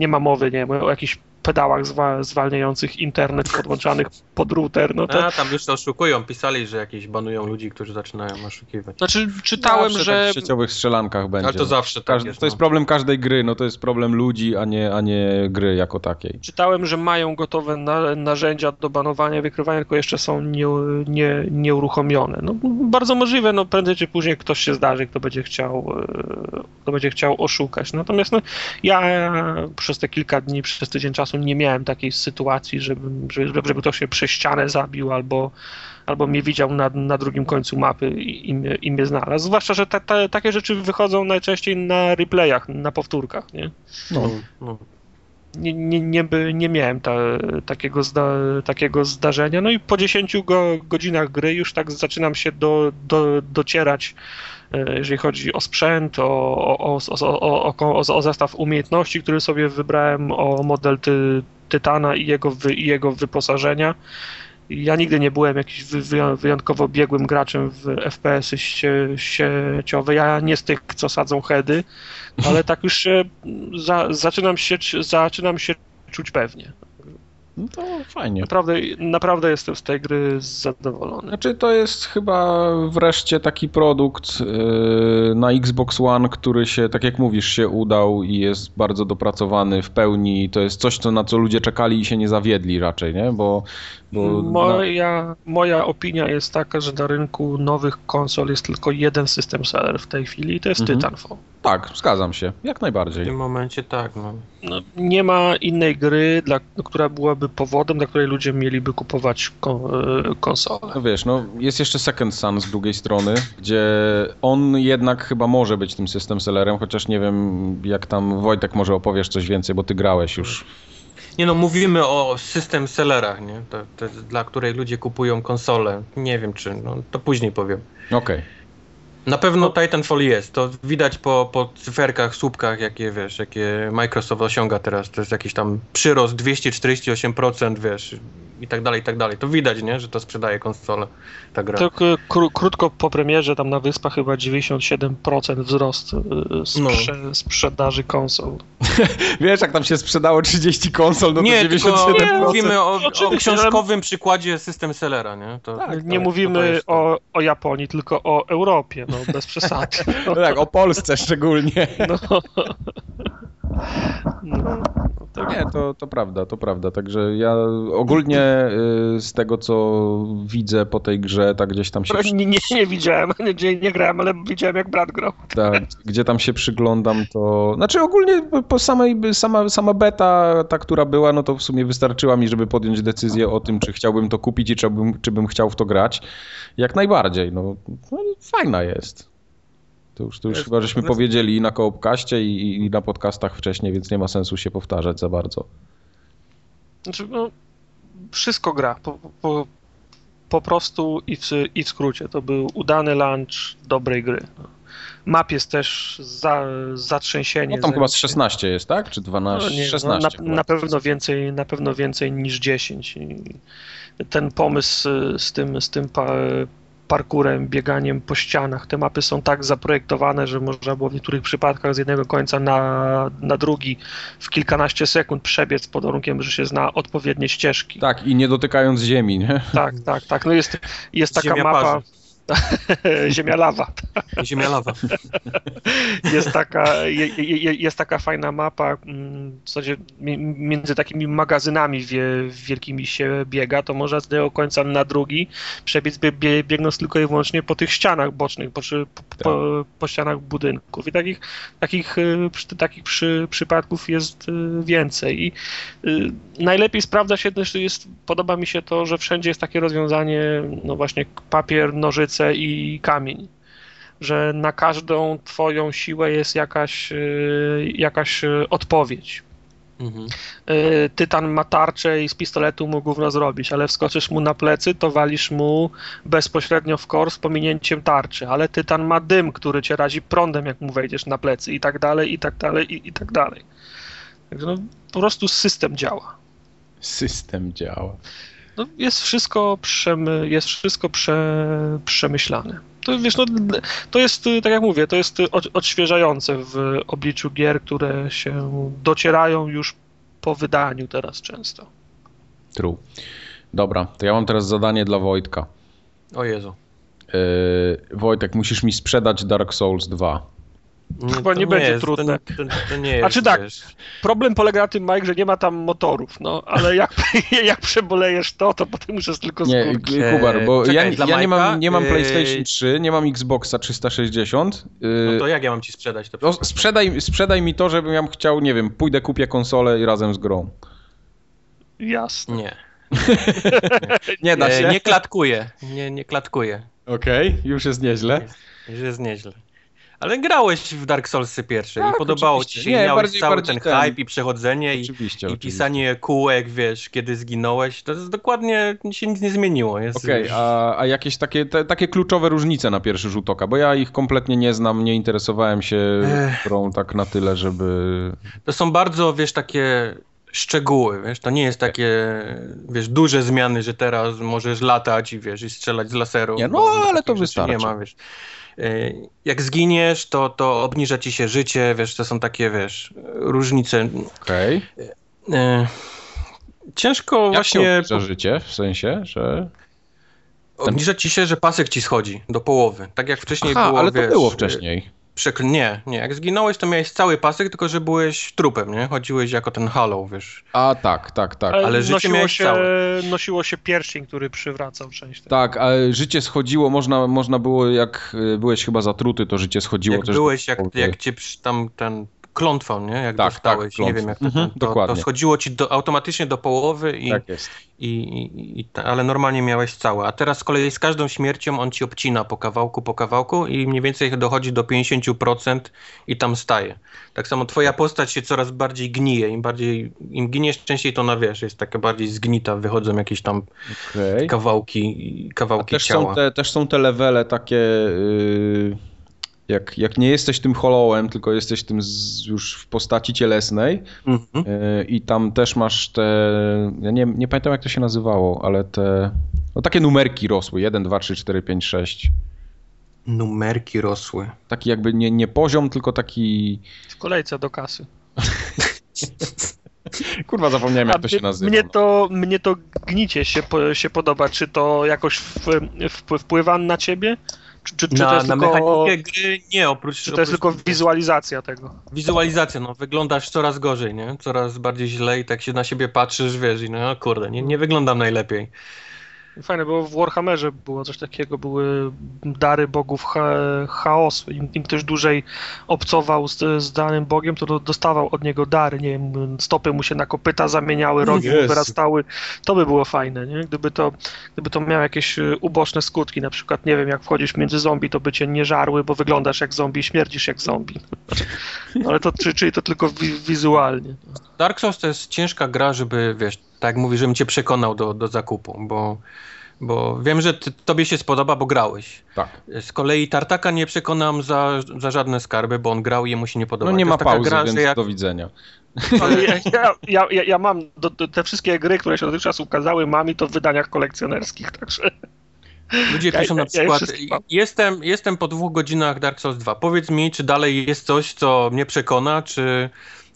Nie ma mowy, nie wiem, o jakichś pedałach zwa, zwalniających internet podłączanych pod router. No to, A, tam już to oszukują, pisali, że jakieś banują ludzi, którzy zaczynają oszukiwać. znaczy, czytałem, Zawsze że tak w sieciowych strzelankach będzie. Ale to zawsze tak Każdy, jest. to jest no. problem każdej gry, no to jest problem ludzi, a nie, a nie gry jako takiej. Czytałem, że mają gotowe na, narzędzia do banowania, wykrywania, tylko jeszcze są nie, nie, nieuruchomione. No, bardzo możliwe, no prędzej czy później ktoś się zdarzy, kto będzie chciał, e, kto będzie chciał oszukać. Natomiast no, ja przez te kilka dni, przez tydzień czasu nie miałem takiej sytuacji, żeby, żeby, żeby ktoś się przez ścianę zabił albo albo mnie widział na, na drugim końcu mapy i, i, mnie, i mnie znalazł. Zwłaszcza, że ta, ta, takie rzeczy wychodzą najczęściej na replayach, na powtórkach, nie? No, no. nie, nie, nie, by, nie miałem ta, takiego, zda, takiego zdarzenia. No i po 10 go, godzinach gry już tak zaczynam się do, do, docierać, jeżeli chodzi o sprzęt, o, o, o, o, zestaw umiejętności, który sobie wybrałem, o model ty, Tytana i jego, wy, i jego wyposażenia. Ja nigdy nie byłem jakimś wy- wy- wyjątkowo biegłym graczem w FPS-y sie, sieciowe. Ja nie z tych, co sadzą heady, ale tak już za, zaczynam, się, zaczynam się czuć pewnie. No to fajnie. Naprawdę, naprawdę jestem z tej gry zadowolony. Znaczy to jest chyba wreszcie taki produkt yy, na Xbox One, który się, tak jak mówisz, się udał i jest bardzo dopracowany w pełni. To jest coś, co, na co ludzie czekali i się nie zawiedli raczej, nie? Bo, bo na, Moja, moja opinia jest taka, że na rynku nowych konsol jest tylko jeden system seller w tej chwili i to jest Mhm. Titanfall. tak, zgadzam się, jak W najbardziej. tym momencie tak, no. No, nie ma innej gry, dla, która byłaby powodem, dla której ludzie mieliby kupować kon, e, konsolę. No wiesz, no jest jeszcze Second Sun z drugiej strony, gdzie on jednak chyba może być tym system sellerem, chociaż nie wiem jak tam Wojtek może opowiesz coś więcej, bo ty grałeś już. Nie no, mówimy o system sellerach, nie? To, to dla której ludzie kupują konsole. Nie wiem czy, no to później powiem. Okej. Na pewno Titanfall jest, to widać po, po cyferkach, słupkach, jakie wiesz, jakie Microsoft osiąga teraz, to jest jakiś tam przyrost 248%, wiesz, i tak dalej, i tak dalej. To widać, nie, że to sprzedaje konsole, ta gra. Tak e, kró, krótko po premierze, tam na wyspach chyba 97% wzrost e, sprze, sprzedaży konsol. Wiesz, jak tam się sprzedało 30 konsol, no to nie, 97%. tylko mówimy o, o książkowym przykładzie system sellera, nie? To, Tak, Nie to mówimy to. o, o Japonii, tylko o Europie, no bez przesady. No tak, o Polsce szczególnie. No. No. Nie, to, to prawda, to prawda. Także ja ogólnie y, z tego, co widzę po tej grze, tak gdzieś tam się, Nie, nie, nie widziałem, nie, nie grałem, ale widziałem jak brat grał. tak, gdzie tam się przyglądam, to... Znaczy ogólnie po samej, sama, sama beta, ta, która była, no to w sumie wystarczyła mi, żeby podjąć decyzję o tym, czy chciałbym to kupić i czy bym, czy bym chciał w to grać. Jak najbardziej, no, no fajna jest. To już, to już chyba żeśmy powiedzieli i na koopkaście i, i na podcastach wcześniej, więc nie ma sensu się powtarzać za bardzo. Znaczy, no, wszystko gra. Po, po, po prostu i w, i w skrócie. To był udany lunch dobrej gry. No. Map jest też za, zatrzęsienie. No tam chyba z 16 jest, tak? Czy No, 12? nie, no, 16 na, chyba. na pewno więcej, na pewno więcej niż 10. I ten pomysł z tym, z tym pa, parkurem, bieganiem po ścianach, te mapy są tak zaprojektowane, że można było w niektórych przypadkach z jednego końca na, na drugi w kilkanaście sekund przebiec pod warunkiem, że się zna odpowiednie ścieżki. Tak, i nie dotykając ziemi, nie? tak, tak. tak. No jest, jest taka Ziemia mapa. parzy. Ziemia lawa. Ziemia lawa. Jest taka, je, je, jest taka fajna mapa, mm, w zasadzie między takimi magazynami wie, wielkimi się biega, to można z jednego końca na drugi przebiec bie, biegnąc tylko i wyłącznie po tych ścianach bocznych, po, po, po, po ścianach budynków. I takich, takich, y, takich przy, przypadków jest y, więcej. I y, najlepiej sprawdza się też, jest, podoba mi się to, że wszędzie jest takie rozwiązanie, no właśnie papier, nożyce i kamień że na każdą twoją siłę jest jakaś, y, jakaś y, odpowiedź. Mhm. Y, tytan ma tarczę i z pistoletu mu gówno zrobić, ale wskoczysz mu na plecy, to walisz mu bezpośrednio w kor z pominięciem tarczy, ale Tytan ma dym, który cię razi prądem, jak mu wejdziesz na plecy i tak dalej, i tak dalej, i, i tak dalej. Także no, po prostu system działa. System działa. No, jest wszystko, przemy, jest wszystko prze, przemyślane to wiesz, no, to jest, tak jak mówię, to jest odświeżające w obliczu gier, które się docierają już po wydaniu teraz często. True. Dobra, to ja mam teraz zadanie dla Wojtka. O Jezu. Yy, Wojtek, musisz mi sprzedać Dark Souls 2. Nie, Chyba nie, nie będzie jest, trudne. To, to, to nie jest, A czy tak, wiesz. problem polega na tym, Mike, że nie ma tam motorów, no, ale jak, jak przebolejesz to, to potem już jest tylko Nie, Kubar, bo Czekaj, ja, ja nie mam, nie mam PlayStation 3, nie mam Xboxa 360. No to jak ja mam ci sprzedać to? No, sprzedaj, sprzedaj mi to, żebym ja chciał, nie wiem, pójdę kupię konsolę i razem z grą. Jasne. Nie. nie da się? Nie klatkuje, nie, nie klatkuje. Okej, okay, już jest nieźle. Już jest nieźle. Ale grałeś w Dark Soulsy pierwsze tak, i podobało oczywiście. ci się, nie, miałeś bardziej, cały bardziej ten, ten hype i przechodzenie i, i pisanie kółek, wiesz, kiedy zginąłeś, to jest dokładnie, się nic nie zmieniło. Okej, okay, a, a jakieś takie, te, takie kluczowe różnice na pierwszy rzut oka, bo ja ich kompletnie nie znam, nie interesowałem się grą tak na tyle, żeby... To są bardzo, wiesz, takie szczegóły, wiesz, to nie jest takie, wiesz, duże zmiany, że teraz możesz latać i wiesz, i strzelać z laseru. Nie, no, ale to wystarczy. Nie ma, wiesz. E, jak zginiesz, to, to obniża ci się życie, wiesz, to są takie, wiesz, różnice. Okej. Okay. E, ciężko Jak właśnie... Jak życie, w sensie, że... Obniża ci się, że pasek ci schodzi do połowy. Tak jak wcześniej Aha, było, ale to wiesz, było wcześniej. Przekl... Nie, nie. Jak zginąłeś, to miałeś cały pasek, tylko że byłeś trupem, nie? Chodziłeś jako ten Hollow, wiesz. A tak, tak, tak. Ale, ale życie nosiło się, całe. nosiło się pierścień, który przywracał część tego. Tak, ale życie schodziło, można, można było, jak y, byłeś chyba zatruty, to życie schodziło jak też. Byłeś, jak, jak cię tam ten klątwą, nie? Jak tak, dostałeś, tak, nie wiem jak to, mhm, to, to, to, schodziło ci do, automatycznie do połowy i, tak jest. I, i, i, ale normalnie miałeś całe. A teraz z kolei z każdą śmiercią on ci obcina po kawałku, po kawałku i mniej więcej dochodzi do 50% i tam staje. Tak samo twoja postać się coraz bardziej gnije. Im bardziej, im giniesz częściej to na wiesz, jest taka bardziej zgnita, wychodzą jakieś tam okay. kawałki, kawałki też ciała. Są te, też są te levele takie... Yy jak, jak nie jesteś tym hollowem, tylko jesteś tym z, już w postaci cielesnej mhm. y, i tam też masz te, ja nie, nie pamiętam jak to się nazywało, ale te, no takie numerki rosły, 1, 2, 3, 4, 5, 6. Numerki rosły. Taki jakby nie, nie poziom, tylko taki... W kolejce do kasy. Kurwa, zapomniałem jak to się nazywa. Mnie to, mnie to gnicie się, się podoba. Czy to jakoś w, w, wpływa na ciebie? Czy, czy, czy na, to jest na tylko... mechanikę gry nie, oprócz... Czy to jest tylko wizualizacja tego? Wizualizacja, no wyglądasz coraz gorzej, nie? Coraz bardziej źle i tak się na siebie patrzysz, wiesz, i no kurde, nie, nie wyglądam najlepiej. Fajne, bo w Warhammerze było coś takiego, były dary bogów cha chaosu. Im, Im, ktoś dłużej obcował z, z danym bogiem, to dostawał od niego dary, nie wiem, stopy mu się na kopyta zamieniały, rogi mu wyrastały. To by było fajne, nie? Gdyby to, gdyby to miało jakieś y, uboczne skutki, na przykład, nie wiem, jak wchodzisz między zombie, to by cię nie żarły, bo wyglądasz jak zombie, śmierdzisz jak zombie. Ale to, czyli to tylko wi wizualnie. Dark Souls to jest ciężka gra, żeby, wiesz, tak jak mówisz, żebym cię przekonał do, do zakupu, bo, bo wiem, że ty, tobie się spodoba, bo grałeś. Tak. Z kolei Tartaka nie przekonam za, za żadne skarby, bo on grał i jemu się nie podoba. No nie ma pauzy, gra, więc jak... do widzenia. Ja, ja, ja, ja mam do, do, te wszystkie gry, które się dotychczas ukazały, mam i to w wydaniach kolekcjonerskich, także... Ludzie ja, piszą na przykład, jestem, jestem po dwóch godzinach Dark Souls 2, powiedz mi, czy dalej jest coś, co mnie przekona, czy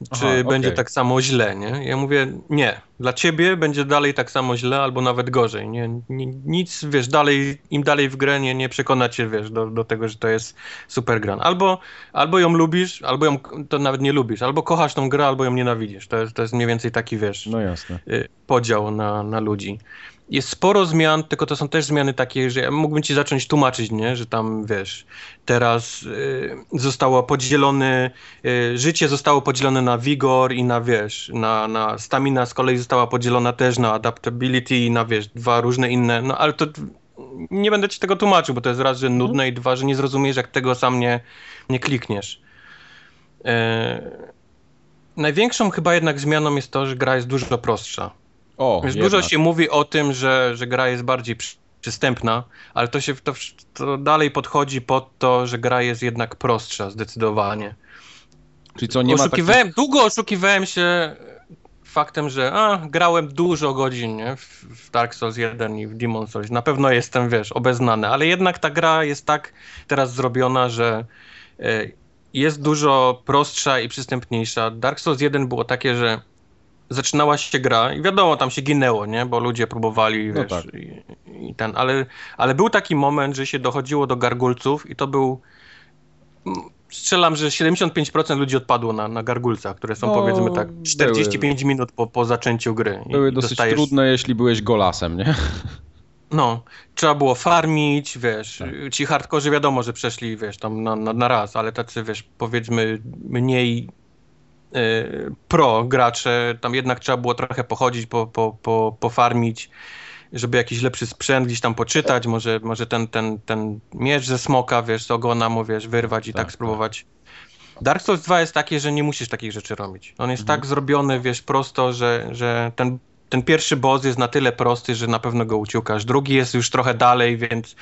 czy Aha, będzie tak samo źle, nie? Ja mówię, nie, dla ciebie będzie dalej tak samo źle, albo nawet gorzej, nie? nie nic, wiesz, dalej, im dalej w grę nie, nie przekona cię, wiesz, do, do tego, że to jest super gra. Albo, albo ją lubisz, albo ją, to nawet nie lubisz, albo kochasz tą grę, albo ją nienawidzisz. To jest, to jest mniej więcej taki, wiesz, No jasne. y, podział na, na ludzi. Jest sporo zmian, tylko to są też zmiany takie, że ja mógłbym ci zacząć tłumaczyć, nie? że tam wiesz, teraz y, zostało podzielone, y, życie zostało podzielone na vigor i na wiesz, na, na stamina z kolei została podzielona też na adaptability i na wiesz, dwa różne inne, no ale to nie będę ci tego tłumaczył, bo to jest raz, że nudne i dwa, że nie zrozumiesz, jak tego sam nie, nie klikniesz. E, największą chyba jednak zmianą jest to, że gra jest dużo prostsza. O, Wiesz, dużo się mówi o tym, że, że gra jest bardziej przy- przystępna, ale to się to, to dalej podchodzi pod to, że gra jest jednak prostsza zdecydowanie. Czyli co, nie ma takich... oszukiwałem, Długo oszukiwałem się faktem, że a, grałem dużo godzin nie? W, w Dark Souls 1 i w Demon Souls. Na pewno jestem, wiesz, obeznany, ale jednak ta gra jest tak teraz zrobiona, że e, jest dużo prostsza i przystępniejsza. Dark Souls 1 było takie, że zaczynała się gra i wiadomo, tam się ginęło, nie? Bo ludzie próbowali, No wiesz, tak. i, i ten, ale, ale był taki moment, że się dochodziło do gargulców i to był mm, strzelam, że 75% ludzi odpadło na, na gargulcach, które są No, powiedzmy tak były. 45 minut po, po zaczęciu gry. Były dosyć dostajesz- trudne, jeśli byłeś golasem, nie? No, trzeba było farmić, wiesz, Tak. ci hardkorzy wiadomo, że przeszli, wiesz, tam na, na, na raz, ale tacy, wiesz, powiedzmy mniej pro gracze, tam jednak trzeba było trochę pochodzić, po, po, po, pofarmić, żeby jakiś lepszy sprzęt gdzieś tam poczytać, może, może ten, ten, ten miecz ze smoka, wiesz, z ogona mu, wiesz, wyrwać i tak, Tak, spróbować. Dark Souls 2 jest takie, że nie musisz takich rzeczy robić. On jest Mhm. tak zrobiony, wiesz, prosto, że, że ten, ten pierwszy boss jest na tyle prosty, że na pewno go uciukasz. Drugi jest już trochę dalej, więc,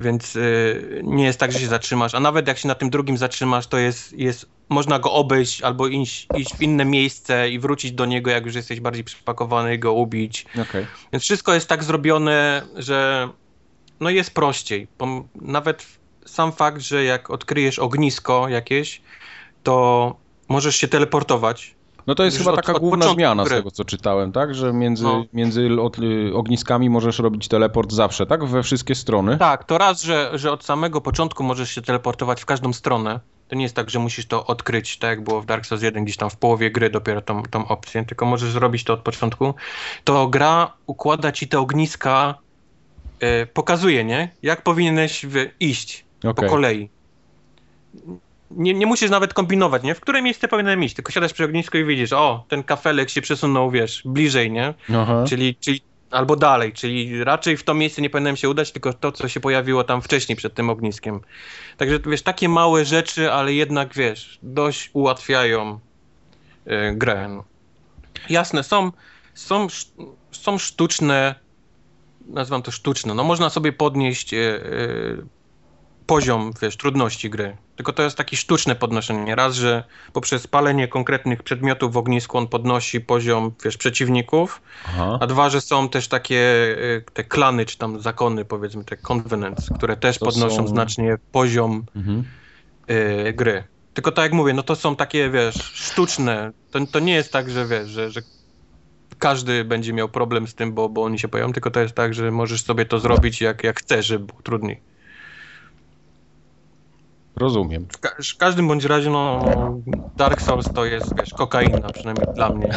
więc yy, nie jest tak, że się zatrzymasz. A nawet jak się na tym drugim zatrzymasz, to jest, jest można go obejść albo iść, iść w inne miejsce i wrócić do niego, jak już jesteś bardziej przypakowany i go ubić. Okej. Więc wszystko jest tak zrobione, że no jest prościej. Nawet sam fakt, że jak odkryjesz ognisko jakieś, to możesz się teleportować. No to jest chyba od- taka od główna zmiana z gry. tego, co czytałem, tak? Że między, No. między od, y, ogniskami możesz robić teleport zawsze, tak? We wszystkie strony. Tak, to raz, że, że od samego początku możesz się teleportować w każdą stronę. To nie jest tak, że musisz to odkryć, tak jak było w Dark Souls 1, gdzieś tam w połowie gry dopiero tą, tą opcję, tylko możesz zrobić to od początku. To gra układa ci te ogniska, e, pokazuje, nie? Jak powinieneś iść po Okej. kolei. Nie, nie musisz nawet kombinować, nie? W które miejsce powinienem iść, tylko siadasz przy ognisku i widzisz, o, ten kafelek się przesunął, wiesz, bliżej, nie? Aha. Czyli, czyli albo dalej, czyli raczej w to miejsce nie powinienem się udać, tylko to, co się pojawiło tam wcześniej przed tym ogniskiem. Także wiesz, takie małe rzeczy, ale jednak wiesz, dość ułatwiają y, grę. no. Jasne, są, są, są sztuczne, nazywam to sztuczne, no można sobie podnieść y, y, poziom, wiesz, trudności gry. Tylko to jest takie sztuczne podnoszenie. Raz, że poprzez palenie konkretnych przedmiotów w ognisku on podnosi poziom, wiesz, przeciwników, Aha. a dwa, że są też takie y, te klany, czy tam zakony, powiedzmy, te covenants, które też To podnoszą są- znacznie poziom Mhm. y, gry. Tylko tak jak mówię, no to są takie, wiesz, sztuczne. To, to nie jest tak, że wiesz, że, że każdy będzie miał problem z tym, bo, bo oni się pojawią, tylko to jest tak, że możesz sobie to zrobić jak, jak chcesz, żeby było trudniej. Rozumiem. W, ka- w każdym bądź razie, no, Dark Souls to jest, wiesz, kokaina, przynajmniej dla mnie.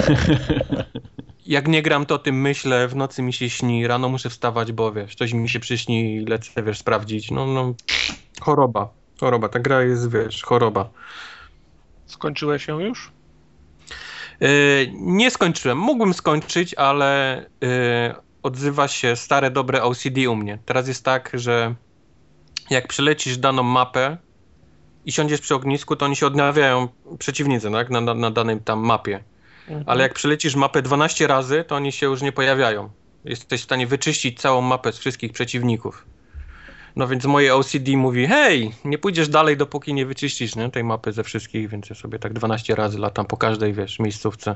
Jak nie gram, to o tym myślę, w nocy mi się śni, rano muszę wstawać, bo wiesz, coś mi się przyśni i lecę, wiesz, sprawdzić. No, no, choroba, choroba, ta gra jest, wiesz, choroba. Skończyłeś ją już? Yy, nie skończyłem, mógłbym skończyć, ale yy, odzywa się stare, dobre OCD u mnie. Teraz jest tak, że jak przelecisz daną mapę i siądziesz przy ognisku, to oni się odnawiają, przeciwnicy, tak, na, na, na danej tam mapie. Mhm. Ale jak przelecisz mapę 12 razy, to oni się już nie pojawiają. Jesteś w stanie wyczyścić całą mapę z wszystkich przeciwników. No więc moje OCD mówi, hej, nie pójdziesz dalej, dopóki nie wyczyścisz nie, tej mapy ze wszystkich, więc ja sobie tak 12 razy latam po każdej, wiesz, miejscówce.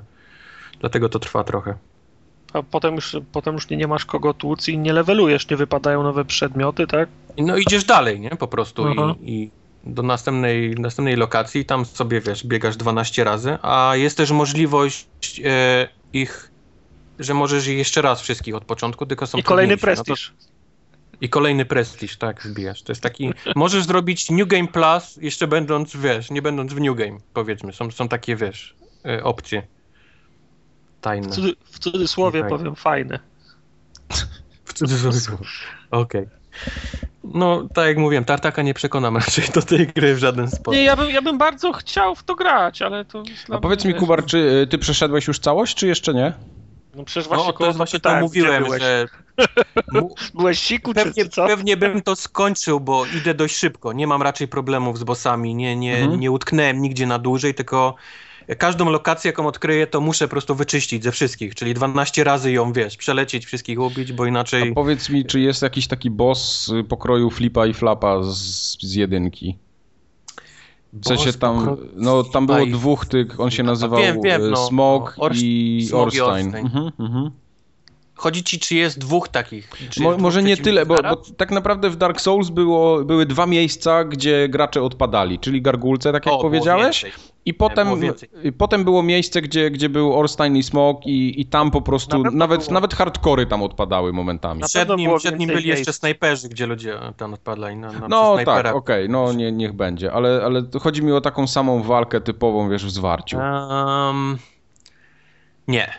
Dlatego to trwa trochę. A potem już, potem już nie, nie masz kogo tłuc i nie levelujesz, nie wypadają nowe przedmioty, tak? No idziesz dalej, nie, po prostu i, i do następnej, następnej lokacji, tam sobie, wiesz, biegasz 12 razy, a jest też możliwość e, ich, że możesz jeszcze raz wszystkich od początku, tylko są I kolejny trudniejsze. No to- prestiż. I kolejny prestiż, tak, wbijasz. To jest taki, możesz zrobić New Game Plus, jeszcze będąc, wiesz, nie będąc w New Game, powiedzmy. Są, są takie, wiesz, e, opcje tajne. W, cudzysłowie Okej. powiem fajne. W cudzysłowie. Okej. No, tak jak mówiłem, Tartaka nie przekonam raczej do tej gry w żaden sposób. Nie, ja bym, ja bym bardzo chciał w to grać, ale to... A powiedz mi, Kubar, czy y, ty przeszedłeś już całość, czy jeszcze nie? No przecież właśnie No, to jest właśnie to pytałem, mówiłem, byłeś? że Byłeś siku, czy, pewnie, czy co? pewnie bym to skończył, bo idę dość szybko. Nie mam raczej problemów z bossami, nie, nie, Mhm. nie utknąłem nigdzie na dłużej, tylko każdą lokację, jaką odkryję, to muszę po prostu wyczyścić ze wszystkich, czyli 12 razy ją, wiesz, przelecieć, wszystkich ubić, bo A inaczej... powiedz mi, czy jest jakiś taki boss pokroju Flipa i Flapa z, z jedynki? W sensie tam, no tam było dwóch tych, on się nazywał Wiem, wiem, y, no, Smog no, Orst- i Smog i Orstein. Orstein. Mhm, mhm. Chodzi ci, czy jest dwóch takich? Czy Mo, jest może dwóch nie tyle, bo, bo tak naprawdę w Dark Souls było, były dwa miejsca, gdzie gracze odpadali, czyli gargulce, tak jak O, powiedziałeś, i potem, potem było miejsce, gdzie, gdzie był Orstein i Smog i, i tam po prostu, Na nawet, było. nawet hardkory tam odpadały momentami. Na Przed nim, przed nim byli jeszcze miejsc. snajperzy, gdzie ludzie tam odpadali na, na No snajpera. tak, okej, no nie, niech będzie, ale, ale chodzi mi o taką samą walkę typową, wiesz, w zwarciu. Um, nie,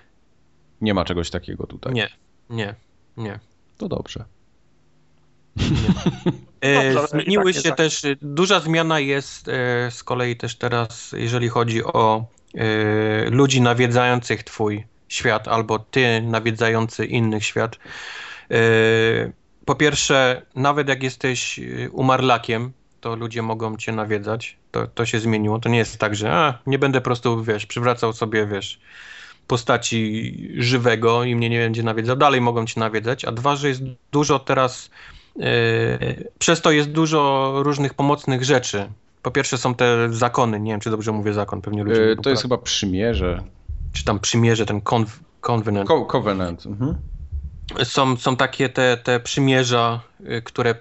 Nie ma czegoś takiego tutaj. nie, nie, nie. To dobrze. E, Dobrze, zmieniły tak nie się tak. też, duża zmiana jest e, z kolei też teraz, jeżeli chodzi o e, ludzi nawiedzających twój świat, albo ty nawiedzający innych świat. Po pierwsze, nawet jak jesteś umarlakiem, to ludzie mogą cię nawiedzać. To, to się zmieniło. To nie jest tak, że a, nie będę po prostu, wiesz, przywracał sobie, wiesz, postaci żywego i mnie nie będzie nawiedzał. Dalej mogą cię nawiedzać. A dwa, że jest dużo teraz Yy, przez to jest dużo różnych pomocnych rzeczy. Po pierwsze są te zakony, nie wiem czy dobrze mówię zakon, pewnie ludzie E, będą to jest chyba przymierze. czy tam przymierze, ten conv- covenant. Co Covenant. Mhm. Są, są takie te, te przymierza, y, które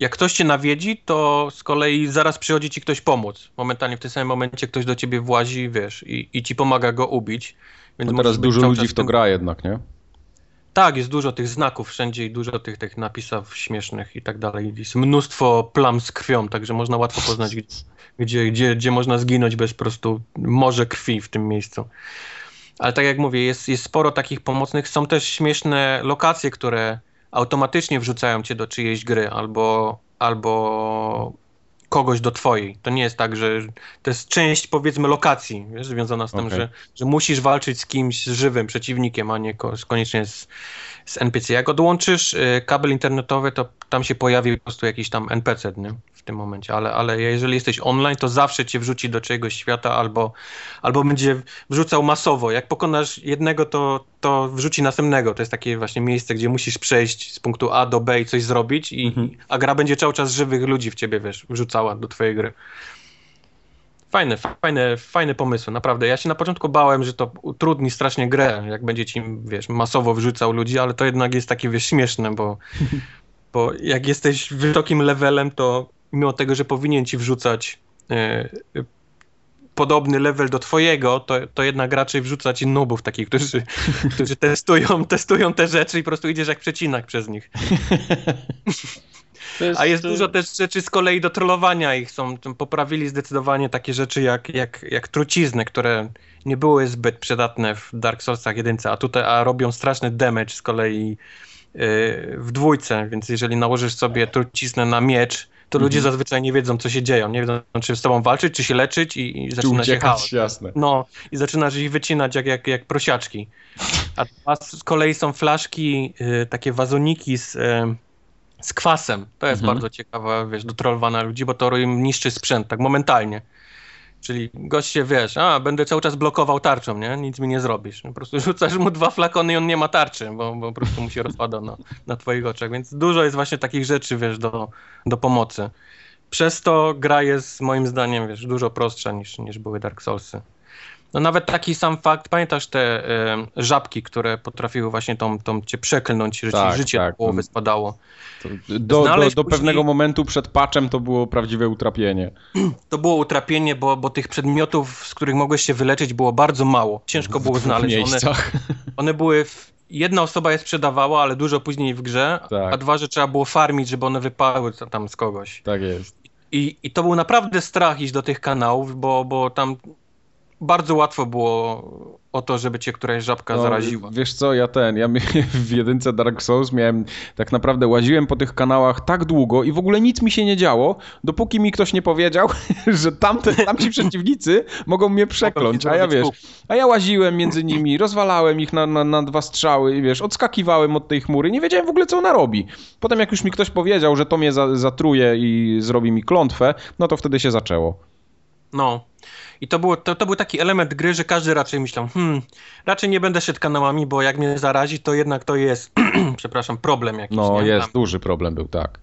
jak ktoś cię nawiedzi, to z kolei zaraz przychodzi ci ktoś pomóc. Momentalnie w tym samym momencie ktoś do ciebie włazi, wiesz, i, i ci pomaga go ubić. Więc No teraz dużo ludzi w to tym- gra jednak, nie? Tak, jest dużo tych znaków wszędzie i dużo tych, tych napisów śmiesznych i tak dalej. Jest mnóstwo plam z krwią, także można łatwo poznać, gdzie, gdzie, gdzie, można zginąć bez po prostu morze krwi w tym miejscu. Ale tak jak mówię, jest, jest sporo takich pomocnych. Są też śmieszne lokacje, które automatycznie wrzucają cię do czyjejś gry albo, albo kogoś do twojej. To nie jest tak, że to jest część powiedzmy lokacji, wiesz, związana z tym, Okej. że, że musisz walczyć z kimś z żywym przeciwnikiem, a nie ko- koniecznie z, z NPC. Jak odłączysz y, kabel internetowy, to tam się pojawi po prostu jakiś tam NPC nie? W tym momencie, ale, ale jeżeli jesteś online, to zawsze cię wrzuci do czyjegoś świata albo, albo będzie wrzucał masowo. Jak pokonasz jednego, to, to wrzuci następnego. To jest takie właśnie miejsce, gdzie musisz przejść z punktu A do B i coś zrobić, i, Mhm. a gra będzie cały czas żywych ludzi w ciebie, wiesz, wrzucała do twojej gry. Fajne, fajne, fajne pomysły, naprawdę. Ja się na początku bałem, że to utrudni strasznie grę, jak będzie ci, wiesz, masowo wrzucał ludzi, ale to jednak jest takie, wiesz, śmieszne, bo, bo jak jesteś wysokim levelem, to mimo tego, że powinien ci wrzucać e, e, podobny level do twojego, to, to jednak raczej wrzuca ci nubów takich, którzy, którzy testują, testują te rzeczy i po prostu idziesz jak przecinak przez nich. To A jest dużo też rzeczy z kolei do trollowania ich. Są, poprawili zdecydowanie takie rzeczy jak, jak, jak trucizny, które nie były zbyt przydatne w Dark Soulsach 1, a tutaj a robią straszny damage z kolei yy, w dwójce, więc jeżeli nałożysz sobie truciznę na miecz, to ludzie Mhm. zazwyczaj nie wiedzą, co się dzieje. Nie wiedzą, czy z tobą walczyć, czy się leczyć i, i Czy zaczyna się chaos. jasne. No, i zaczynasz ich wycinać jak, jak, jak prosiaczki. A z kolei są flaszki, y, takie wazoniki z, y, z kwasem. To jest Mhm. bardzo ciekawe, wiesz, do trollowania ludzi, bo to im niszczy sprzęt, tak momentalnie. Czyli gość się, wiesz, a, będę cały czas blokował tarczą, nie? Nic mi nie zrobisz. Po prostu rzucasz mu dwa flakony i on nie ma tarczy, bo, bo po prostu mu się rozpada na, na twoich oczach. Więc dużo jest właśnie takich rzeczy, wiesz, do, do pomocy. Przez to gra jest moim zdaniem, wiesz, dużo prostsza niż, niż były Dark Soulsy. No nawet taki sam fakt, pamiętasz te e, żabki, które potrafiły właśnie tą, tą cię przeklnąć, że Tak, ci życie tak. połowy spadało. Do, do, do później- pewnego momentu przed patchem to było prawdziwe utrapienie. To było utrapienie, bo, bo tych przedmiotów, z których mogłeś się wyleczyć było bardzo mało. Ciężko było znaleźć. One, one były... W, jedna osoba je sprzedawała, ale dużo później w grze, Tak. a dwa, że trzeba było farmić, żeby one wypadły ta- tam z kogoś. tak jest. I, I to był naprawdę strach iść do tych kanałów, bo, bo tam bardzo łatwo było o to, żeby cię któraś żabka No, zaraziła. Wiesz co, ja ten, ja w jedynce Dark Souls miałem, tak naprawdę łaziłem po tych kanałach tak długo i w ogóle nic mi się nie działo, dopóki mi ktoś nie powiedział, że tamte, tamci przeciwnicy mogą mnie przekląć, a ja wiesz, a ja łaziłem między nimi, rozwalałem ich na, na, na dwa strzały i wiesz, odskakiwałem od tej chmury, nie wiedziałem w ogóle co ona robi. Potem jak już mi ktoś powiedział, że to mnie za, zatruje i zrobi mi klątwę, no to wtedy się zaczęło. No. I to, było, to, to był taki element gry, że każdy raczej myślał, hmm, raczej nie będę szedł kanałami, bo jak mnie zarazi, to jednak to jest, przepraszam, problem jakiś. No nie? jest, Tam. duży problem był, tak.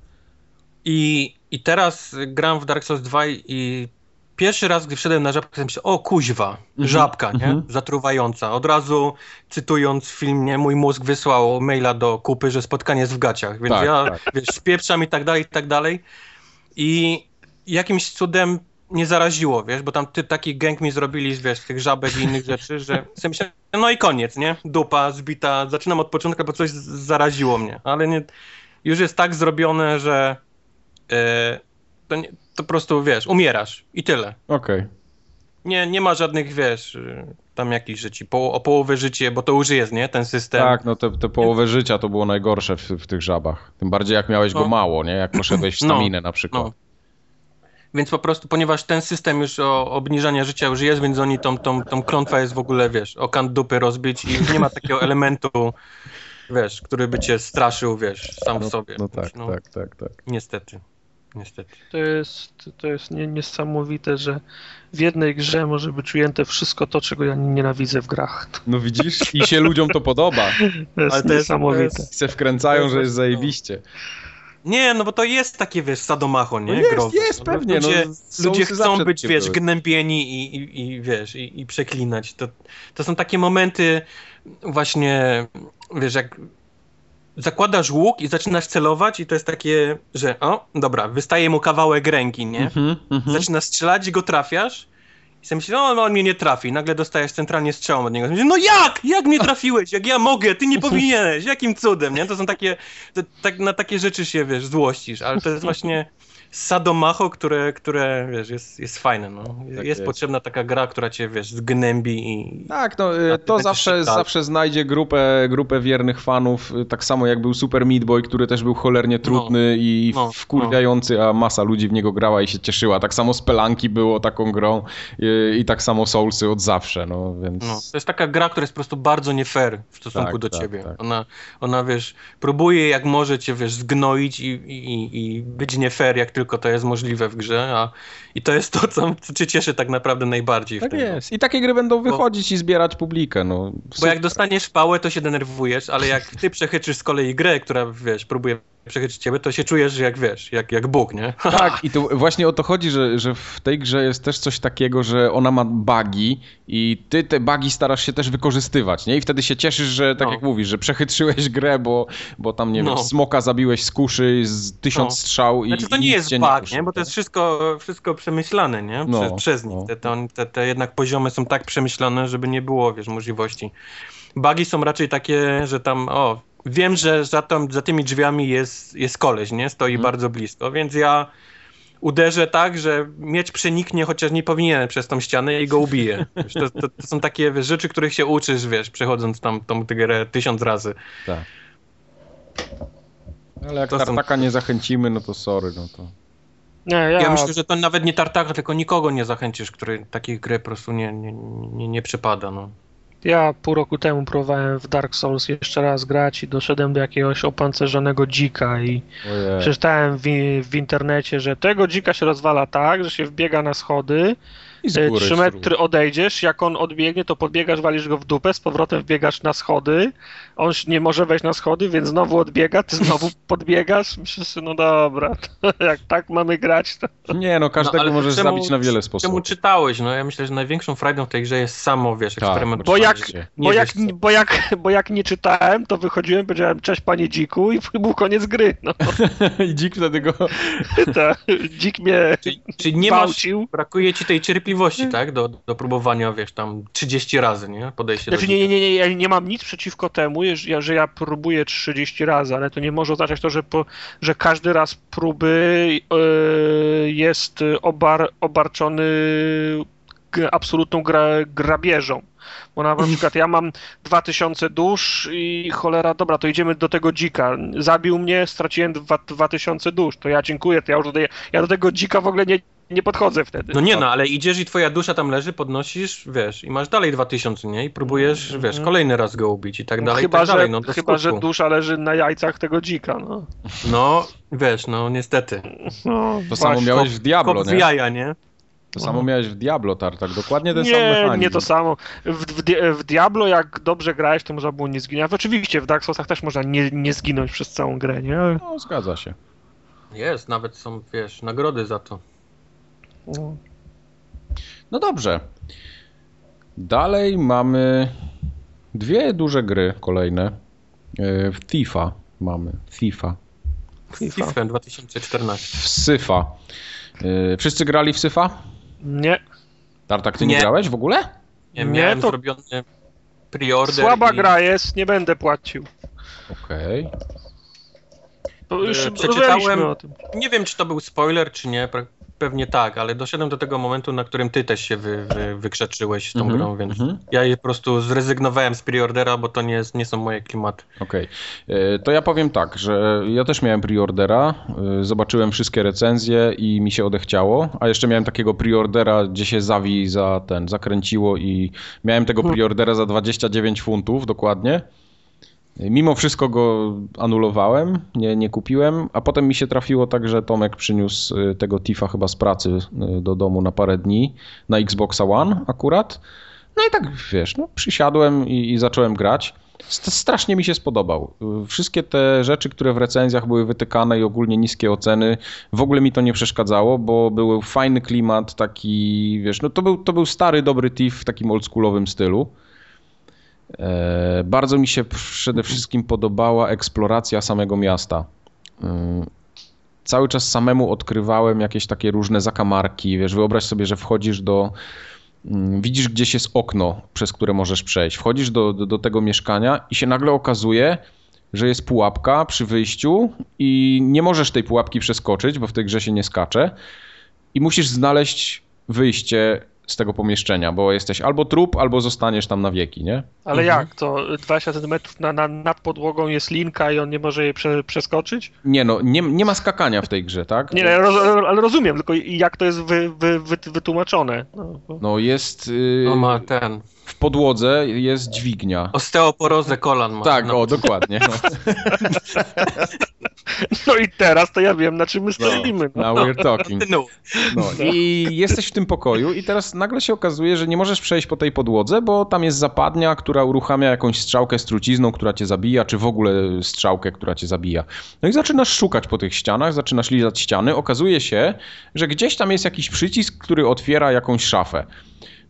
I, I teraz gram w Dark Souls 2 i pierwszy raz, gdy wszedłem na żabkę, myślałem, o kuźwa, żabka, nie? mhm. Zatruwająca. Od razu, cytując film, nie, mój mózg wysłał maila do kupy, że spotkanie jest w gaciach, więc Tak, ja, tak. wiesz, spieprzam i tak dalej, i tak dalej. I jakimś cudem nie zaraziło, wiesz, bo tam ty taki gang mi zrobili, wiesz, tych żabek i innych rzeczy, że sobie myślałem, no i koniec, nie? Dupa zbita, zaczynam od początku, bo coś zaraziło mnie, ale nie, już jest tak zrobione, że e, to, nie, to po prostu, wiesz, umierasz i tyle. Okej. Nie, nie ma żadnych, wiesz, y, tam jakichś życi, po, o połowę życie, bo to już jest, nie, ten system. Tak, no te, te połowę życia to było najgorsze w, w tych żabach. Tym bardziej jak miałeś go No. mało, nie? Jak poszedłeś w No, staminę na przykład. no. Więc po prostu, ponieważ ten system już o obniżania życia już jest, więc oni tą, tą, tą klątwę jest w ogóle, wiesz, o kant dupy rozbić i nie ma takiego elementu, wiesz, który by cię straszył, wiesz, sam w No, sobie. no tak, no, tak, tak, tak. Niestety. Niestety. To jest, to jest nie, niesamowite, że w jednej grze może być ujęte wszystko to, czego ja nienawidzę w grach. No widzisz? I się ludziom to podoba. To jest Ale to jest- niesamowite. to jest- I se wkręcają, że jest No. zajebiście. Nie, no bo to jest takie, wiesz, sadomacho, nie? No jest, Growe. jest, No, pewnie, no, Ludzie, Soulsy ludzie chcą być, wiesz, były. gnębieni i, i, i wiesz, i, i przeklinać. To, to są takie momenty właśnie, wiesz, jak zakładasz łuk i zaczynasz celować i to jest takie, że o, dobra, wystaje mu kawałek ręki, nie? Mhm, mhm. Zaczynasz strzelać i go trafiasz i sobie myślisz, no, no on mnie nie trafi. Nagle dostajesz centralnie strzałą od niego. Myślisz, no jak? Jak mnie trafiłeś? Jak ja mogę? Ty nie powinieneś. Jakim cudem, nie? To są takie, to, tak, na takie rzeczy się, wiesz, złościsz, ale to jest właśnie sadomacho, które, które wiesz, jest, jest fajne, no. Tak jest, potrzebna taka gra, która cię, wiesz, zgnębi i... Tak, no y, ty to zawsze, zawsze znajdzie grupę, grupę wiernych fanów, y, tak samo jak był Super Meat Boy, który też był cholernie trudny i no, wkurwiający, a masa ludzi w niego grała i się cieszyła. Tak samo Spelanki było taką grą y, i tak samo Soulsy od zawsze, no więc... No, to jest taka gra, która jest po prostu bardzo nie fair w stosunku Tak, do tak, ciebie. tak. Ona, ona, wiesz, próbuje jak może cię, wiesz, zgnoić i, i, i być nie fair, jak tylko to jest możliwe w grze, a i to jest to, co, co cię cieszy tak naprawdę najbardziej w Tak tym. jest. I takie gry będą wychodzić i zbierać publikę, no. Bo jak dostaniesz pałę, to się denerwujesz, ale jak ty przechyczysz z kolei grę, która, wiesz, próbuje przechyczyć ciebie, to się czujesz jak, wiesz, jak, jak Bóg, nie? Tak, i to właśnie o to chodzi, że, że w tej grze jest też coś takiego, że ona ma bugi i ty te bugi starasz się też wykorzystywać, nie? I wtedy się cieszysz, że tak No. jak mówisz, że przechytrzyłeś grę, bo, bo tam, nie No. wiem, smoka zabiłeś z kuszy z tysiąc No. strzał i Znaczy to i nie jest bug, kuszy, nie? Bo to jest wszystko, wszystko przemyślane, nie? No, Przez, przez nich. no. Te, te, te, te jednak poziomy są tak przemyślane, żeby nie było, wiesz, możliwości. Bugi są raczej takie, że tam, o, wiem, że za, tam, za tymi drzwiami jest, jest koleś, nie? Stoi Mhm. bardzo blisko, więc ja uderzę tak, że miecz przeniknie, chociaż nie powinien przez tą ścianę i go ubije. To, to, to są takie wiesz, rzeczy, których się uczysz, wiesz, przechodząc tam tą grę tysiąc razy. Tak. Ale jak To są- tartaka nie zachęcimy, no to sorry, no to... Nie, ja, Ja myślę, że to nawet nie tartaka, tylko nikogo nie zachęcisz, który takich gry po prostu nie, nie, nie, nie przypada. No. Ja pół roku temu próbowałem w Dark Souls jeszcze raz grać i doszedłem do jakiegoś opancerzonego dzika i Ojej. przeczytałem w, w internecie, że tego dzika się rozwala tak, że się wbiega na schody, E, góry 3 śrub. metry odejdziesz, jak on odbiegnie, to podbiegasz, walisz go w dupę, z powrotem wbiegasz na schody, on nie może wejść na schody, więc znowu odbiega, ty znowu podbiegasz, myślisz, sobie, no dobra, jak tak mamy grać, to... Nie, no każdego ale możesz czemu- zabić na wiele Czemu sposobów. czytałeś? No ja myślę, że największą frajdą w tej grze jest samo, wiesz, Tak, eksperyment. Bo jak, bo, jak, co. bo, jak, bo jak nie czytałem, to wychodziłem, powiedziałem cześć panie dziku i był koniec gry, no I dzik wtedy go... to, dzik mnie Czyli, czyli nie masz, brakuje ci tej cierpliwości, tak? Do, do próbowania, wiesz, tam 30 razy, nie? Podejście Znaczy do nie, nie, nie, nie, ja nie mam nic przeciwko temu, że ja, że ja próbuję 30 razy, ale to nie może oznaczać to, że, po, że każdy raz próby yy, jest obar, obarczony absolutną gra, grabieżą. Bo na przykład ja mam 2000 dusz i cholera, dobra, to idziemy do tego dzika. Zabił mnie, straciłem dwa- 2000 dusz. To ja dziękuję, to ja już do, ja do tego dzika w ogóle nie, nie podchodzę wtedy. No nie no, ale idziesz i twoja dusza tam leży, podnosisz, wiesz, i masz dalej 2000, nie? I próbujesz, wiesz, kolejny raz go ubić i tak dalej, chyba, i tak dalej, że, no chyba, że skutku. dusza leży na jajcach tego dzika, no. No, wiesz, no niestety. no To samo miałeś w Diablo, nie? jaja, nie? To samo miałeś w Diablo, Tartak. Dokładnie ten sam Nie, mechanizm. nie to samo. W, w, w Diablo, jak dobrze grałeś, to można było nie zginąć. Oczywiście w Dark Soulsach też można nie, nie zginąć przez całą grę, nie? Ale- No, zgadza się. Jest, nawet są, wiesz, nagrody za to. No. No dobrze. Dalej mamy dwie duże gry kolejne. E, W Thiefa mamy. Thiefa. FIFA. FIFA 2014. W Syfa. E, Wszyscy grali w Syfa? Nie. Tartak, ty nie, Nie. grałeś w ogóle? Nie, Nie, miałem to- zrobiony preorder Słaba i... gra jest, nie będę płacił. Okej. To już E, przeczytałem- o tym. Nie wiem, czy to był spoiler, czy nie, pewnie tak, ale doszedłem do tego momentu, na którym ty też się wy, wy, wykrzeczyłeś z tą Mhm, grą, więc mhm. ja je po prostu zrezygnowałem z preordera, bo to nie, nie są moje klimaty. Okej. E, To ja powiem tak, że ja też miałem preordera, e, zobaczyłem wszystkie recenzje i mi się odechciało, a jeszcze miałem takiego preordera, gdzie się zawi za ten, zakręciło i miałem tego preordera za 29 funtów dokładnie. Mimo wszystko go anulowałem, nie, nie kupiłem, a potem mi się trafiło tak, że Tomek przyniósł e, tego Tifa chyba z pracy e, do domu na parę dni, na Xboxa One akurat. No i tak, wiesz, no, przysiadłem i, i zacząłem grać. St- Strasznie mi się spodobał. Y, Wszystkie te rzeczy, które w recenzjach były wytykane i ogólnie niskie oceny, w ogóle mi to nie przeszkadzało, bo był fajny klimat, taki, wiesz, no to był, to był stary, dobry Thief w takim oldschoolowym stylu. E, bardzo mi się przede wszystkim podobała eksploracja samego miasta. Y, Cały czas samemu odkrywałem jakieś takie różne zakamarki, wiesz, wyobraź sobie, że wchodzisz do, Mm, widzisz gdzieś jest okno, przez które możesz przejść. Wchodzisz do, do, do tego mieszkania i się nagle okazuje, że jest pułapka przy wyjściu i nie możesz tej pułapki przeskoczyć, bo w tej grze się nie skacze i musisz znaleźć wyjście z tego pomieszczenia, bo jesteś albo trup, albo zostaniesz tam na wieki, nie? Ale Mhm. jak to? 20 cm na, na, nad podłogą jest linka i on nie może jej prze, przeskoczyć? Nie no, nie, nie ma skakania w tej grze, tak? Nie, ale, roz, ale rozumiem, tylko jak to jest wy, wy, wy, wytłumaczone? No, bo- No jest y, No ma ten, w podłodze jest dźwignia. osteoporozę kolan ma. Tak, no. o, dokładnie. No. no i teraz to ja wiem, na czym my stoimy. No. Now we're talking. Kontynuuj. No i jesteś w tym pokoju i teraz nagle się okazuje, że nie możesz przejść po tej podłodze, bo tam jest zapadnia, która uruchamia jakąś strzałkę z trucizną, która cię zabija, czy w ogóle strzałkę, która cię zabija. No i zaczynasz szukać po tych ścianach, zaczynasz lizać ściany. Okazuje się, że gdzieś tam jest jakiś przycisk, który otwiera jakąś szafę.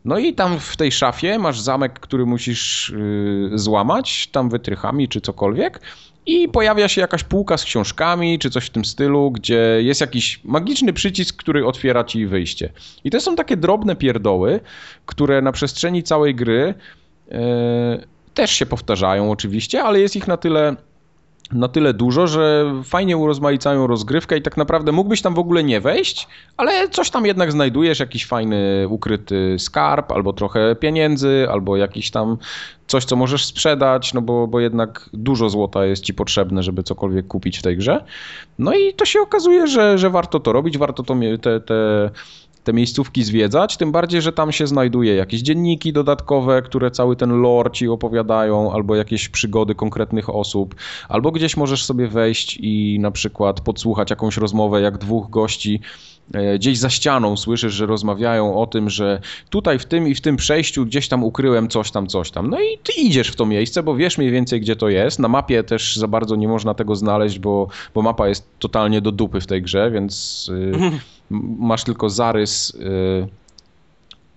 No i tam w tej szafie masz zamek, który musisz yy, złamać, tam wytrychami czy cokolwiek. I pojawia się jakaś półka z książkami, czy coś w tym stylu, gdzie jest jakiś magiczny przycisk, który otwiera ci wyjście. I to są takie drobne pierdoły, które na przestrzeni całej gry e, też się powtarzają oczywiście, ale jest ich na tyle na tyle dużo, że fajnie urozmaicają rozgrywkę i tak naprawdę mógłbyś tam w ogóle nie wejść, ale coś tam jednak znajdujesz, jakiś fajny ukryty skarb, albo trochę pieniędzy, albo jakiś tam coś, co możesz sprzedać, no bo, bo jednak dużo złota jest ci potrzebne, żeby cokolwiek kupić w tej grze. No i to się okazuje, że, że warto to robić, warto to, te, te te miejscówki zwiedzać, tym bardziej, że tam się znajduje jakieś dzienniki dodatkowe, które cały ten lore ci opowiadają, albo jakieś przygody konkretnych osób, albo gdzieś możesz sobie wejść i na przykład podsłuchać jakąś rozmowę, jak dwóch gości e, gdzieś za ścianą słyszysz, że rozmawiają o tym, że tutaj w tym i w tym przejściu gdzieś tam ukryłem coś tam, coś tam. No i ty idziesz w to miejsce, bo wiesz mniej więcej gdzie to jest. Na mapie też za bardzo nie można tego znaleźć, bo, bo mapa jest totalnie do dupy w tej grze, więc y, masz tylko zarys y,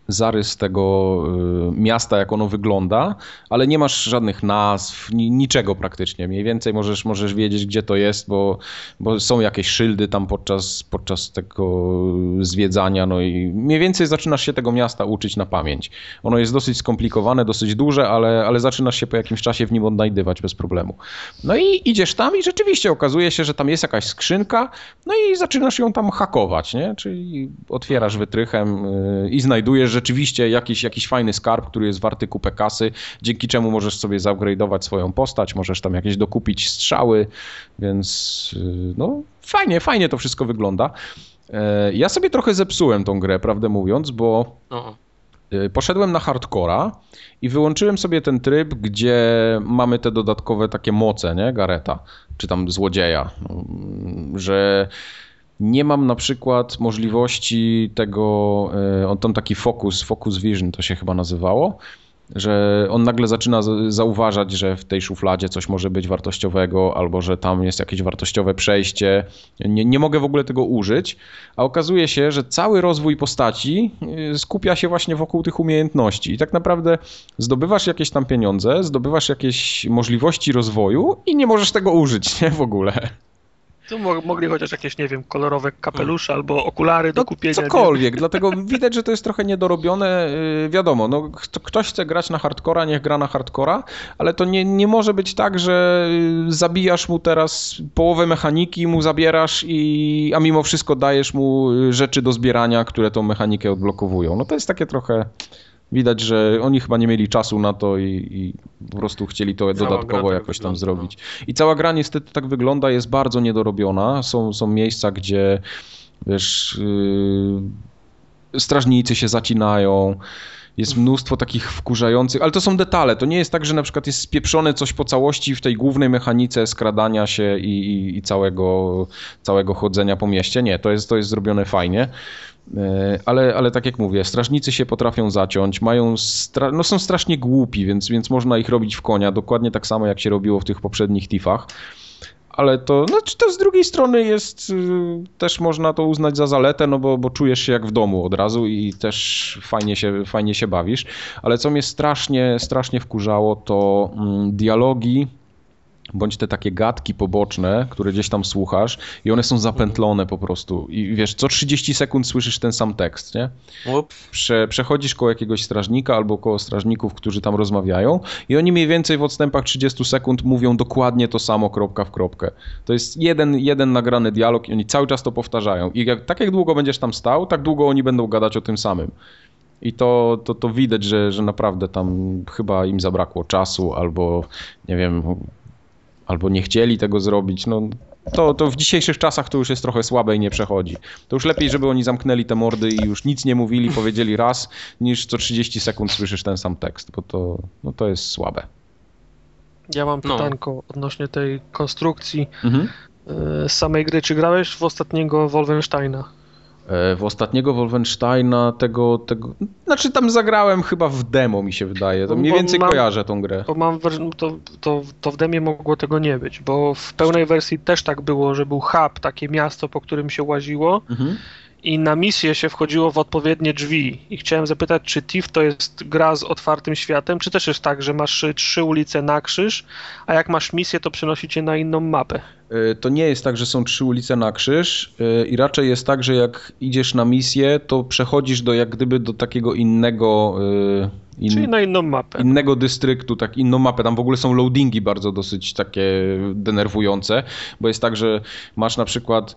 zarys tego y, miasta, jak ono wygląda, ale nie masz żadnych nazw, niczego praktycznie. Mniej więcej możesz, możesz wiedzieć, gdzie to jest, bo, bo są jakieś szyldy tam podczas, podczas tego zwiedzania, no i mniej więcej zaczynasz się tego miasta uczyć na pamięć. Ono jest dosyć skomplikowane, dosyć duże, ale, ale zaczynasz się po jakimś czasie w nim odnajdywać bez problemu. No i idziesz tam i rzeczywiście okazuje się, że tam jest jakaś skrzynka, no i zaczynasz ją tam hakować, nie? Czyli otwierasz wytrychem y, i znajdujesz rzeczywiście jakiś, jakiś fajny skarb, który jest warty kupę kasy, dzięki czemu możesz sobie zupgrade'ować swoją postać, możesz tam jakieś dokupić strzały, więc y, no fajnie, fajnie to wszystko wygląda. E, ja sobie trochę zepsułem tą grę, prawdę mówiąc, bo y, poszedłem na hardcora i wyłączyłem sobie ten tryb, gdzie mamy te dodatkowe takie moce, nie, Gareta, czy tam złodzieja, że nie mam na przykład możliwości tego, e, on tam taki focus, focus vision to się chyba nazywało, że on nagle zaczyna zauważać, że w tej szufladzie coś może być wartościowego, albo że tam jest jakieś wartościowe przejście. Nie, nie mogę w ogóle tego użyć, a okazuje się, że cały rozwój postaci e, skupia się właśnie wokół tych umiejętności. I tak naprawdę zdobywasz jakieś tam pieniądze, zdobywasz jakieś możliwości rozwoju i nie możesz tego użyć nie, w ogóle. Tu mogli chociaż jakieś, nie wiem, kolorowe kapelusze hmm. albo okulary do no, kupienia. Cokolwiek, dlatego widać, że to jest trochę niedorobione. Y, wiadomo, no, ktoś chce grać na hardcora, niech gra na hardcora, ale to nie, nie może być tak, że y, zabijasz mu teraz połowę mechaniki, mu zabierasz, i, a mimo wszystko dajesz mu y, rzeczy do zbierania, które tą mechanikę odblokowują. No to jest takie trochę widać, że oni chyba nie mieli czasu na to i, i po prostu chcieli to cała dodatkowo tak jakoś tam wygląda, zrobić. No. I cała gra niestety tak wygląda, jest bardzo niedorobiona. Są, są miejsca, gdzie wiesz, yy, strażnicy się zacinają, jest mnóstwo takich wkurzających, ale to są detale. To nie jest tak, że na przykład jest spieprzone coś po całości w tej głównej mechanice skradania się i, i, i całego, całego chodzenia po mieście. Nie, to jest, to jest zrobione fajnie. E, ale, ale tak jak mówię, strażnicy się potrafią zaciąć, mają stra no są strasznie głupi, więc, więc można ich robić w konia, dokładnie tak samo jak się robiło w tych poprzednich tifach. Ale to, no, to z drugiej strony jest, y, też można to uznać za zaletę, no bo, bo czujesz się jak w domu od razu i też fajnie się, fajnie się bawisz. Ale co mnie strasznie, strasznie wkurzało, to mm, dialogi bądź te takie gadki poboczne, które gdzieś tam słuchasz i one są zapętlone po prostu i wiesz, co 30 sekund słyszysz ten sam tekst, nie? Prze, przechodzisz koło jakiegoś strażnika albo koło strażników, którzy tam rozmawiają i oni mniej więcej w odstępach 30 sekund mówią dokładnie to samo kropka w kropkę. To jest jeden, jeden nagrany dialog i oni cały czas to powtarzają i jak, tak jak długo będziesz tam stał, tak długo oni będą gadać o tym samym. I to, to, to widać, że, że naprawdę tam chyba im zabrakło czasu, albo nie wiem, albo nie chcieli tego zrobić, no to, to w dzisiejszych czasach to już jest trochę słabe i nie przechodzi. To już lepiej, żeby oni zamknęli te mordy i już nic nie mówili, powiedzieli raz, niż co 30 sekund słyszysz ten sam tekst, bo to, no to jest słabe. Ja mam no. pytanko odnośnie tej konstrukcji mhm. E, samej gry. Czy grałeś w ostatniego Wolfensteina? W ostatniego Wolfensteina tego, tego, znaczy tam zagrałem chyba w demo mi się wydaje, to mniej więcej mam, kojarzę tą grę. Bo mam, to, to, to w demie mogło tego nie być, bo w pełnej wersji też tak było, że był hub, takie miasto, po którym się łaziło mhm. I na misję się wchodziło w odpowiednie drzwi i chciałem zapytać, czy TIF to jest gra z otwartym światem, czy też jest tak, że masz trzy ulice na krzyż, a jak masz misję, to przenosi cię na inną mapę? E, to nie jest tak, że są trzy ulice na krzyż e, i raczej jest tak, że jak idziesz na misję, to przechodzisz do jak gdyby do takiego innego... E, in, Czyli na inną mapę. Innego dystryktu, tak inną mapę. Tam w ogóle są loadingi bardzo dosyć takie denerwujące, bo jest tak, że masz na przykład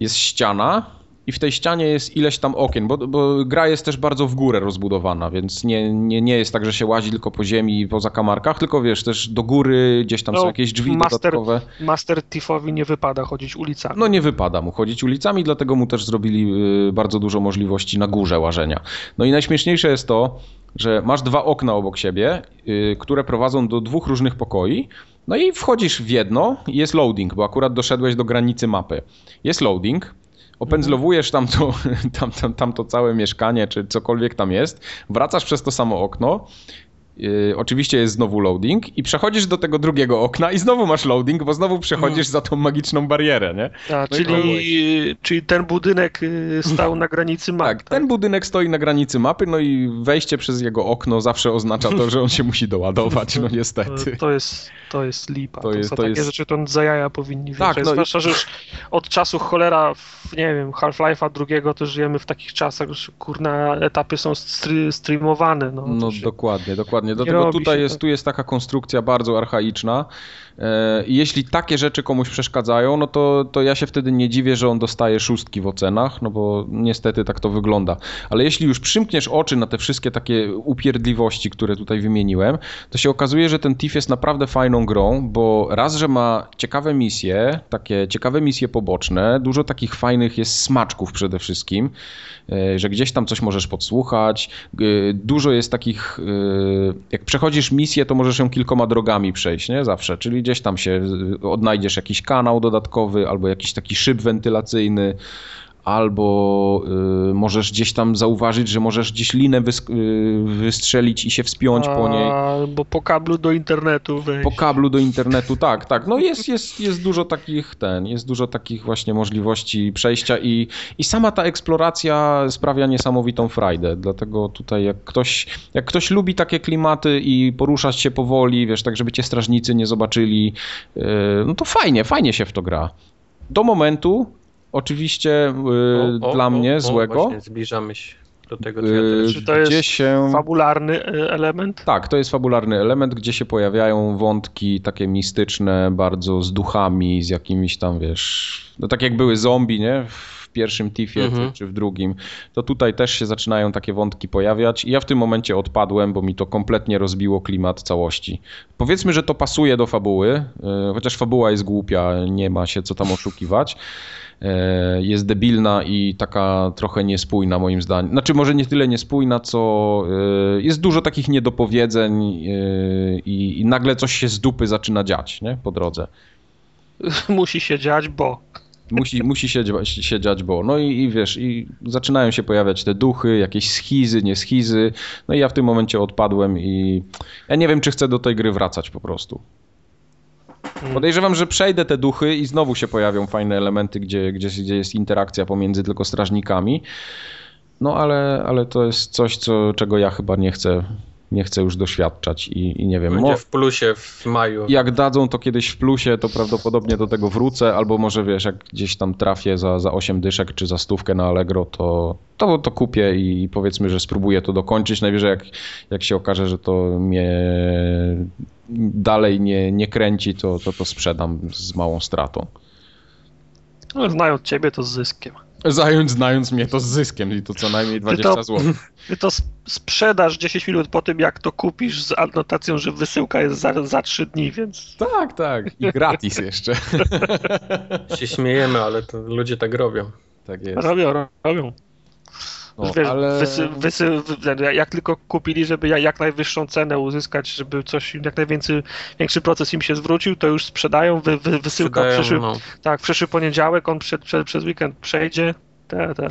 jest ściana i w tej ścianie jest ileś tam okien, bo, bo gra jest też bardzo w górę rozbudowana, więc nie, nie, nie jest tak, że się łazi tylko po ziemi i po zakamarkach, tylko wiesz, też do góry gdzieś tam No, są jakieś drzwi master- dodatkowe. Master Thiefowi nie wypada chodzić ulicami. No nie wypada mu chodzić ulicami, dlatego mu też zrobili y, bardzo dużo możliwości na górze łażenia. No i najśmieszniejsze jest to, że masz dwa okna obok siebie, y, które prowadzą do dwóch różnych pokoi. No i wchodzisz w jedno i jest loading, bo akurat doszedłeś do granicy mapy. Jest loading, opędzlowujesz tam to, tam, tam, tam to całe mieszkanie, czy cokolwiek tam jest, wracasz przez to samo okno, Yy, oczywiście jest znowu loading i przechodzisz do tego drugiego okna i znowu masz loading, bo znowu przechodzisz za tą magiczną barierę, nie? A, no i czyli, czyli ten budynek y, stał na granicy map. Tak, ten budynek stoi na granicy mapy, no i wejście przez jego okno zawsze oznacza to, że on się musi doładować, no niestety. To, jest, to jest lipa. To To, jest- są to takie jest- rzeczy, to za jaja powinni Tak, tak, no i- Zwłaszcza, że już od czasu cholera, w, nie wiem, Half-Life'a drugiego to żyjemy w takich czasach, że kurna etapy są stry, streamowane. No, No się- dokładnie, dokładnie. Dlatego tutaj się jest, tu jest taka konstrukcja bardzo archaiczna. E, jeśli takie rzeczy komuś przeszkadzają, no to, to ja się wtedy nie dziwię, że on dostaje szóstki w ocenach, no bo niestety tak to wygląda. Ale jeśli już przymkniesz oczy na te wszystkie takie upierdliwości, które tutaj wymieniłem, to się okazuje, że ten Thief jest naprawdę fajną grą, bo raz, że ma ciekawe misje, takie ciekawe misje poboczne, dużo takich fajnych jest smaczków przede wszystkim, e, że gdzieś tam coś możesz podsłuchać, e, dużo jest takich, jak przechodzisz misję, to możesz ją kilkoma drogami przejść, nie? Zawsze, czyli gdzieś tam się odnajdziesz jakiś kanał dodatkowy, albo jakiś taki szyb wentylacyjny, albo y, możesz gdzieś tam zauważyć, że możesz gdzieś linę wysk- y, wystrzelić i się wspiąć po niej. Albo po kablu do internetu wejść. Po kablu do internetu, tak, tak. No jest, jest, jest dużo takich ten, jest dużo takich właśnie możliwości przejścia i, i sama ta eksploracja sprawia niesamowitą frajdę. Dlatego tutaj jak ktoś, jak ktoś lubi takie klimaty i poruszać się powoli, wiesz, tak żeby cię strażnicy nie zobaczyli, yy, no to fajnie, fajnie się w to gra. Do momentu, oczywiście yy, O, o, dla o, mnie o, złego, Właśnie zbliżamy się do tego, co ja teraz... Czy to jest gdzie się... Fabularny y, element? Tak, to jest fabularny element, gdzie się pojawiają wątki takie mistyczne, bardzo z duchami, z jakimiś tam, wiesz, no tak jak były zombie, nie? W pierwszym Tiffie Mhm. czy, czy w drugim, to tutaj też się zaczynają takie wątki pojawiać i ja w tym momencie odpadłem, bo mi to kompletnie rozbiło klimat całości. Powiedzmy, że to pasuje do fabuły, yy, chociaż fabuła jest głupia, nie ma się co tam oszukiwać. E, jest debilna i taka trochę niespójna moim zdaniem. Znaczy może nie tyle niespójna, co e, jest dużo takich niedopowiedzeń e, i, i nagle coś się z dupy zaczyna dziać nie? po drodze. Musi się dziać, bo. Musi, musi się, się dziać, bo no i, i wiesz, i zaczynają się pojawiać te duchy, jakieś schizy, nie schizy. No i ja w tym momencie odpadłem i ja nie wiem, czy chcę do tej gry wracać po prostu. Podejrzewam, że przejdę te duchy i znowu się pojawią fajne elementy, gdzie, gdzie, gdzie jest interakcja pomiędzy tylko strażnikami. No ale, ale to jest coś, co, czego ja chyba nie chcę, nie chcę już doświadczać i, i nie wiem. Będzie w plusie w maju. jak dadzą to kiedyś w plusie, to prawdopodobnie do tego wrócę, albo może wiesz, jak gdzieś tam trafię za, za 8 dyszek czy za stówkę na Allegro, to, to, to kupię i powiedzmy, że spróbuję to dokończyć. Najwyżej jak, jak się okaże, że to mnie dalej nie, nie kręci, to, to to sprzedam z małą stratą. No, znając ciebie, to z zyskiem. Zająć, znając mnie to z zyskiem i to co najmniej 20 to- zł. Ty to sp- sprzedasz 10 minut po tym, jak to kupisz z anotacją, że wysyłka jest za, za 3 dni, więc Tak, tak. I gratis jeszcze. Się śmiejemy, ale to ludzie tak robią. Tak jest. robią, robią. No, Wiesz, ale... wysy, wysy, wy- jak tylko kupili, żeby ja- jak najwyższą cenę uzyskać, żeby coś, jak najwięcej, większy proces im się zwrócił, to już sprzedają, wy, wy, wysyłka w Sprzedają, przyszły, no. tak, przyszły poniedziałek, on przed, przed, przez weekend przejdzie. Te, te.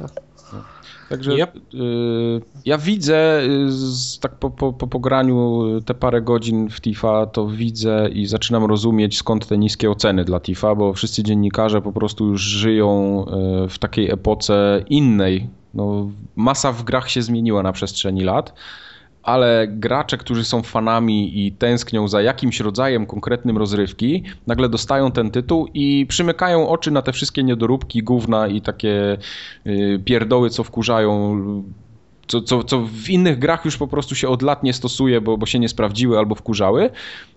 Także Yep. y, ja widzę, y, tak po, po, po pograniu te parę godzin w TIFA, to widzę i zaczynam rozumieć skąd te niskie oceny dla TIFA, bo wszyscy dziennikarze po prostu już żyją y, w takiej epoce innej. No, masa w grach się zmieniła na przestrzeni lat. Ale gracze, którzy są fanami i tęsknią za jakimś rodzajem konkretnym rozrywki, nagle dostają ten tytuł i przymykają oczy na te wszystkie niedoróbki, gówna i takie y, pierdoły, co wkurzają, co, co, co w innych grach już po prostu się od lat nie stosuje, bo, bo się nie sprawdziły albo wkurzały.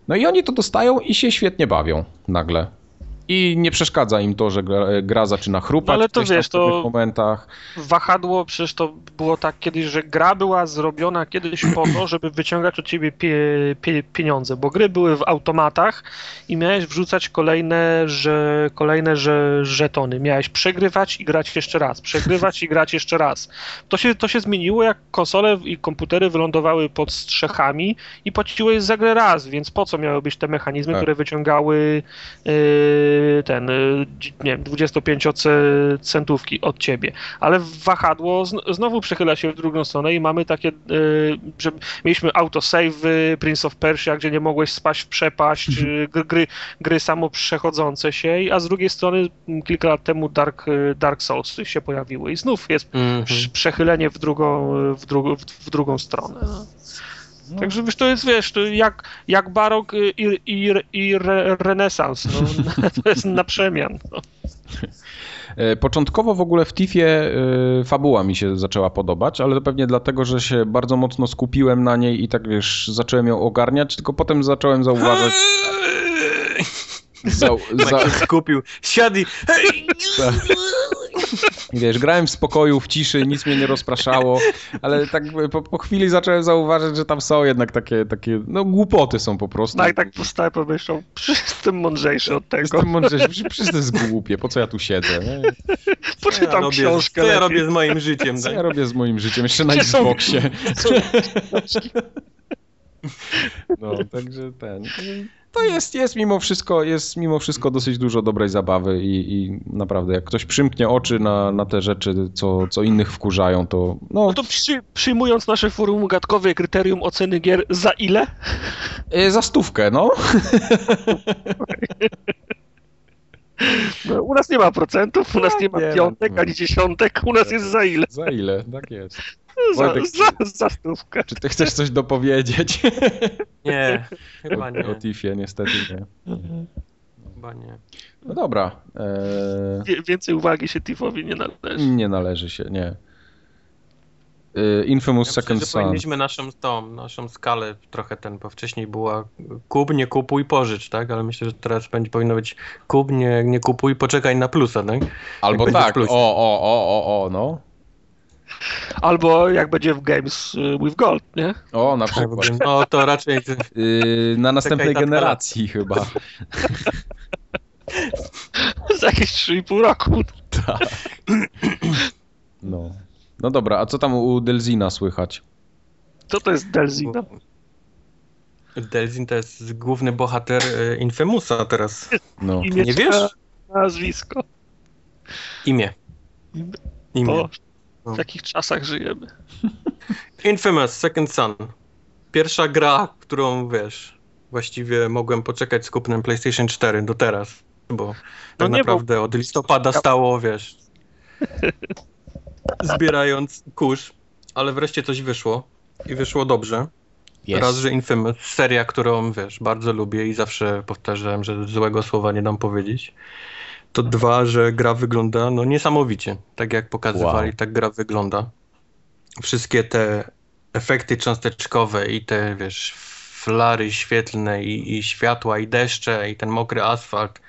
No i oni to dostają i się świetnie bawią nagle. I nie przeszkadza im to, że gra, gra zaczyna chrupać No ale to wiesz, w to- momentach. Wahadło, przecież to było tak kiedyś, że gra była zrobiona kiedyś po to, żeby wyciągać od ciebie pie, pie, pieniądze, bo gry były w automatach i miałeś wrzucać kolejne, że, kolejne że, żetony. Miałeś przegrywać i grać jeszcze raz, przegrywać i grać jeszcze raz. To się, to się zmieniło, jak konsole i komputery wylądowały pod strzechami i płaciłeś za grę raz, więc po co miały być te mechanizmy, Tak. które wyciągały yy, ten, yy, nie wiem, 25 ce- centówki od ciebie ale wahadło zn- znowu przechyla się w drugą stronę i mamy takie, y, że mieliśmy autosave, Prince of Persia, gdzie nie mogłeś spaść w przepaść, y, gry, gry, gry samo przechodzące się, a z drugiej strony m, kilka lat temu Dark, y, Dark Souls się pojawiły i znów jest Mhm. prz- przechylenie w drugą, w drugą, w drugą stronę. No. Także wiesz, to jest, wiesz, to jak, jak barok y, i, i, i re, renesans, no, to jest na przemian. No. E, Początkowo w ogóle w Tiffie e, fabuła mi się zaczęła podobać, ale to pewnie dlatego, że się bardzo mocno skupiłem na niej i tak wiesz, zacząłem ją ogarniać, tylko potem zacząłem zauważać. Za, za, Tak się skupił. Siadł i... wiesz, grałem w spokoju, w ciszy, nic mnie nie rozpraszało, ale tak po, po chwili zacząłem zauważyć, że tam są jednak takie, takie no głupoty są po prostu. No i tak powstałem pomyślą, jestem mądrzejszy od tego. Jestem mądrzejszy, przecież to jest głupie, po co ja tu siedzę? Nie? Poczytam ja robię, książkę. Co ja robię z moim życiem? Co Tak? ja robię z moim życiem? Jeszcze na Xboxie. No, także ten. To jest, jest mimo wszystko, jest mimo wszystko dosyć dużo dobrej zabawy i, i naprawdę jak ktoś przymknie oczy na, na te rzeczy, co, co innych wkurzają, to no, No to przy, przyjmując nasze forum gadkowe kryterium oceny gier za ile? e, za stówkę, no. No, u nas nie ma procentów, u nas ma nie ma. piątek ani dziesiątek, u nas jest za ile? Za ile? Tak jest. Za, Wojtek, za, za stówkę. Czy ty chcesz coś dopowiedzieć? Nie, chyba nie. O, o Tiffie niestety nie. Chyba nie. No dobra. E, Więcej uwagi się Tifowi nie należy. nie należy się, nie. E, Infamous Ja Second myślę, Son. powinniśmy naszą, tą, naszą skalę trochę ten, bo wcześniej była kup, nie kupuj, pożycz, tak? Ale myślę, że teraz będzie, powinno być kup, nie, nie kupuj, poczekaj na plusa, tak? Albo tak, o, o, o, o, o, no. Albo jak będzie w Games y, with Gold, nie? O, na Tak, przykład. No to raczej Yy, na następnej tatka. generacji chyba. Za jakieś 3,5 roku. Tak. No. No dobra, a co tam u Delzina słychać? Co to jest Delzina? Delzin to jest główny bohater e, Infamousa teraz. No. Imię nie wiesz? Nazwisko. Imię. Imię. Bo No. w takich czasach żyjemy. Infamous Second Son. Pierwsza gra, którą wiesz, właściwie mogłem poczekać z kupnem PlayStation 4 do teraz, bo tak nie, bo- naprawdę od listopada stało, wiesz, zbierając kurz, ale wreszcie coś wyszło i wyszło dobrze. Jest. Raz, że Infamous, seria, którą wiesz, bardzo lubię i zawsze powtarzałem, że złego słowa nie dam powiedzieć. To dwa, że gra wygląda no niesamowicie. Tak jak pokazywali, Wow. tak gra wygląda. Wszystkie te efekty cząsteczkowe i te, wiesz, flary świetlne i, i światła i deszcze i ten mokry asfalt,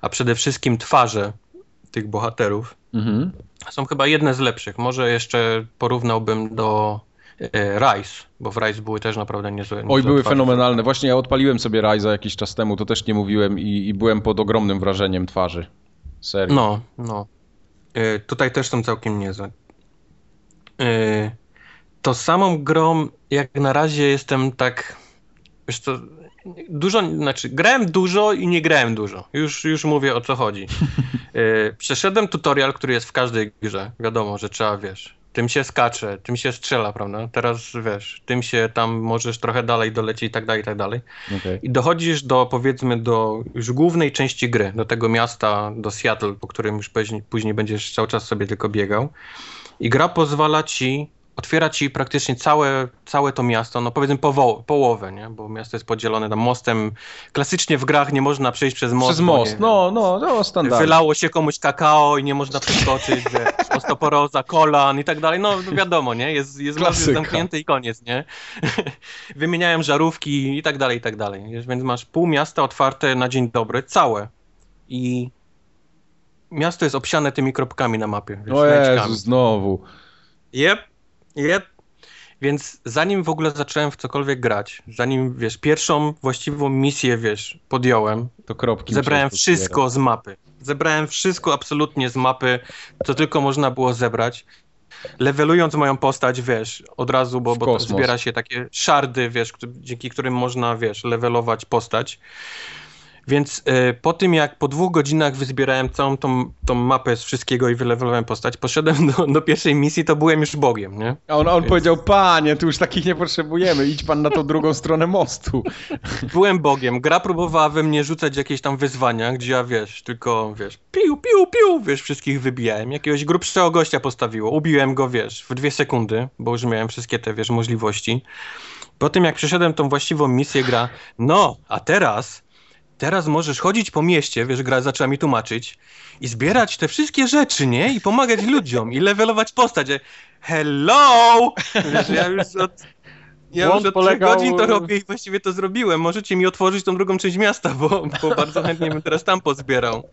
a przede wszystkim twarze tych bohaterów Mhm. są chyba jedne z lepszych. Może jeszcze porównałbym do Rise, bo w Rise były też naprawdę niezłe. Oj, niezłe były twarze. fenomenalne. Właśnie ja odpaliłem sobie Ryza jakiś czas temu, to też nie mówiłem i, i byłem pod ogromnym wrażeniem twarzy. Serio. No, no. E, tutaj też są całkiem niezłe. E, to samą grą, jak na razie jestem tak. Wiesz co, dużo, znaczy grałem dużo i nie grałem dużo. Już, już mówię o co chodzi. E, przeszedłem tutorial, który jest w każdej grze. Wiadomo, że trzeba, wiesz, tym się skacze, tym się strzela, prawda? Teraz, wiesz, tym się tam możesz trochę dalej dolecieć i tak dalej, i tak dalej. Okej. I dochodzisz do, powiedzmy, do już głównej części gry, do tego miasta, do Seattle, po którym już później, później będziesz cały czas sobie tylko biegał. I gra pozwala ci, otwiera ci praktycznie całe, całe to miasto, no powiedzmy powo- połowę, nie? Bo miasto jest podzielone tam mostem. Klasycznie w grach nie można przejść przez most. Przez most, no, no, no, standard. Wylało się komuś kakao i nie można przeskoczyć, wiesz, osteoporoza, kolan i tak dalej. No wiadomo, nie? Jest, jest most zamknięty i koniec, nie? Wymieniałem żarówki i tak dalej, i tak dalej. Więc masz pół miasta otwarte na dzień dobry, całe. i miasto jest obsiane tymi kropkami na mapie. Wiesz, O Jezu, znowu. Jep, jep. Więc zanim w ogóle zacząłem w cokolwiek grać, zanim, wiesz, pierwszą właściwą misję, wiesz, podjąłem, To kropki. zebrałem wszystko z mapy. Zebrałem wszystko absolutnie z mapy, co tylko można było zebrać. Levelując moją postać, wiesz, od razu, bo, bo zbiera się takie szardy, wiesz, dzięki którym można, wiesz, levelować postać. Więc e, po tym, jak po dwóch godzinach wyzbierałem całą tą, tą mapę z wszystkiego i wylewelowałem postać, poszedłem do, do pierwszej misji, to byłem już Bogiem, nie? A on, on Więc- powiedział, panie, tu już takich nie potrzebujemy, idź pan na tą drugą stronę mostu. Byłem Bogiem. Gra próbowała we mnie rzucać jakieś tam wyzwania, gdzie ja wiesz, tylko wiesz, piu, piu, piu, wiesz, wszystkich wybijałem. Jakiegoś grubszego gościa postawiło. Ubiłem go, wiesz, w dwie sekundy, bo już miałem wszystkie te, wiesz, możliwości. Po tym, jak przeszedłem tą właściwą misję, gra, no, a teraz, teraz możesz chodzić po mieście, wiesz, gra zaczęła mi tłumaczyć i zbierać te wszystkie rzeczy, nie? I pomagać ludziom i levelować postać. Hello! Wiesz, ja już od... Ja Błąd już od polegał- trzech godzin to robię i właściwie to zrobiłem. Możecie mi otworzyć tą drugą część miasta, bo, bo bardzo chętnie bym teraz tam pozbierał.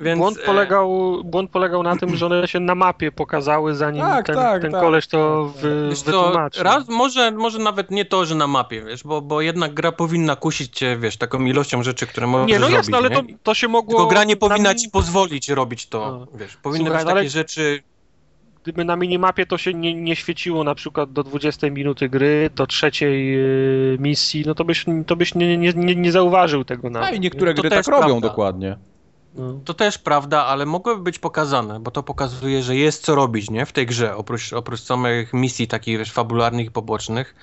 Więc, Błąd e, polegał, błąd polegał na tym, że one się na mapie pokazały, zanim Tak, ten, tak, ten tak. koleś to wy, Wiesz wytłumaczył. raz, może, może nawet nie to, że na mapie, wiesz, bo, bo jednak gra powinna kusić cię, wiesz, taką ilością rzeczy, które możesz Nie, no zrobić, jasne, ale to, to się mogło... Tylko gra nie na powinna ci pozwolić robić to, No. wiesz, powinny Słuchaj, być no ale- takie rzeczy... Gdyby na minimapie to się nie, nie świeciło na przykład do 20 minuty gry, do trzeciej y, misji, no to byś, to byś nie, nie, nie, nie zauważył tego A nawet. i niektóre To gry tak robią prawda. dokładnie. No. To też prawda, ale mogłoby być pokazane, bo to pokazuje, że jest co robić, nie? W tej grze, oprócz, oprócz samych misji takich, wiesz, fabularnych i pobocznych,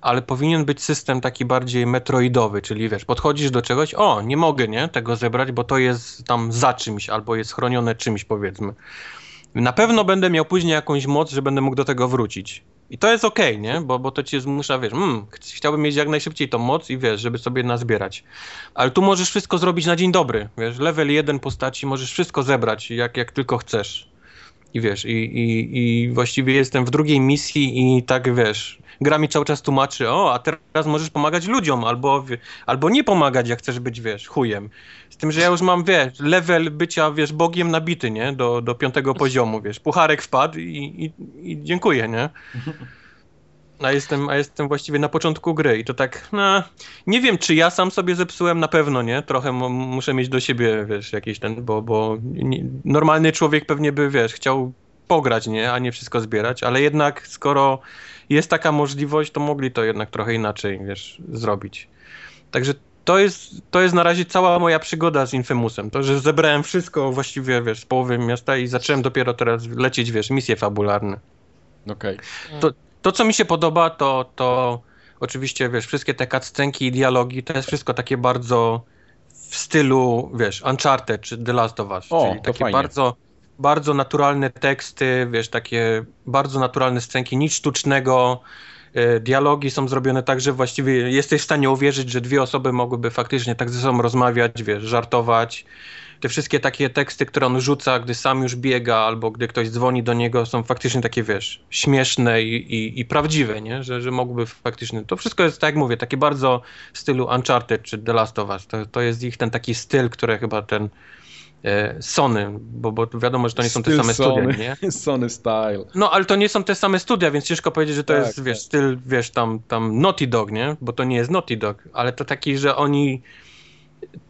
ale powinien być system taki bardziej metroidowy, czyli wiesz, podchodzisz do czegoś, o, nie mogę, nie, tego zebrać, bo to jest tam za czymś, albo jest chronione czymś, powiedzmy. Na pewno będę miał później jakąś moc, że będę mógł do tego wrócić. I to jest okej, nie? Bo, bo to cię zmusza, wiesz, mm, ch- chciałbym mieć jak najszybciej tą moc i wiesz, żeby sobie nazbierać. Ale tu możesz wszystko zrobić na dzień dobry, wiesz, level 1 postaci, możesz wszystko zebrać, jak, jak tylko chcesz. I wiesz, i, i, i właściwie jestem w drugiej misji i tak, wiesz, gra mi cały czas tłumaczy, o, a teraz możesz pomagać ludziom, albo, albo nie pomagać, jak chcesz być, wiesz, chujem. Z tym, że ja już mam, wiesz, level bycia, wiesz, bogiem nabity, nie, do, do piątego poziomu, wiesz, pucharek wpadł i, i, i dziękuję, nie. A jestem, a jestem właściwie na początku gry i to tak, no, nie wiem, czy ja sam sobie zepsułem, na pewno, nie? Trochę mu- muszę mieć do siebie, wiesz, jakiś ten, bo, bo nie, normalny człowiek pewnie by, wiesz, chciał pograć, nie? A nie wszystko zbierać, ale jednak skoro jest taka możliwość, to mogli to jednak trochę inaczej, wiesz, zrobić. Także to jest, to jest na razie cała moja przygoda z Infamousem. To, że zebrałem wszystko właściwie, wiesz, z połowy miasta i zacząłem dopiero teraz lecieć, wiesz, misje fabularne. Okej. To, co mi się podoba, to, to oczywiście, wiesz, wszystkie te cutscenki i dialogi, to jest wszystko takie bardzo w stylu, wiesz, Uncharted czy The Last of Us. O, czyli to takie fajnie. bardzo, bardzo naturalne teksty, wiesz, takie bardzo naturalne scenki, nic sztucznego. E, Dialogi są zrobione tak, że właściwie jesteś w stanie uwierzyć, że dwie osoby mogłyby faktycznie tak ze sobą rozmawiać, wiesz, żartować. Te wszystkie takie teksty, które on rzuca, gdy sam już biega, albo gdy ktoś dzwoni do niego, są faktycznie takie, wiesz, śmieszne i, i, i prawdziwe, nie? Że, że mogłyby faktycznie. To wszystko jest, tak jak mówię, takie bardzo w stylu Uncharted czy The Last of Us. To, to jest ich ten taki styl, który chyba ten Sony, bo, bo wiadomo, że to nie są te same Sony. studia, nie? Sony Style. No, ale to nie są te same studia, więc ciężko powiedzieć, że to Tak, jest, wiesz, tak. styl, wiesz, tam, tam Naughty Dog, nie? Bo to nie jest Naughty Dog, ale to taki, że oni...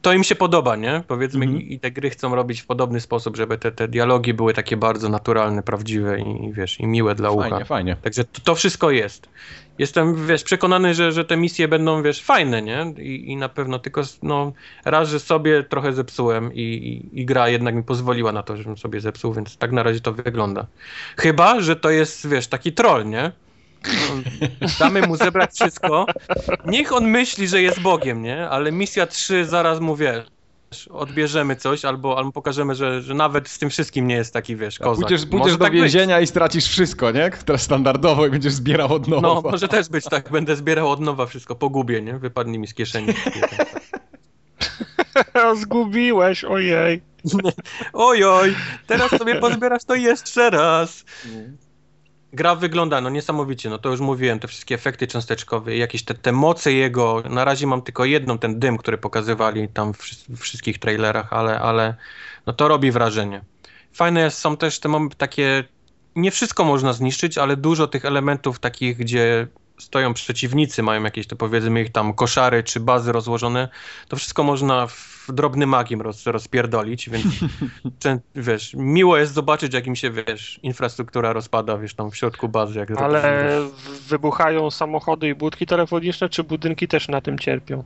To im się podoba, nie? Powiedzmy Mhm. i, i te gry chcą robić w podobny sposób, żeby te, te dialogi były takie bardzo naturalne, prawdziwe i, wiesz, i miłe dla ucha. Fajnie, fajnie. Także to, to wszystko jest. Jestem, wiesz, przekonany, że, że te misje będą, wiesz, fajne, nie? I, i na pewno tylko, no, raz, że sobie trochę zepsułem i, i, i gra jednak mi pozwoliła na to, żebym sobie zepsuł, więc tak na razie to wygląda. Chyba, że to jest, wiesz, taki troll, nie? Damy mu zebrać wszystko. Niech on myśli, że jest Bogiem, nie? Ale misja 3 zaraz mu, wiesz, odbierzemy coś albo, albo pokażemy, że, że nawet z tym wszystkim nie jest taki, wiesz, kozak. Pójdziesz, pójdziesz Może do tak być. więzienia i stracisz wszystko, nie? Teraz standardowo i będziesz zbierał od nowa. No, może też być tak, będę zbierał od nowa wszystko, pogubię, nie? Wypadnie mi z kieszeni. Zgubiłeś, ojej. Ojoj, teraz sobie pozbierasz to jeszcze raz. Gra wygląda no niesamowicie, no to już mówiłem, te wszystkie efekty cząsteczkowe, jakieś te, te moce jego, na razie mam tylko jedną, ten dym, który pokazywali tam w, w wszystkich trailerach, ale, ale no to robi wrażenie. Fajne są też te takie, nie wszystko można zniszczyć, ale dużo tych elementów takich, gdzie stoją przeciwnicy, mają jakieś, to powiedzmy ich tam koszary czy bazy rozłożone, to wszystko można w drobnym magiem roz, rozpierdolić, więc ten, wiesz, miło jest zobaczyć, jak im się, wiesz, infrastruktura rozpada, wiesz, tam w środku bazy. Jak Ale wybuchają samochody i budki telefoniczne, czy budynki też na tym cierpią?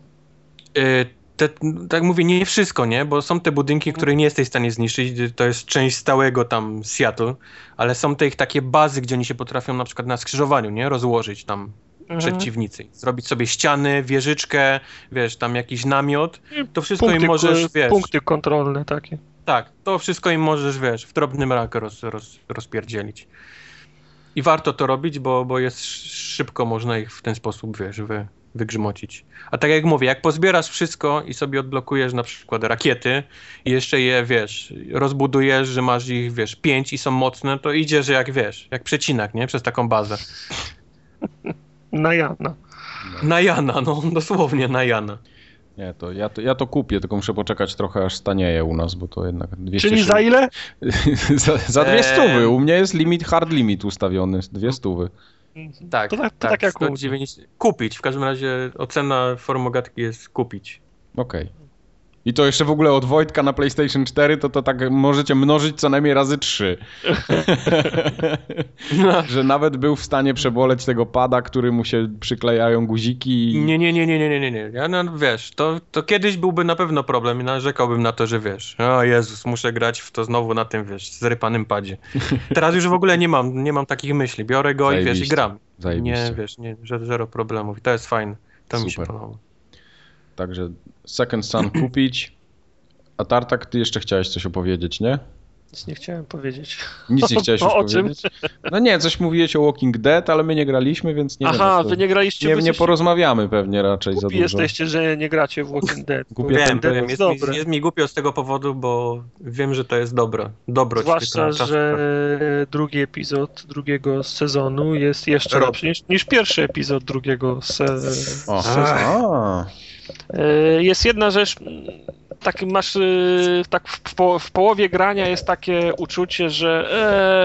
Y te, tak mówię, nie wszystko, nie? Bo są te budynki, które nie jesteś w stanie zniszczyć, to jest część stałego tam Seattle, ale są te ich takie bazy, gdzie oni się potrafią na przykład na skrzyżowaniu, nie? Rozłożyć tam mhm. przeciwnicy. Zrobić sobie ściany, wieżyczkę, wiesz, tam jakiś namiot, to wszystko punkty, im możesz, wiesz... Punkty kontrolne takie. Tak, to wszystko im możesz, wiesz, w drobnym raku roz, roz, rozpierdzielić. I warto to robić, bo, bo jest szybko można ich w ten sposób, wiesz, wy, wygrzmocić. A tak jak mówię, jak pozbierasz wszystko i sobie odblokujesz na przykład rakiety i jeszcze je, wiesz, rozbudujesz, że masz ich, wiesz, pięć i są mocne, to idziesz jak, wiesz, jak przecinak, nie? Przez taką bazę. Na Jana. Na Jana, no dosłownie na Jana. Nie, to ja, to ja to kupię, tylko muszę poczekać trochę aż stanieje u nas, bo to jednak 200 Czyli za ile? za, za dwie stówy. U mnie jest limit, hard limit ustawiony, dwie stówy. Tak, to, tak, to tak, tak jak 190. Kupić, w każdym razie ocena formogatki jest kupić. Okej. Okay. I to jeszcze w ogóle od Wojtka na PlayStation 4, to to tak możecie mnożyć co najmniej razy 3. No. Że nawet był w stanie przeboleć tego pada, który mu się przyklejają guziki. I... Nie, nie, nie, nie, nie, nie, nie. Ja, no, wiesz, to, to kiedyś byłby na pewno problem i narzekałbym na to, że wiesz, o Jezus, muszę grać w to znowu na tym, wiesz, zrypanym padzie. Teraz już w ogóle nie mam, nie mam takich myśli. Biorę go Zajebiście. i wiesz, i gram. Zajebiście. Nie, wiesz, nie, zero problemów. I to jest fajne. To Super. mi się podoba. Także Second Sun kupić. A Tartak, ty jeszcze chciałeś coś opowiedzieć, nie? Nic nie chciałem powiedzieć. Nic nie chciałeś o, o powiedzieć? Czym? No nie, coś mówiłeś o Walking Dead, ale my nie graliśmy, więc nie Aha, wy nie graliście. Nie, nie porozmawiamy pewnie raczej za dużo. jesteście, że nie gracie w Walking Dead. Głupie wiem, wiem. Jest, jest, mi, jest mi głupio z tego powodu, bo wiem, że to jest dobre. Dobro Zwłaszcza, że drugi epizod drugiego sezonu jest jeszcze lepszy niż, niż, pierwszy epizod drugiego se, sezonu. E, jest jedna rzecz, tak masz, tak w, po, w, połowie grania jest takie uczucie, że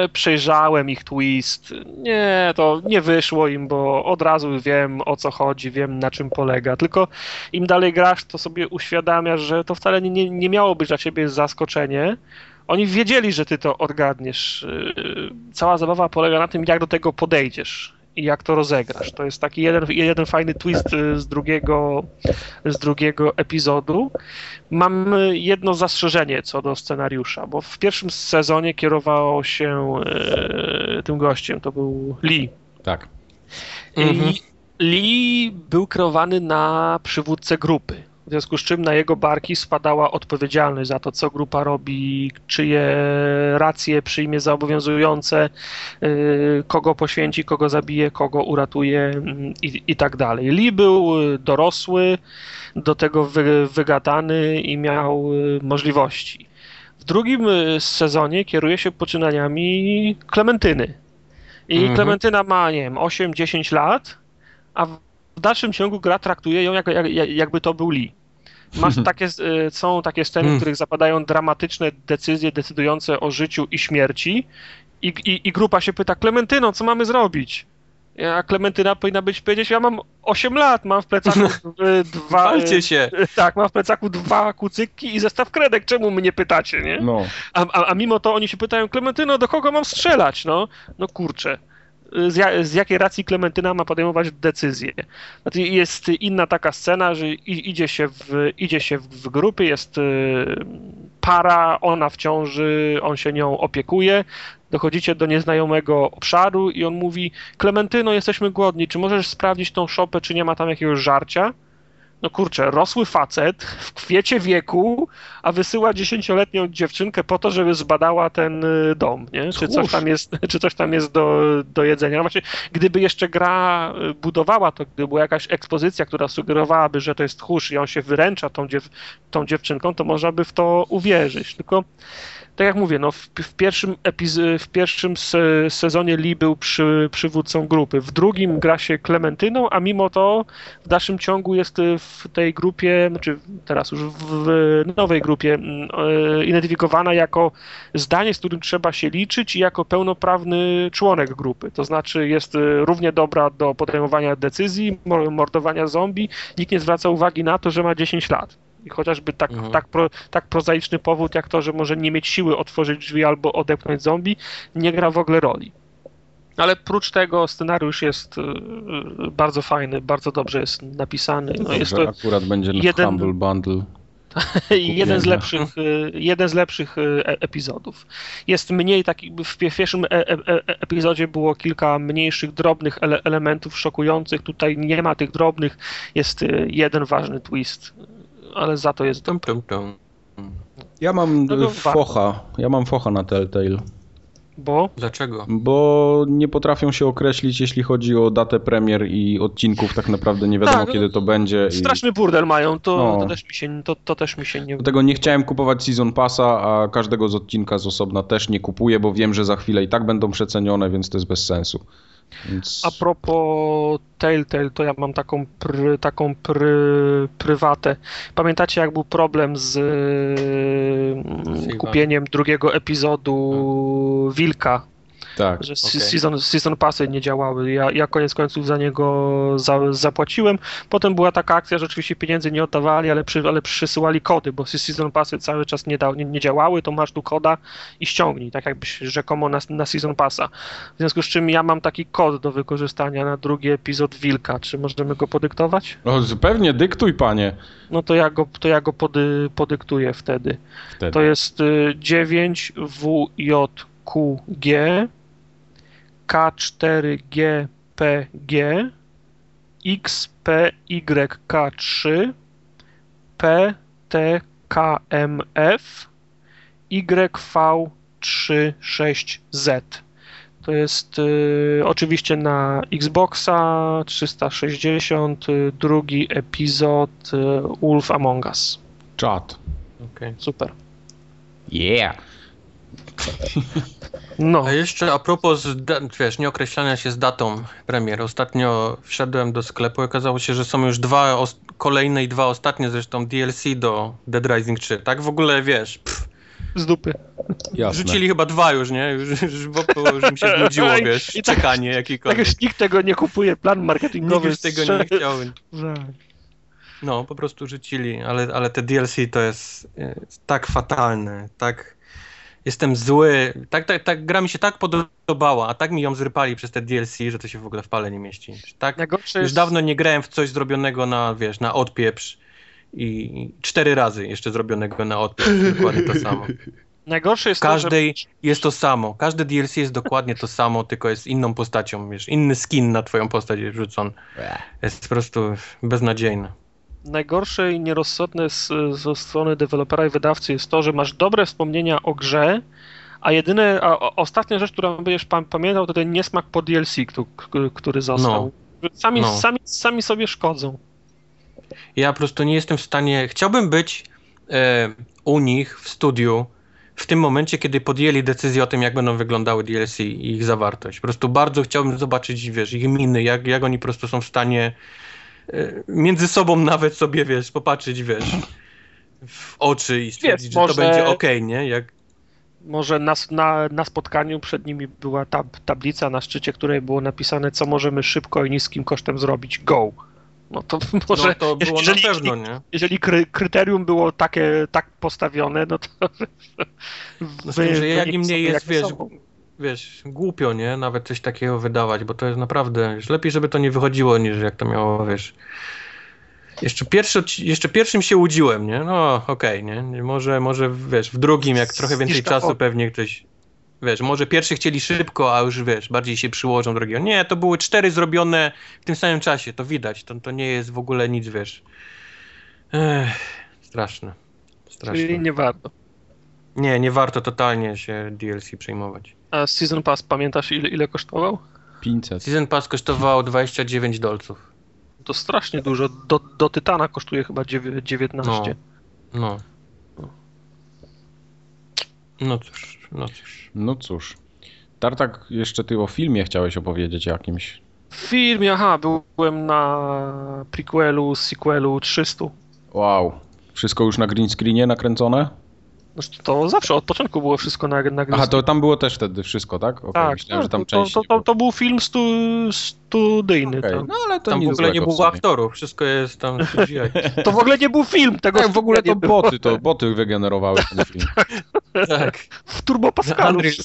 e, przejrzałem ich twist, nie, to nie wyszło im, bo od razu wiem o co chodzi, wiem na czym polega, tylko im dalej grasz, to sobie uświadamiasz, że to wcale nie, nie miało być dla ciebie zaskoczenie, oni wiedzieli, że ty to odgadniesz. E, cała zabawa polega na tym, jak do tego podejdziesz i jak to rozegrasz. To jest taki jeden, jeden fajny twist y, z drugiego, z drugiego epizodu. Mam jedno zastrzeżenie co do scenariusza, bo w pierwszym sezonie kierowało się e, tym gościem, to był Lee. Tak. I Lee był kreowany na przywódcę grupy. W związku z czym na jego barki spadała odpowiedzialność za to, co grupa robi, czyje racje przyjmie za obowiązujące, y, kogo poświęci, kogo zabije, kogo uratuje mm, i, i tak dalej. Lee był dorosły, do tego wy, wygadany i miał y, możliwości. W drugim y, sezonie kieruje się poczynaniami Klementyny. I mhm. Klementyna ma, nie wiem, 8-10 lat, a w dalszym ciągu gra traktuje ją jak, jak, jakby to był Lee. Masz takie, y, są takie sceny, w hmm. których zapadają dramatyczne decyzje decydujące o życiu i śmierci i, i, i grupa się pyta, Klementyno, co mamy zrobić? A Klementyna powinna być powiedzieć, ja mam 8 lat, mam w plecaku dwa... Walcie się! Tak, mam w plecaku dwa kucyki i zestaw kredek, czemu mnie pytacie, nie? No. A, a, a mimo to oni się pytają, Klementyno, do kogo mam strzelać, no? No kurczę z, z, jakiej racji Klementyna ma podejmować decyzję. Znaczy jest inna taka scena, że idzie się w, idzie się w grupy, jest y, para, ona w ciąży, on się nią opiekuje, dochodzicie do nieznajomego obszaru i on mówi Klementyno, jesteśmy głodni, czy możesz sprawdzić tą szopę, czy nie ma tam jakiegoś żarcia? No kurczę, rosły facet w kwiecie wieku, a wysyła dziesięcioletnią dziewczynkę po to, żeby zbadała ten y, dom, nie? Czy coś tam jest, czy coś tam jest do, do jedzenia. No właśnie, gdyby jeszcze gra y, budowała to, gdyby była jakaś ekspozycja, która sugerowałaby, że to jest tchórz i on się wyręcza tą, dziew, tą dziewczynką, to można by w to uwierzyć. Tylko tak jak mówię, no w, w pierwszym, epiz- w pierwszym se- sezonie Lee był przy, przywódcą grupy, w drugim gra się Klementyną, a mimo to w dalszym ciągu jest y, w tej grupie, znaczy teraz już w, nowej grupie mm, e, identyfikowana jako zdanie, z którym trzeba się liczyć i jako pełnoprawny członek grupy. To znaczy jest y, równie dobra do podejmowania decyzji, mor- mordowania zombie. Nikt nie zwraca uwagi na to, że ma 10 lat. I chociażby tak, Mhm. tak, pro, tak prozaiczny powód, jak to, że może nie mieć siły otworzyć drzwi albo odepchnąć zombie, nie gra w ogóle roli. Ale prócz tego scenariusz jest y, y, bardzo fajny, bardzo dobrze jest napisany. No jest to akurat będzie jeden- Humble Bundle. jeden z lepszych, y, jeden z lepszych e- epizodów. Jest mniej takich, w pie- pierwszym e- e- epizodzie było kilka mniejszych, drobnych ele- elementów szokujących. Tutaj nie ma tych drobnych, jest jeden ważny twist, ale za to jest Tum, tum, tum. Ja mam No to focha. Ja mam focha na Telltale. bo Dlaczego? Bo nie potrafią się określić, jeśli chodzi o datę premier i odcinków, tak naprawdę nie wiadomo Tak, no, kiedy to będzie. I straszny burdel mają, to, No. to, też mi się, to, to też mi się nie... dlatego nie chciałem kupować Season Passa, a każdego z odcinka z osobna też nie kupuję, bo wiem, że za chwilę i tak będą przecenione, więc to jest bez sensu. Więc... A propos Telltale, to ja mam taką, pr, taką pry, prywatę. Pamiętacie, jak był problem z mm, Sylwan. kupieniem drugiego epizodu Wilka? Tak. Że Okej. season, season passy nie działały. Ja, ja koniec końców za niego za, zapłaciłem. Potem była taka akcja, że oczywiście pieniędzy nie oddawali, ale, przy, ale przysyłali kody, bo season passy cały czas nie, da, nie, nie działały, to masz tu koda i ściągnij, tak jakbyś rzekomo na, na season passa. W związku z czym ja mam taki kod do wykorzystania na drugi epizod Wilka. Czy możemy go podyktować? O, zupełnie dyktuj, panie. No to ja go, to ja go pody, podyktuję wtedy. Wtedy. To jest y, 9WJQG K4GPG XPYK3 PTKMF YV36Z. To jest y, oczywiście na Xboxa 360, y, drugi epizod y, Wolf Among Us. Czat. Okej. Super. Yeah. No, A jeszcze a propos, wiesz, nieokreślania się z datą premier. Ostatnio wszedłem do sklepu i okazało się, że są już dwa kolejne i dwa ostatnie zresztą DLC do Dead Rising 3. Tak w ogóle, wiesz, pff, z dupy. Jasne. rzucili chyba dwa już, nie? Już, już, bo, bo już mi się znudziło, wiesz, I tak- czekanie Tak już nikt tego nie kupuje, plan Nikt marketingowy już tego nie chciał. No, po prostu rzucili, ale, ale te DLC to jest, e, tak fatalne, tak... Jestem zły, tak, tak, tak, gra mi się tak podobała, a tak mi ją zrypali przez te DLC, że to się w ogóle w pale nie mieści. Tak, Najgorsze już jest, dawno nie grałem w coś zrobionego na, wiesz, na odpieprz i cztery razy jeszcze zrobionego na odpieprz, dokładnie to samo. najgorsze jest każdej to, że jest to samo, każde DLC jest dokładnie to samo, tylko jest inną postacią, wiesz, inny skin na twoją postać jest wrzucony. Jest po prostu beznadziejne. Najgorsze i nierozsądne z, ze strony dewelopera i wydawcy jest to, że masz dobre wspomnienia o grze, a jedyne, a ostatnia rzecz, którą będziesz pa, pamiętał, to ten niesmak po DLC, który został. Sami, No. sami, sami sobie szkodzą. Ja po prostu nie jestem w stanie. Chciałbym być e, u nich w studiu w tym momencie, kiedy podjęli decyzję o tym, jak będą wyglądały DLC i ich zawartość. Po prostu bardzo chciałbym zobaczyć, wiesz, ich miny, jak, jak oni po prostu są w stanie między sobą nawet sobie, wiesz, popatrzeć, wiesz, w oczy i stwierdzić, że może- to będzie okej, nie? Jak, Może na, na, na spotkaniu przed nimi była tab, tablica, na szczycie której było napisane, co możemy szybko i niskim kosztem zrobić. Go! No to może, no to było jeżeli, na pewno, nie? jeżeli kry, kryterium było takie, tak postawione, no to. No z tym, że jak im nie jest, wiesz, są. Wiesz, głupio, nie? Nawet coś takiego wydawać, bo to jest naprawdę, wiesz, lepiej, żeby to nie wychodziło, niż jak to miało, wiesz. Jeszcze, pierwszy, jeszcze pierwszym się łudziłem, nie? No, okej, nie? Może, może, wiesz, w drugim, jak trochę więcej czasu po- pewnie ktoś, wiesz, może pierwszy chcieli szybko, a już, wiesz, bardziej się przyłożą drugiego. Nie, to były cztery zrobione w tym samym czasie, to widać, to, to nie jest w ogóle nic, wiesz. Ech, straszne. Straszne. Czyli nie warto. Nie, nie warto totalnie się DLC przejmować. A Season Pass pamiętasz ile, ile kosztował? 500. Season Pass kosztował 29 dolców. To strasznie dużo. Do, do Tytana kosztuje chyba dziewię- 19. No. No cóż, no cóż. No cóż. Tartak, jeszcze ty o filmie chciałeś opowiedzieć jakimś. W filmie, aha, byłem na prequelu, sequelu 300. Wow. Wszystko już na green screenie nakręcone? Znaczy, To zawsze od początku było wszystko na, na Aha, to tam było też wtedy wszystko, tak? Okej, tak, myślałem, tak, że tam to, część to, to, to był film stu, studyjny. Tam. No ale to Tam w ogóle nie w było aktorów, wszystko jest tam CGI. To w ogóle nie był film tego Tak, w ogóle to boty, to boty wygenerowały ten film. tak. W Turbo Pascalu. Unreal,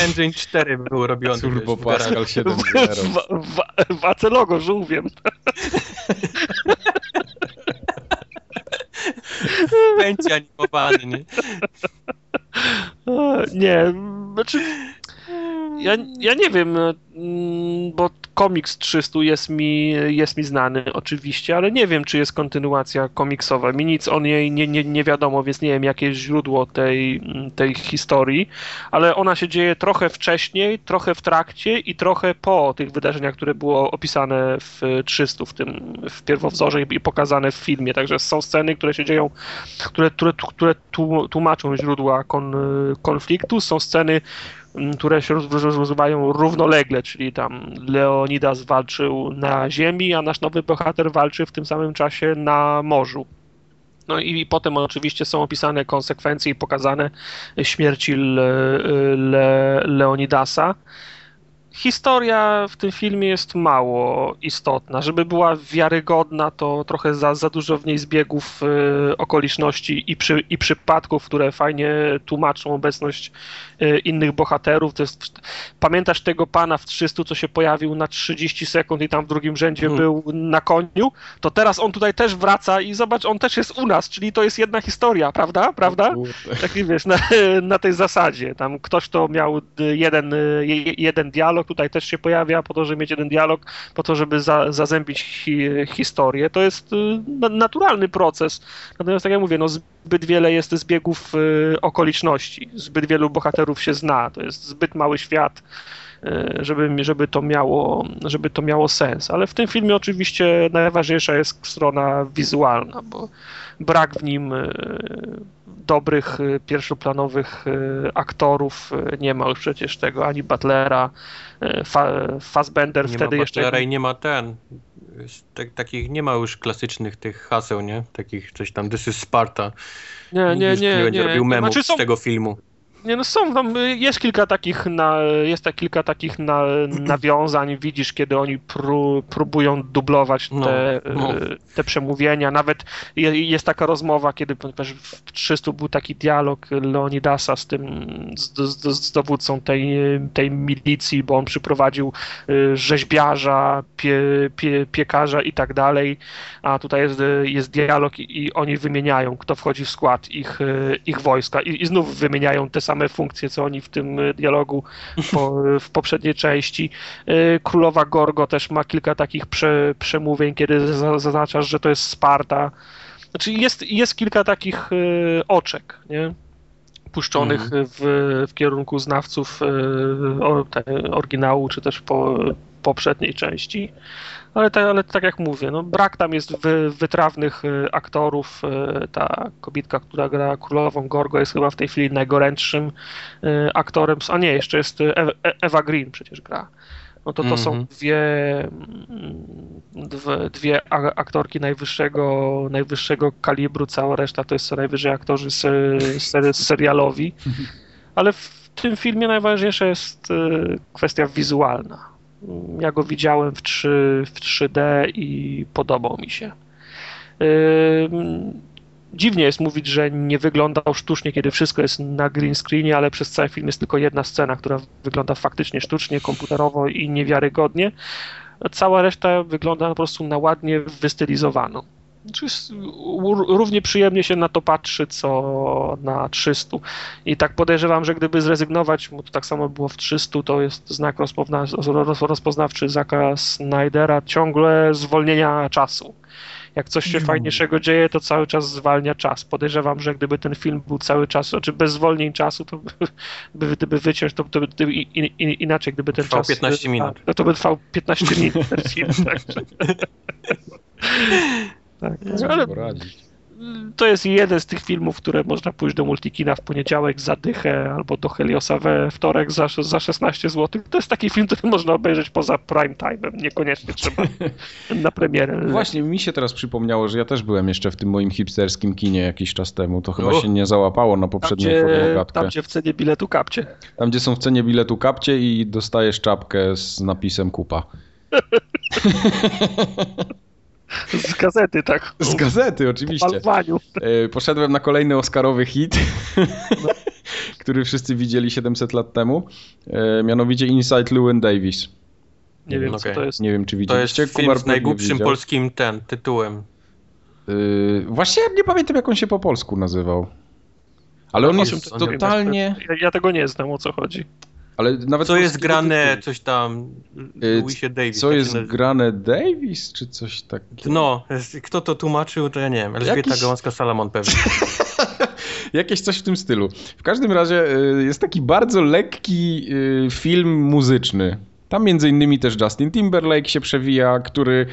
Engine 4 był robiony. Turbo w. Pascal W, 7.0. w, w, w Acelogo żółwiem. Będzie animowany, nie? Nie, znaczy. Ja, ja nie wiem, mm, bo komiks 300 jest mi, jest mi znany oczywiście, ale nie wiem, czy jest kontynuacja komiksowa. Mi nic o niej nie, nie, nie wiadomo, więc nie wiem, jakie jest źródło tej, tej historii, ale ona się dzieje trochę wcześniej, trochę w trakcie i trochę po tych wydarzeniach, które było opisane w 300, w tym w pierwowzorze i pokazane w filmie. Także są sceny, które się dzieją, które, które, które tłu- tłumaczą źródła kon, konfliktu, są sceny, które się roz- roz- rozgrywają równolegle, czyli tam Leonidas walczył na ziemi, a nasz nowy bohater walczy w tym samym czasie na morzu. No i potem oczywiście są opisane konsekwencje i pokazane śmierci Le, Le, Leonidasa. Historia w tym filmie jest mało istotna. Żeby była wiarygodna, to trochę za, za dużo w niej zbiegów e, okoliczności i, przy, i przypadków, które fajnie tłumaczą obecność innych bohaterów. To jest, pamiętasz tego pana w 300, co się pojawił na 30 sekund i tam w drugim rzędzie Mhm. był na koniu? To teraz on tutaj też wraca i zobacz, on też jest u nas, czyli to jest jedna historia, prawda? Prawda? Taki wiesz, na, na tej zasadzie. Tam ktoś to miał y, jeden, y, je- jeden dialog, tutaj też się pojawia po to, żeby mieć jeden dialog, po to, żeby za, zazębić hi, historię. To jest y, na- naturalny proces. Natomiast tak jak mówię, no zbyt wiele jest zbiegów y, okoliczności. Zbyt wielu bohaterów się zna. To jest zbyt mały świat y, żeby, żeby, to miało, żeby to miało sens. Ale w tym filmie oczywiście najważniejsza jest strona wizualna, bo brak w nim y, dobrych, y, pierwszoplanowych y, aktorów. Nie ma już przecież tego ani Butlera, Fa, Fassbender Nie wtedy ma jeszcze. Butlera i nie ma ten. Tak, takich nie ma już klasycznych tych haseł, nie? Takich coś tam This is Sparta. Nie, nie, już nie. nie będzie nie. robił memów Znaczy są, z tego filmu. Nie, no są tam, jest kilka takich, na, jest tak kilka takich na, nawiązań, widzisz, kiedy oni pró, próbują dublować No, te, no. y, te przemówienia, nawet je, jest taka rozmowa, kiedy w 300 był taki dialog Leonidasa z tym, z, z, z dowódcą tej, tej milicji, bo on przyprowadził y, rzeźbiarza, pie, pie, piekarza i tak dalej, a tutaj jest, jest dialog i, i oni wymieniają, kto wchodzi w skład ich, y, ich wojska. I, i znów wymieniają te same funkcje, co oni w tym y, dialogu po, w poprzedniej części. Y, Królowa Gorgo też ma kilka takich prze, przemówień, kiedy za- zaznaczasz, że to jest Sparta. Znaczy jest, jest kilka takich y, oczek, nie? puszczonych w, w kierunku znawców oryginału, czy też po, poprzedniej części. Ale, tak- ale tak jak mówię, no, brak tam jest wy, wytrawnych y, aktorów. y, Ta kobitka, która gra królową Gorgo jest chyba w tej chwili najgorętszym y, aktorem. A nie, jeszcze jest Ew- E- Ewa Green przecież gra. No to to są Mhm. dwie, mm, dwie, aktorki najwyższego, najwyższego kalibru, cała reszta to jest co najwyżej aktorzy ser, serialowi. Ale w tym filmie najważniejsza jest kwestia wizualna. Ja go widziałem w, 3, w 3D i podobał mi się. Dziwnie jest mówić, że nie wyglądał sztucznie, kiedy wszystko jest na green screenie, ale przez cały film jest tylko jedna scena, która wygląda faktycznie sztucznie, komputerowo i niewiarygodnie. Cała reszta wygląda po prostu na ładnie wystylizowaną. Znaczy Równie przyjemnie się na to patrzy, co na 300. I tak podejrzewam, że gdyby zrezygnować, bo to tak samo było w 300, to jest znak rozpozna roz- rozpoznawczy Zaka Snydera, ciągle zwolnienia czasu. Jak coś się fajniejszego dzieje, to cały czas zwalnia czas. Podejrzewam, że gdyby ten film był cały czas, znaczy bez zwolnień czasu, to by, by, gdyby wyciąć, to, to, to i- i- inaczej, gdyby ten Trwał czas... 15 minut. To, to by trwał 15 minut ten film, także. tak. Co Ale poradzić? to jest jeden z tych filmów, które można pójść do Multikina w poniedziałek za dychę albo do Heliosa we wtorek za, za 16 zł. To jest taki film, który można obejrzeć poza prime time'em. Niekoniecznie trzeba na premierę. Właśnie mi się teraz przypomniało, że ja też byłem jeszcze w tym moim hipsterskim kinie jakiś czas temu. To chyba się nie załapało na poprzednią formogatkę. tam, gdzie w cenie biletu kapcie. Tam, gdzie są w cenie biletu kapcie i dostajesz czapkę z napisem kupa. Z gazety, tak. Z gazety, oczywiście. E, Poszedłem na kolejny Oscarowy hit, który wszyscy widzieli 700 lat temu. E, Mianowicie Inside Llewyn Davis. Nie wiem, Okej. co to jest. Nie wiem, czy To widzieliście. jest film Kubar z najgłupszym polskim ten tytułem. Yy, właśnie nie pamiętam, jak on się po polsku nazywał. Ale on O jest to- totalnie... Ja, ja tego nie znam, o co chodzi. Ale nawet Co jest grane, coś tam, Y, Louisie Davis. Co tak jest grane Davis, czy coś takiego? No, kto to tłumaczył, to ja nie wiem. Elżbieta Jakiś- Gałązka-Salamon pewnie. Jakieś coś w tym stylu. W każdym razie y, jest taki bardzo lekki y, film muzyczny. Tam między innymi też Justin Timberlake się przewija, który...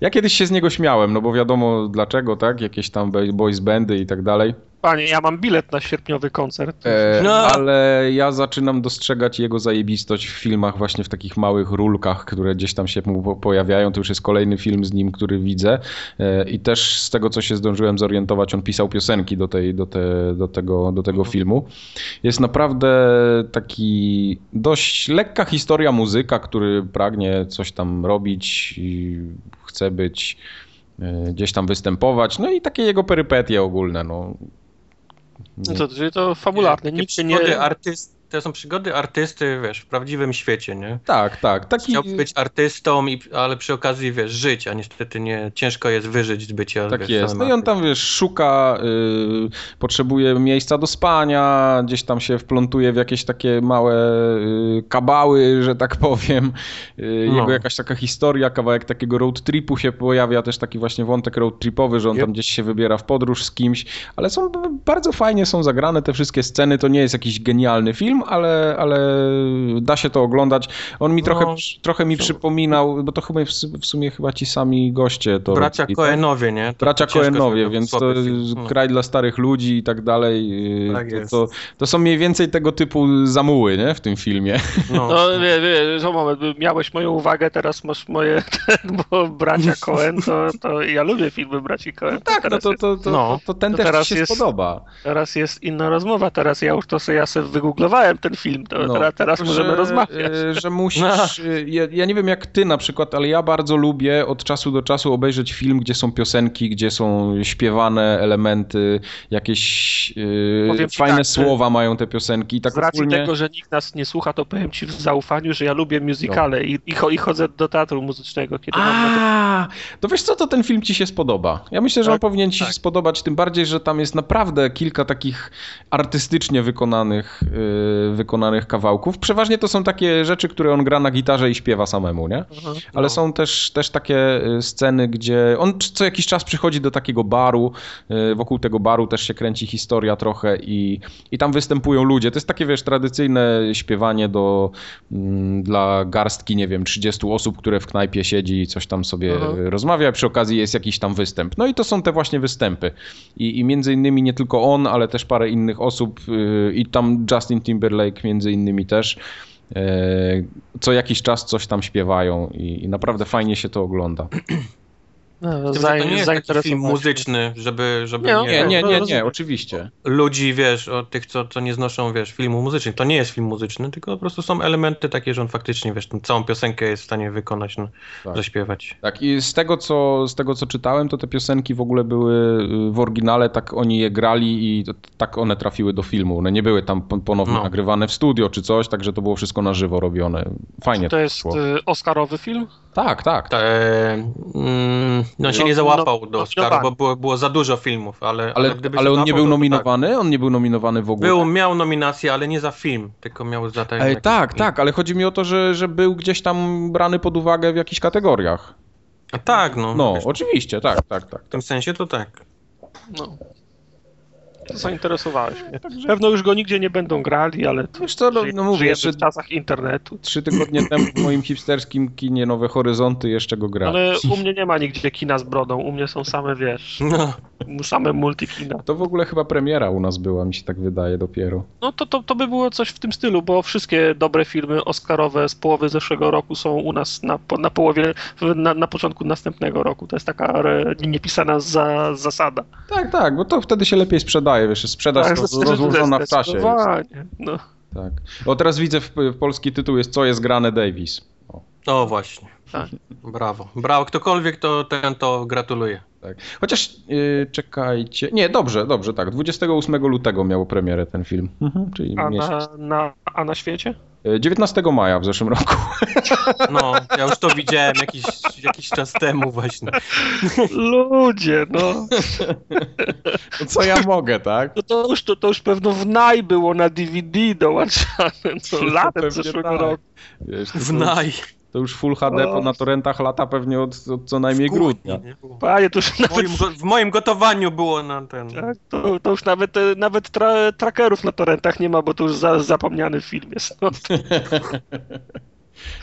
Ja kiedyś się z niego śmiałem, no bo wiadomo dlaczego, tak? Jakieś tam boys bandy i tak dalej. Panie, ja mam bilet na sierpniowy koncert. E, No. Ale ja zaczynam dostrzegać jego zajebistość w filmach właśnie w takich małych rulkach, które gdzieś tam się mu po- pojawiają. To już jest kolejny film z nim, który widzę. E, I też z tego, co się zdążyłem zorientować, on pisał piosenki do, tej, do, te, do, tego, do tego filmu. Jest naprawdę taki dość lekka historia muzyka, który pragnie coś tam robić i chce być e, gdzieś tam występować. No i takie jego perypetie ogólne. No. No to, czyli to fabularne. Takie Nikt się nie... artyst, to są przygody artysty, wiesz, w prawdziwym świecie, nie? Tak, tak. Taki... Chciałby być artystą, i, ale przy okazji, wiesz, żyć, a niestety nie, ciężko jest wyżyć z bycia, Tak wiesz, jest. No i on tam, wiesz, szuka, y, potrzebuje miejsca do spania, gdzieś tam się wplątuje w jakieś takie małe y, kabały, że tak powiem. Y, No. Jego jakaś taka historia, kawałek takiego road tripu się pojawia, też taki właśnie wątek road tripowy, że on tam gdzieś się wybiera w podróż z kimś, ale są bardzo fajnie są zagrane te wszystkie sceny. To nie jest jakiś genialny film, ale, ale da się to oglądać. On mi No. trochę, trochę mi przypominał, bo to chyba w, w sumie chyba ci sami goście to Bracia robili, tak? Coenowie, nie? To- Bracia sobie więc to. No. kraj dla starych ludzi i tak dalej. Tak to, jest. to, to są mniej więcej tego typu zamuły, nie? W tym filmie. No. No wie, wie, że moment, miałeś moją uwagę, teraz masz moje, ten, bo bracia Cohen, to, to ja lubię filmy braci Cohen. Tak, no to, to, to, No. to ten To też teraz się jest- spodoba. teraz jest inna rozmowa, teraz ja już to sobie, ja sobie wygooglowałem ten film, to No, teraz, teraz możemy że, rozmawiać. y, Że musisz. No. y, Ja, ja nie wiem jak ty na przykład, ale ja bardzo lubię od czasu do czasu obejrzeć film, gdzie są piosenki, gdzie są śpiewane elementy, jakieś y, ci fajne tak, słowa mają te piosenki. I tak Z racji ogólnie... tego, że nikt nas nie słucha, to powiem ci w zaufaniu, że ja lubię musicale i, i, i chodzę do teatru muzycznego, kiedy mam na to... A, to wiesz co, to ten film ci się spodoba. Ja myślę, że on Tak, powinien ci się tak. spodobać, tym bardziej, że tam jest naprawdę kilka takich artystycznie wykonanych, yy, wykonanych kawałków. Przeważnie to są takie rzeczy, które on gra na gitarze i śpiewa samemu, nie? Mhm. Ale No. są też, też takie y, sceny, gdzie on co jakiś czas przychodzi do takiego baru, y, wokół tego baru też się kręci historia trochę i, i tam występują ludzie. To jest takie, wiesz, tradycyjne śpiewanie do, mm, dla garstki, nie wiem, 30 osób, które w knajpie siedzi i coś tam sobie Mhm. rozmawia, przy okazji jest jakiś tam występ. No i to są te właśnie występy. I, i między innymi nie tylko on, ale też parę innych osób y, i tam Justin Timberlake między innymi też. E, Co jakiś czas coś tam śpiewają i, i naprawdę fajnie się to ogląda. No, Tym, to nie jest taki film muzyczny, żeby, żeby Nie, no, Nie, nie, nie, nie, rozumiem. oczywiście. ludzi, wiesz, o tych, co, co nie znoszą, wiesz, filmu muzycznych. To nie jest film muzyczny, tylko po prostu są elementy takie, że on faktycznie, wiesz, tą całą piosenkę jest w stanie wykonać, no, Tak. zaśpiewać. Tak, i z tego, co, z tego co czytałem, to te piosenki w ogóle były y, w oryginale, tak oni je grali i to, tak one trafiły do filmu. One nie były tam pon- ponownie No. nagrywane w studio czy coś, także to było wszystko na żywo robione. Fajnie To jest szło. y, Oscarowy film? Tak, tak. Ta, e, mm, no się No, nie załapał no, do no, Oscaru, nominowany. bo było, było za dużo filmów, ale, Ale, gdyby ale się on nie załapał, był nominowany? On nie był nominowany w Tak. ogóle? Był, miał nominację, ale nie za film, tylko miał za ten... Jakiś tak, taki- tak, ale chodzi mi o to, że, że był gdzieś tam brany pod uwagę w jakichś kategoriach. A tak, no. No, wiesz, oczywiście, tak, tak, tak. w tym sensie to tak. No. Zainteresowałeś mnie. Pewno już go nigdzie nie będą grali, ale to Wiesz co, no, żyje- no mówię, jeszcze w czasach internetu. trzy tygodnie temu w moim hipsterskim kinie Nowe Horyzonty jeszcze go grali. Ale u mnie nie ma nigdzie kina z brodą, u mnie są same, wiesz, No, same multikina. To w ogóle chyba premiera u nas była, mi się tak wydaje dopiero. No to, to, to by było coś w tym stylu, bo wszystkie dobre filmy oscarowe z połowy zeszłego roku są u nas na, na połowie, na, na początku następnego roku. To jest taka niepisana za, zasada. Tak, tak, bo to wtedy się lepiej sprzedaje, wiesz, sprzedaż Tak, roz, rozłożona w czasie. Jest. No. Tak. O, teraz widzę, w, w polski tytuł jest Co jest grane Davis. O, o właśnie. Tak. Brawo. Brawo. Ktokolwiek to ten to gratuluję. tak. Chociaż, yy, czekajcie, nie, dobrze, dobrze, tak, 28 lutego miał premierę ten film, mhm, czyli A, na, na, a na świecie? Yy, 19 maja w zeszłym roku. No, ja już to widziałem jakiś, jakiś czas temu właśnie. Ludzie, no. No co ja mogę, tak? No to już, to, to już pewno w naj było na DVD dołączane, no, latem zeszłego tak. roku. Wiesz, to, W naj. to już Full HD O. na torrentach lata pewnie od, od co najmniej W kuchni, grudnia. nie? Panie, to już W nawet, moim, go, w moim gotowaniu było na ten. tak, to, to już nawet, e, nawet tra, trackerów na torrentach nie ma, bo to już za, zapomniany film jest. No,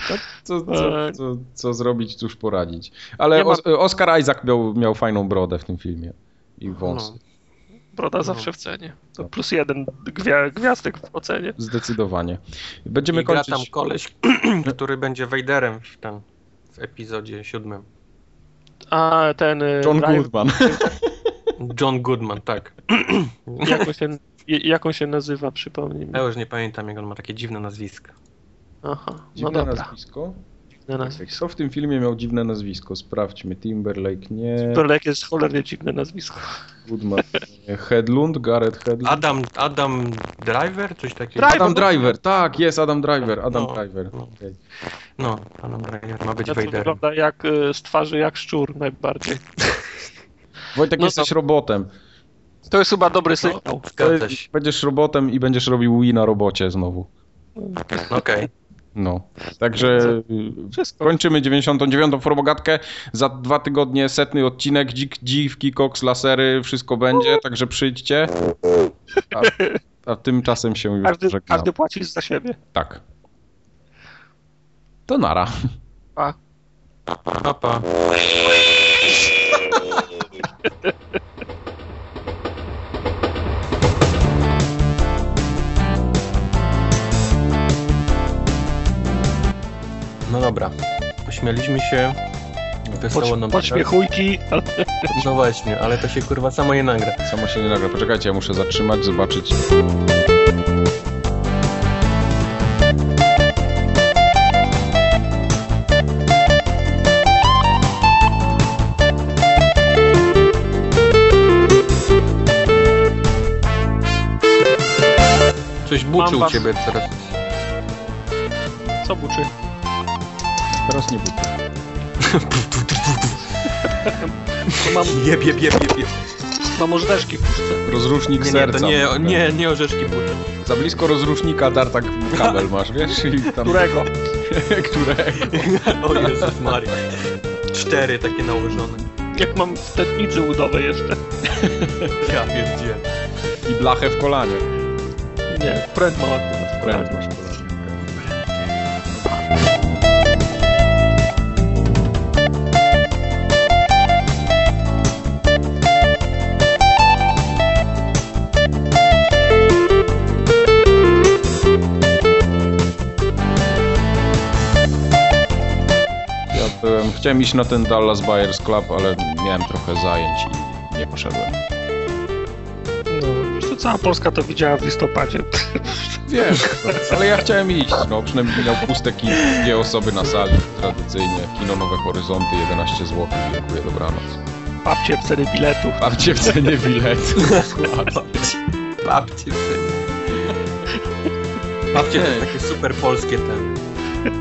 No, co, co, co, co zrobić, cóż poradzić. Ale ma- Os- Oscar Isaac miał, miał fajną brodę w tym filmie. I wąs. No. broda zawsze w cenie. To plus jeden gwia, gwiazdek w ocenie. Zdecydowanie. Będziemy I gra kończyć. tam koleś, który będzie Vaderem w, ten, w epizodzie siódmym. A ten... e, John Drive- Goodman. John Goodman, tak. Jak on się, jak on się nazywa, przypomnij mi. Ja już nie pamiętam, jak on ma takie dziwne nazwisko. Aha, no Dziwne dobra. nazwisko. Dziwne nazwisko. Kto w tym filmie miał dziwne nazwisko? Sprawdźmy. Timberlake nie. Timberlake jest cholernie dziwne nazwisko. Goodman nie. Hedlund, Gareth Hedlund. Adam, Adam Driver? Coś takiego? Driver. Adam Driver, tak, jest Adam Driver. Adam No, Driver. no. okej. No, Adam Driver ma być To Vaderem. wygląda jak e, z twarzy jak szczur najbardziej. Wojtek, No jesteś robotem. To jest chyba dobry sygnał. Zgadza się. Będziesz robotem i będziesz robił Wii na robocie znowu. Okej. No. Także y, Wszystko. kończymy 99. formogatkę. Za dwa tygodnie setny odcinek. Dzik, dziwki, koks, lasery, wszystko będzie, także przyjdźcie. A, a tymczasem się już Każdy, żegnam. każdy płaci za siebie. Tak. To nara. Pa. Pa, pa. No dobra. Pośmialiśmy się. Wesoło nam Podśmiechujki, ale No właśnie, ale to się kurwa samo nie nagra. Samo się nie nagra. Poczekajcie, ja muszę zatrzymać, zobaczyć. Coś buczy u was- ciebie teraz. co buczy? Teraz nie budzę. To mam, Jeb, jeb, jeb, jeb, jeb. mam ożdżeczki w puszce. Rozrusznik Nie, nie, serca. to nie, nie, nie orzeszki buczy. Za blisko rozrusznika tartak kabel masz, wiesz? I tam... Którego? Którego? O Jezus Maria. Cztery takie nałożone. Jak mam w tętnicy udowej jeszcze. Ja pierdzie. I blachę w kolanie. Nie, pręd ma ładny. Pręd masz chciałem iść na ten Dallas Buyers Club, ale miałem trochę zajęć i nie poszedłem. No, cała Polska to widziała w listopadzie. Wiem, ale ja chciałem iść, no przynajmniej miał puste kin, dwie osoby na sali, tradycyjnie, kino Nowe Horyzonty, 11 zł, dziękuję, dobranoc. Papcie w ceny biletów. Babcie w cenie biletu. Babcie w Babcie to jest takie super polskie ten.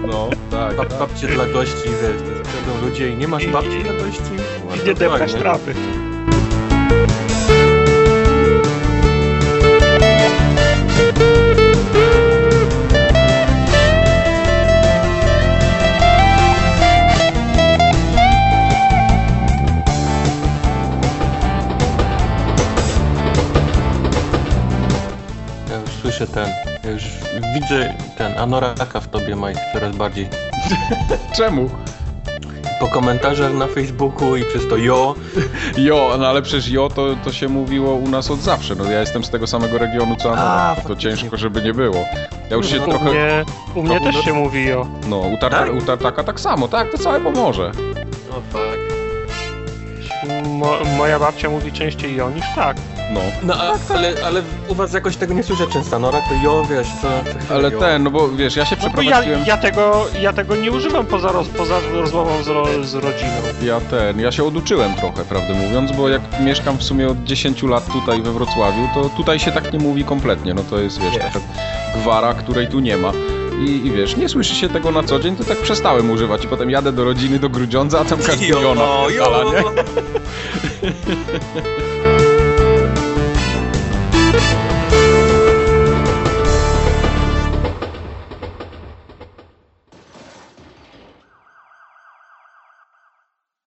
No, tak, Bab, tak. babcie dla gości, wiesz, przychodzą ludzie i nie masz babci dla gości? I nie fajnie. trawy. ten, już widzę ten anoraka w tobie, Mike, coraz bardziej. Czemu? Po komentarzach na Facebooku i przez to jo, Jo, no ale przecież jo to, to się mówiło u nas od zawsze. No ja jestem z tego samego regionu co A, Anora. To faktycznie. ciężko, żeby nie było. Ja już się No, U trochę... mnie, u mnie To też u- się mówi o. No, u, tarta, Tak? u Tartaka tak samo, tak, to całe pomoże. no fuck. Mo, moja babcia mówi częściej o niż tak. No. No a, ale, ale u was jakoś tego nie słyszę często, Anorak to jo, wiesz, co... co Ale jo. ten, no bo wiesz, ja się No bo ja, przeprowadziłem... ja, tego, ja tego nie używam poza, roz, poza rozmową z, ro, z rodziną. Ja ten, ja się oduczyłem trochę, prawdę mówiąc, bo jak mieszkam w sumie od 10 lat tutaj we Wrocławiu, to tutaj się tak nie mówi kompletnie, no to jest, wiesz, Nie. taka gwara, której tu nie ma. I, I wiesz, nie słyszy się tego na co dzień, to tak przestałem używać i potem jadę do rodziny, do Grudziądza, a tam każdy Jo, jo.